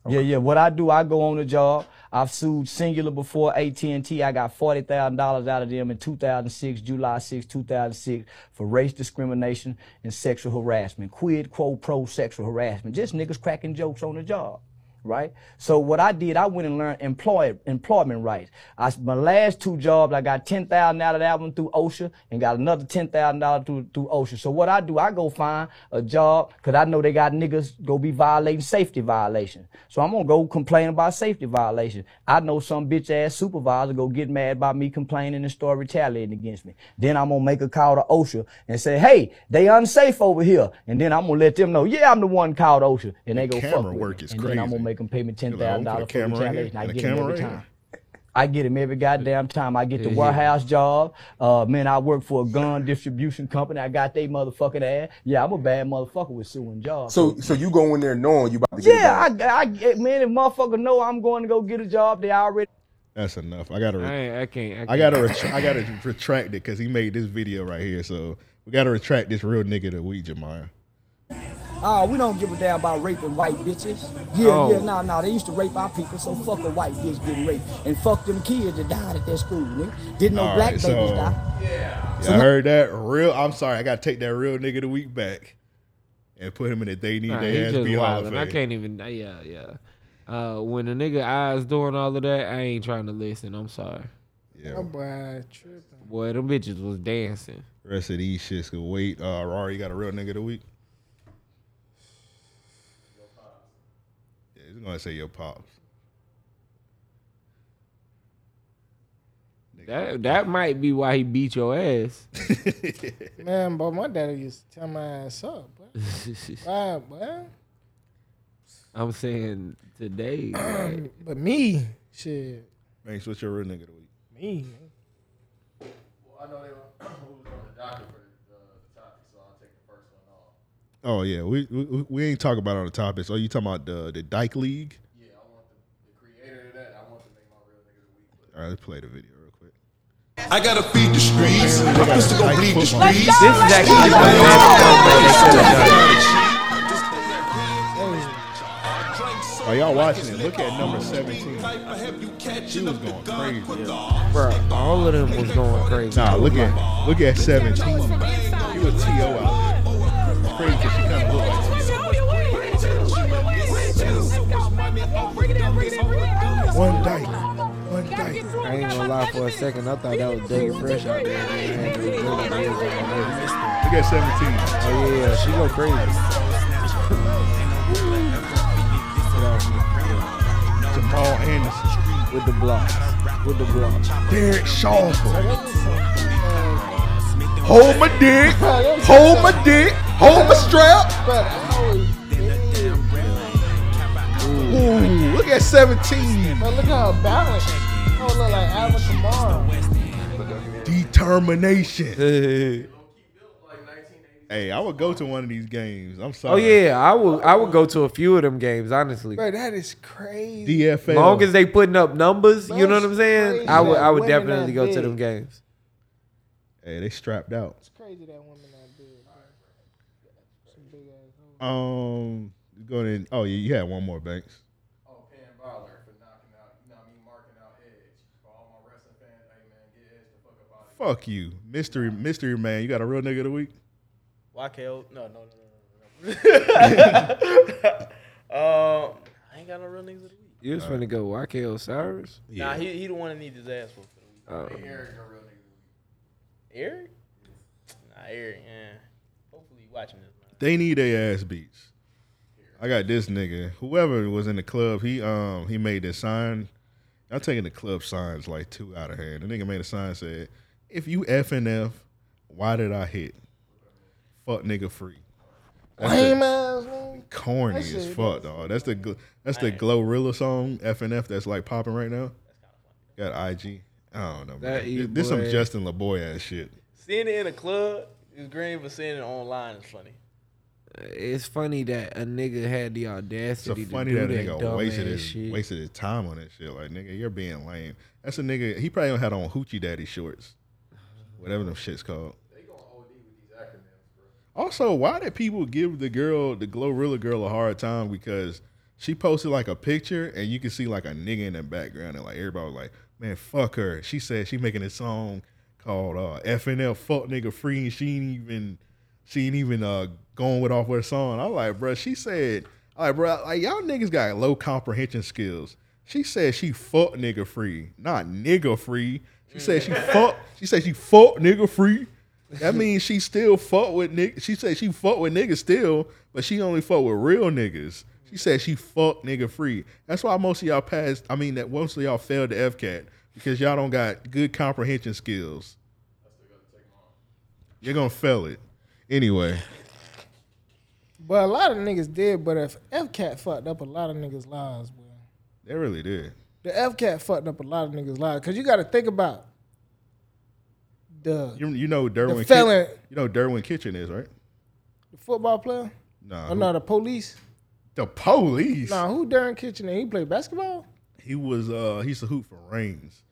Yeah, yeah. What I do, I go on the job. I've sued Cingular before AT&T. I got forty thousand dollars out of them in 2006, July 6, 2006, for race discrimination and sexual harassment. Quid quo pro sexual harassment. Just niggas cracking jokes on the job. Right. So what I did, I went and learned employ, employment rights. I, my last two jobs, I got ten thousand out of that one through OSHA, and got another ten thousand dollars through through OSHA. So what I do, I go find a job because I know they got niggas go be violating safety violation. So I'm gonna go complain about safety violation. I know some bitch ass supervisor go get mad about me complaining and start retaliating against me. Then I'm gonna make a call to OSHA and say, hey, they unsafe over here. And then I'm gonna let them know, yeah, I'm the one called OSHA, and they go camera fuck with work me. is and then I'm gonna crazy. Make them pay me ten You're like, thousand I'm dollars for put right retaliation. I here, and a get them every right time. I get him every goddamn time. I get the warehouse job. Uh, man, I work for a gun distribution company. I got they motherfucking ass. Yeah, I'm a bad motherfucker with suing jobs. So so you go in there knowing you about to get yeah, it I, I, get- man, if motherfucker know I'm going to go get a job, they already. That's enough. I gotta. Re- I, ain't- I can't. I, I gotta. can't. Retra- I gotta retract it because he made this video right here. So we gotta retract this real nigga of the week, Jemiah. Oh, we don't give a damn about raping white bitches. Yeah, Oh. yeah, no, no. They used to rape our people, so fuck a white bitch getting raped. And fuck them kids that died at their school, nigga. Didn't no All black right, babies so- die. Yeah, So I now- heard that real. I'm sorry. I gotta take that real nigga the week back and put him in the they need Nah, he their ass just beat Hall of. I can't even. uh, Yeah, yeah. Uh, when a nigga eyes doing all of that, I ain't trying to listen. I'm sorry. Yeah. My boy tripping. Boy, them bitches was dancing. Rest of these shits could wait. Uh, Rory, you got a real nigga the week. Yeah, he's gonna say your pops. That that might be why he beat your ass. Man, but my daddy used to tell my ass up. Boy. Why, boy? I'm saying today. like, but me, shit, Thanks. What's your real nigga of the week? me. Well, I know they were who was on the docket for the, the topic, so I'll take the first one off. Oh yeah, we we, we ain't talking about it on the topic. So you talking about the the Dyke League? Yeah, I want the, the creator of that. I want to make my real nigga the week. All right, let's play the video real quick. I gotta feed the streets. I'm My pistol gon' bleed the streets. This is actually the best Oh, y'all watching it? Look at number seventeen. She was going crazy. Bro, all of them was going crazy. Nah, look at look at seventeen. She was To out there. It's crazy because she kind of looked like One dyke. One dyke. I ain't gonna lie for a second. I thought that was Dougie Fresh out there. Man. Look at seventeen. Oh yeah, yeah, she go crazy. Jamal Anderson with the blocks. With the blocks. Derek Schaufel. Hold my dick. Hold my dick. Hold my strap. But how is Ooh, look at 17. But look at her balance. Oh, look like Alvin Kamara. Determination. hey, I would go to one of these games. I'm oh, sorry. Oh yeah, I would. I would go to a few of them games. Honestly, Bro, that is crazy. DFL. long as they putting up numbers, you know what I'm saying. I would. I would definitely that go to them games. Hey, they strapped out. It's crazy that women that big. bro. Some big ass hoes. Um, go in. Oh, yeah, you had one more, Banks. Oh, Finn Balor for knocking out, you know what I mean, marking out Edge. For all my wrestling fans, hey man, get Edge the fuck up out of Fuck you, mystery mystery man. You got a real nigga of the week. YKO. No, no, no, no, no. no. um, I ain't got no real niggas of the week. You was finna go YK Osiris. Nah, he he the one that need his ass whooped for the week. Oh. Eric, no real nigga. Eric? Nah, Eric. Yeah. Hopefully, you watching this. Man. They need their ass beats. I got this nigga. Whoever was in the club, he um he made this sign. I'm taking the club signs like two out of hand. The nigga made a sign said, "If you F and F, why did I hit? Fuck nigga free." That's Lame ass, man. corny That as fuck, dog. That's the gl- that's the Glorilla song F and F that's like popping right now. Got IG. I don't know, That man. This some boy. Justin LaBoy ass shit. Seeing it in a club is green, but seeing it online is funny. It's funny that a nigga had the It's audacity funny to that that nigga wasted his shit. wasted his time on that shit. Like nigga, you're being lame. That's a nigga. He probably had on hoochie daddy shorts, whatever them shits called. Also, why did people give the girl, the Glorilla girl, a hard time because she posted like a picture, and you can see like a nigga in the background, and like everybody was like, "Man, fuck her." She said she making a song called uh, "FNL Fuck Nigga Free," and she ain't even she ain't even uh going with off with her song. I'm like, bro, she said, all right, bro, like y'all niggas got low comprehension skills. She said she fuck nigga free, not nigga free. She said she fuck. She said she fuck nigga free. That means she still fuck with nigga. She said she fuck with niggas still, but she only fuck with real niggas. She said she fuck nigga free. That's why most of y'all passed. I mean, that most of y'all failed the FCAT because y'all don't got good comprehension skills. You're gonna fail it anyway. But a lot of niggas did. But if FCAT fucked up a lot of niggas' lives, bro. They really did. The FCAT fucked up a lot of niggas' lives because you got to think about the You, you know Derwin. The felon- Kitchen, you know Derwin Kitchen is right. the football player. Nah, Oh no, the police. the police. Nah, who Darren Kitchen? He played basketball. He was uh he used to hoop for Raines.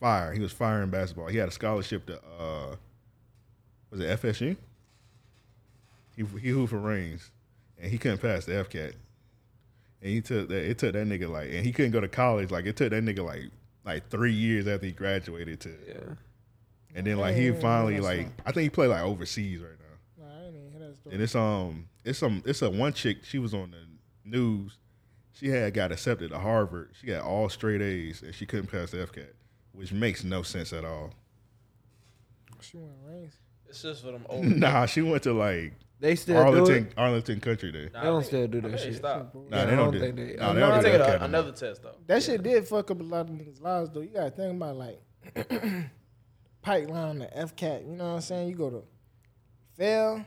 Fire. He was firing basketball. He had a scholarship to uh was it FSU? He he hooped for Raines. And he couldn't pass the FCAT. And he took that it took that nigga like and he couldn't go to college. Like it took that nigga like like three years after he graduated to Yeah. And then like he finally like I think he played like overseas right now. Nah, I didn't hear that story. And it's um it's some it's a one chick she was on the news. She had got accepted to Harvard. She got all straight A's and she couldn't pass the FCAT, which makes no sense at all. She went race. It's just for them old. nah, she went to like They still do Arlington it? Arlington Country Day. Nah, They don't think- still do that they shit. Stop. Nah, Yeah, they don't don't do. think they- Nah, I'm they don't gonna do take that a- another test though. That shit did fuck up a lot of niggas' lives though. You gotta think about like pipeline, the FCAT. You know what I'm saying? You go to fail.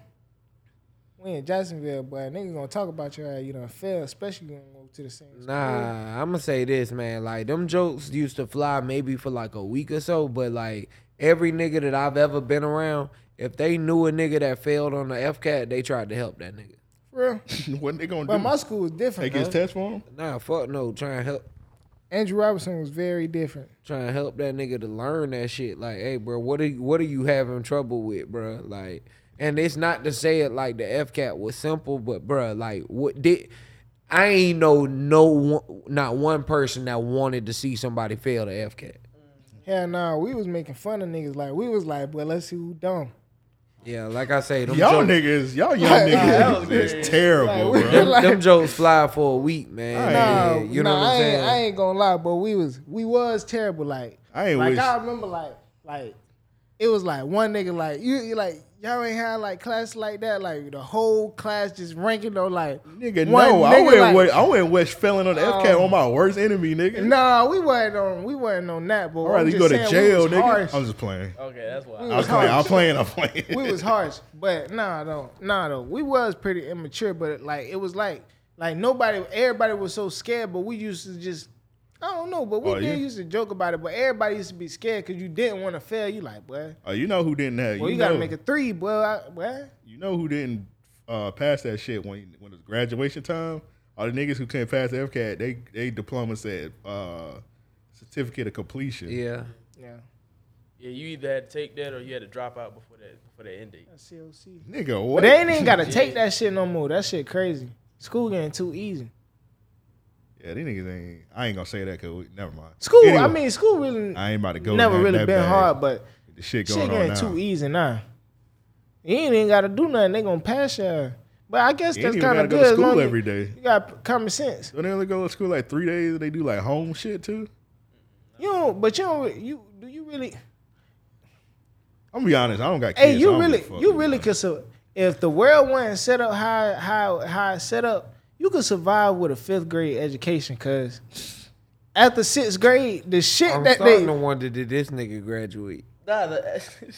We in Jacksonville, but niggas gonna talk about your ass. You done fail, especially when you go to the same. school. Nah, I'm gonna say this, man. Like them jokes used to fly maybe for like a week or so, but like every nigga that I've ever been around, if they knew a nigga that failed on the FCAT, they tried to help that nigga. For real. what they gonna do? But do? my school was different. Take his though. test for him? Nah, fuck no. Try and help, Andrew Robinson was very different. trying to help that nigga to learn that shit. Like, hey, bro, what are you, what are you having trouble with, bro? Like, and it's not to say it like the FCAT was simple, but bro, like, what did I ain't know no one, not one person that wanted to see somebody fail the FCAT. Hell nah, we was making fun of niggas. Like we was like, well, let's see who dumb. Yeah, like I say, them Y'all jokes, niggas, y'all young Like, that was niggas is crazy. terrible, Like, bro. them, like- them jokes fly for a week, man. Nah, Yeah, you know nah, what I'm I saying? ain't, I ain't gonna lie, but we was we was terrible. Like I ain't like wish- I remember like like it was like one nigga like you, you like y'all ain't had like class like that like the whole class just ranking on like Nigga, one no, I went like- West, I went West failing on the FCAT Um, on my worst enemy, nigga. Nah, we wasn't on we wasn't on that, but All right, I'm you just go to jail, nigga. harsh. I'm just playing. Okay, that's why. I'm was playing. I'm playing. I'm playing. we was harsh, but nah, though, nah, though. We was pretty immature, but like it was like, like nobody, everybody was so scared, but we used to just, I don't know, but we Oh, did you- used to joke about it, but everybody used to be scared because you didn't want to fail. You like, boy, Oh, you know who didn't have? well, you, you gotta know, make a three, boy, I, boy. You know who didn't uh, pass that shit when when it was graduation time? All the niggas who couldn't pass the FCAT, they they diploma said uh, certificate of completion. Yeah. Yeah. Yeah, you either had to take that or you had to drop out before that before that end date. That's COC. Nigga, But they ain't even gotta take that shit no more. That shit crazy. School getting too easy. Yeah, these niggas ain't. I ain't gonna say that because never mind. School, I mean, school really I ain't about to go. never that- really been bad. hard, but the shit shit on getting now. too easy now. You ain't even gotta do nothing. They gonna pass you. But I guess You that's kind of gotta go good. to school every day. You got common sense. Don't they only go to school like three days? and They do like home shit too. You don't, but you don't. You do you really? I'm gonna be honest. I don't got kids. Hey, you don't really, give a fuck. you really could. If the world wasn't set up how how how set up, you could survive with a fifth grade education. Cause after sixth grade, the shit I'm that starting they to wonder did this nigga graduate? Nah, the,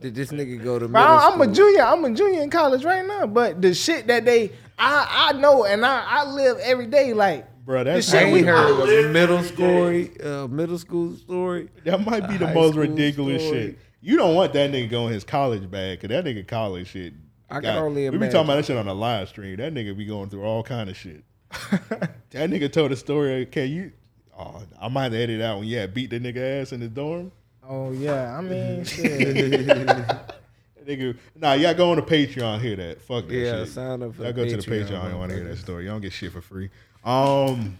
Did this nigga go to Bro, middle I'm a junior. I'm a junior in college right now. But the shit that they, I, I know, and I, I live every day. Like, Bro, the that's shit I we ain't heard I a live middle every day. story, uh, middle school story. That might be the most ridiculous story. shit. You don't want that nigga going his college bag because that nigga college shit. I can only We be talking about that shit on the live stream. That nigga be going through all kind of shit. that nigga told a story. Can you? Oh, I might have to edit out when you had beat the nigga ass in the dorm. Oh yeah, I mean, shit. Nigga, nah, y'all go on the Patreon, hear that. Fuck that Yeah, shit. sign up for y'all go to the Patreon, Patreon, you want to hear that story. You don't get shit for free. Um,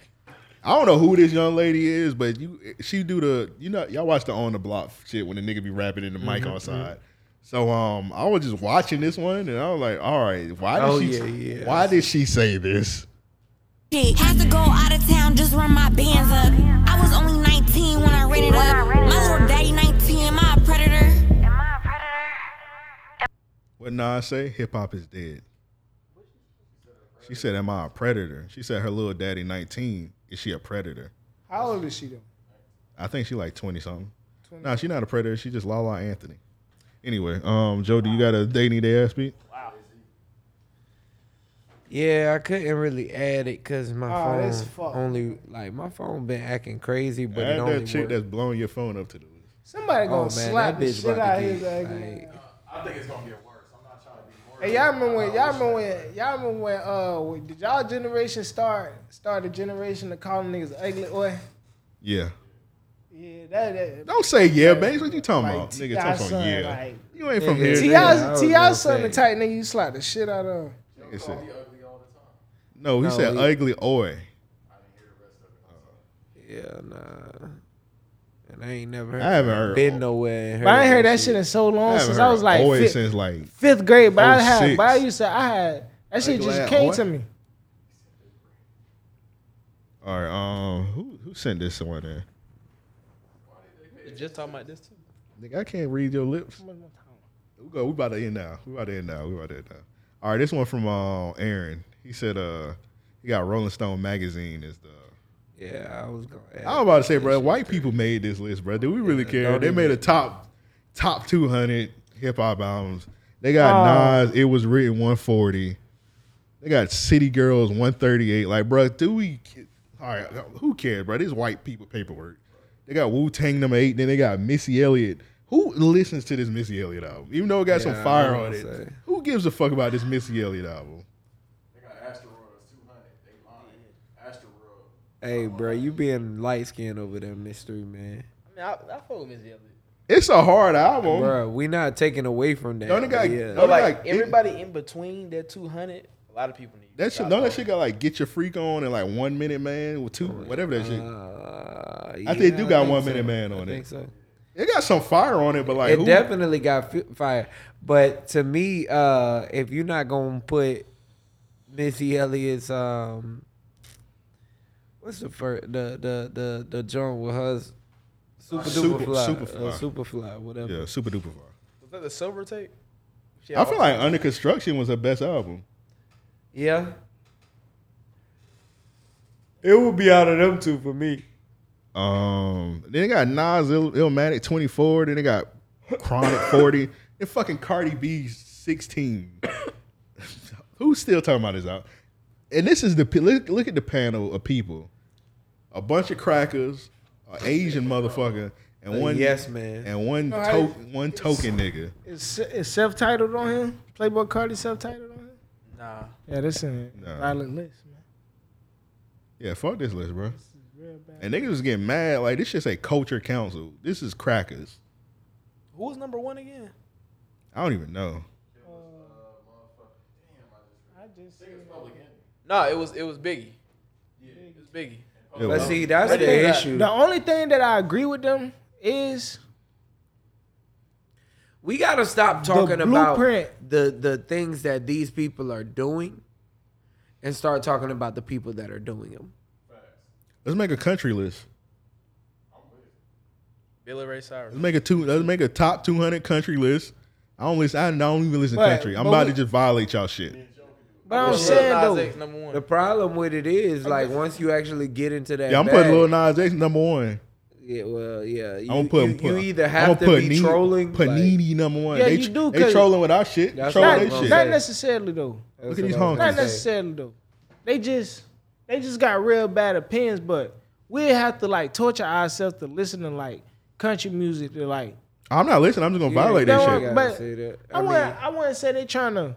I don't know who this young lady is, but you, she do the, you know, y'all watch the on the block shit when the nigga be rapping in the mic Mhm, on side. So um, I was just watching this one, and I was like, all right, why did Oh, she, yeah, yeah. why did she say this? Shit, had to go out of town, just run my bands up. I was only 19 when I ran it up. My little daddy 19, am I a predator? Am I a predator? What Nas say? Hip hop is dead. She said, "Am I a predator?" She said, "Her little daddy, nineteen, is she a predator?" How old is she though? I think she like twenty something. Nah, she's not a predator. She just Lala Anthony. Anyway, um, Joe, do you got a dating day ass beat? Wow. Yeah, I couldn't really add it because my Oh, that's phone fucked. only like my phone been acting crazy, but it Add only that chick work- that's blowing your phone up to the list. Somebody Oh, gonna man, slap that the bitch shit about to out of get, his like- I think it's gonna get worse. I'm not trying to be more. Hey, y'all remember when y'all remember when y'all remember when uh when- did y'all generation start start a generation of calling niggas ugly boy? Yeah. Yeah, that, that Don't say yeah, Banks. What you talking Like about, nigga? T.I. Talking about yeah. like- you ain't from Nigga, here. T.I. nigga. T.I.'s T.I. gonna son the say. type nigga you slap the shit out of. Nigga said- No, he No, said he- ugly oi. Yeah, nah. And I ain't never heard. I haven't heard- Been nowhere. And But I ain't heard that shit in so long haven't since heard I was like fifth, since like fifth grade. But I had, but I used to, I had that shit just came oi? to me. All right, um, who who sent this one in? We Just talking about this too. Nigga, I can't read your lips. We go. We about to end now. We about to end now. We about to end now. All right, this one from uh, Aaron. He said, uh, he got Rolling Stone magazine as the. Yeah, I was going. I was about to say, bro, white people made this list, bro. Do we really care? They made a top top two hundred hip hop albums. They got Oh. Nas. It was written one forty. They got City Girls one thirty eight. Like, bro, do we? All right, who cares, bro? This white people paperwork. They got Wu Tang number eight. Then they got Missy Elliott. Who listens to this Missy Elliott album? Even though it got some Yeah, I fire on it. say. Who gives a fuck about this Missy Elliott album? They got asteroids 200. They lying. Asteroid. Hey, bro, you being light skinned over there, mystery man. I mean, I, I fuck with Miss Elliott. It's a hard album. Bro, we not taking away from that. Don't it got- yeah. don't But like like, it- everybody in between that 200, a lot of people need. That shit, shots none that shit got like get your freak on in like one minute man with two whatever that shit. Uh, I think it do got think one so. minute man I on think it. so. It got some fire on it, but like it who, definitely got fi- fire. But to me, uh, if you're not gonna put Missy Elliott's um, what's the first the the the the joint with her super Super- duper fly, Super uh, Fly. super whatever. yeah, super duper fire. Was that the silver tape? She I feel like Under Construction was her best album. Yeah. It would be out of them two for me. Um, then they got Nas Ill- Illmatic 24. Then they got Chronic 40. And fucking Cardi B 16. Who's still talking about this out? And this is the look, look at the panel of people. A bunch of crackers, an Asian motherfucker, and A one yes man. and one No, to- I- one token nigga. Is is self titled on him? Playboy Cardi self titled on him? Nah. Yeah, this in Nah. violent list, man. Yeah, fuck this list, bro. Real bad. And niggas was getting mad. Like this should say Culture Council. This is crackers. Who was number one again? I don't even know. Uh, I just No, it was it was Biggie. Yeah, it was Biggie. It But see, that's the the- issue. The only thing that I agree with them is We gotta stop The talking about the the things that these people are doing, and start talking about the people that are doing them. Let's make a country list. Billy Ray Cyrus. Let's make a two. Let's make a top two hundred country list. I don't listen. I don't even listen to But- country. I'm but about we- to just violate y'all shit. but I'm Lil saying Nas though. Number one. The problem with it is like once you actually get into that. Yeah, I'm bag, putting Lil Nas X number one. Yeah, well, yeah. You, I'm gonna put. you, put you either I'm have gonna to put be Needy- trolling. Panini like- number one. Yeah, they, you do, They 'cause- trolling with our shit. That's Trolling what they I'm shit. Not say. necessarily though. That's Look at these I'm. Not necessarily though. They just they just got real bad opinions, but we have to like torture ourselves to listen to like country music to like I'm not listening. I'm just gonna Yeah, violate you that shit. what? Gotta But say that. I, I mean- wouldn't I wouldn't say they trying to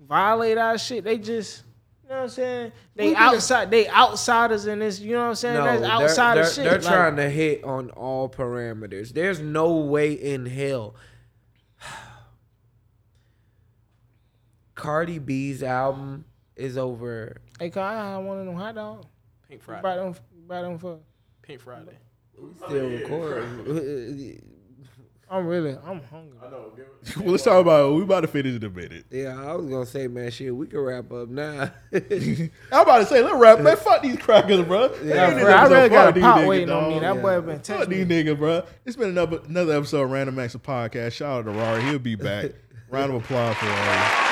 violate our shit. They just you know what I'm saying? They We can- outside they outsiders in this, you know what I'm saying? No, That's they're, they're, shit. they're Like, trying to hit on all parameters. There's no way in hell. Cardi B's album is over. Hey, can I have one of them hot dogs? Pink Friday. Buy them, buy them for. Pink Friday. Still oh, recording. I'm really, I'm hungry. I know. Give it. well, let's talk about. We about to finish in a minute. yeah, I was gonna say, man, shit, we can wrap up now. I'm about to say, let's wrap, man. Fuck these crackers, bro. Yeah, Ain't bro, I really got a these pop niggas, waiting on me. dog. That boy been texting Fuck texting these me. niggas, bro. It's been another another episode of Random Acts of Podcast. Shout out to Rari. He'll be back. Round of applause for Rari.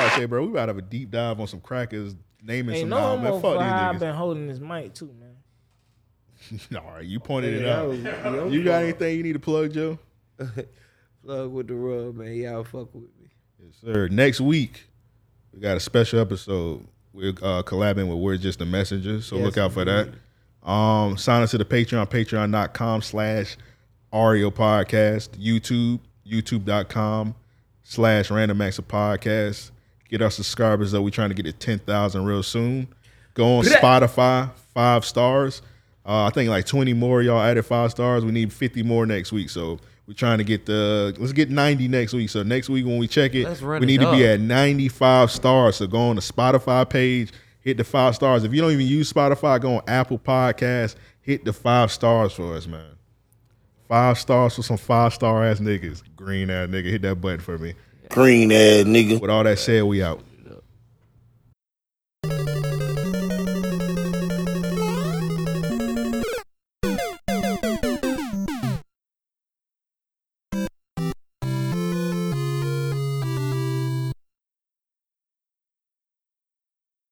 I say, bro, we about to have a deep dive on some crackers, naming Hey, some no now, homo man. for Fuck how I've been holding this mic too, man. niggas. All right, you pointed it out. was You got anything you need to plug, Joe? Plug with the rub, man. Y'all fuck with me. Yes, sir. Next week, we got a special episode. We're uh, collabing with We're Just the Messenger, so Yes, look out for that. Um, sign up to the Patreon, patreon.com slash Ario Podcast, YouTube, youtube.com slash Random Acts of Podcast. Get our subscribers up. We're trying to get to 10,000 real soon. Go on Spotify, five stars. Uh, I think like 20 more y'all added five stars. We need 50 more next week. So we're trying to get the let's get 90 next week. So next week when we check it, we it need to be at 95 stars. So go on the Spotify page, hit the five stars. If you don't even use Spotify, go on Apple Podcasts, hit the five stars for us, man. Five stars for some five star ass niggas. Green ass nigga. Hit that button for me. Green ass nigga. With all that said, we out.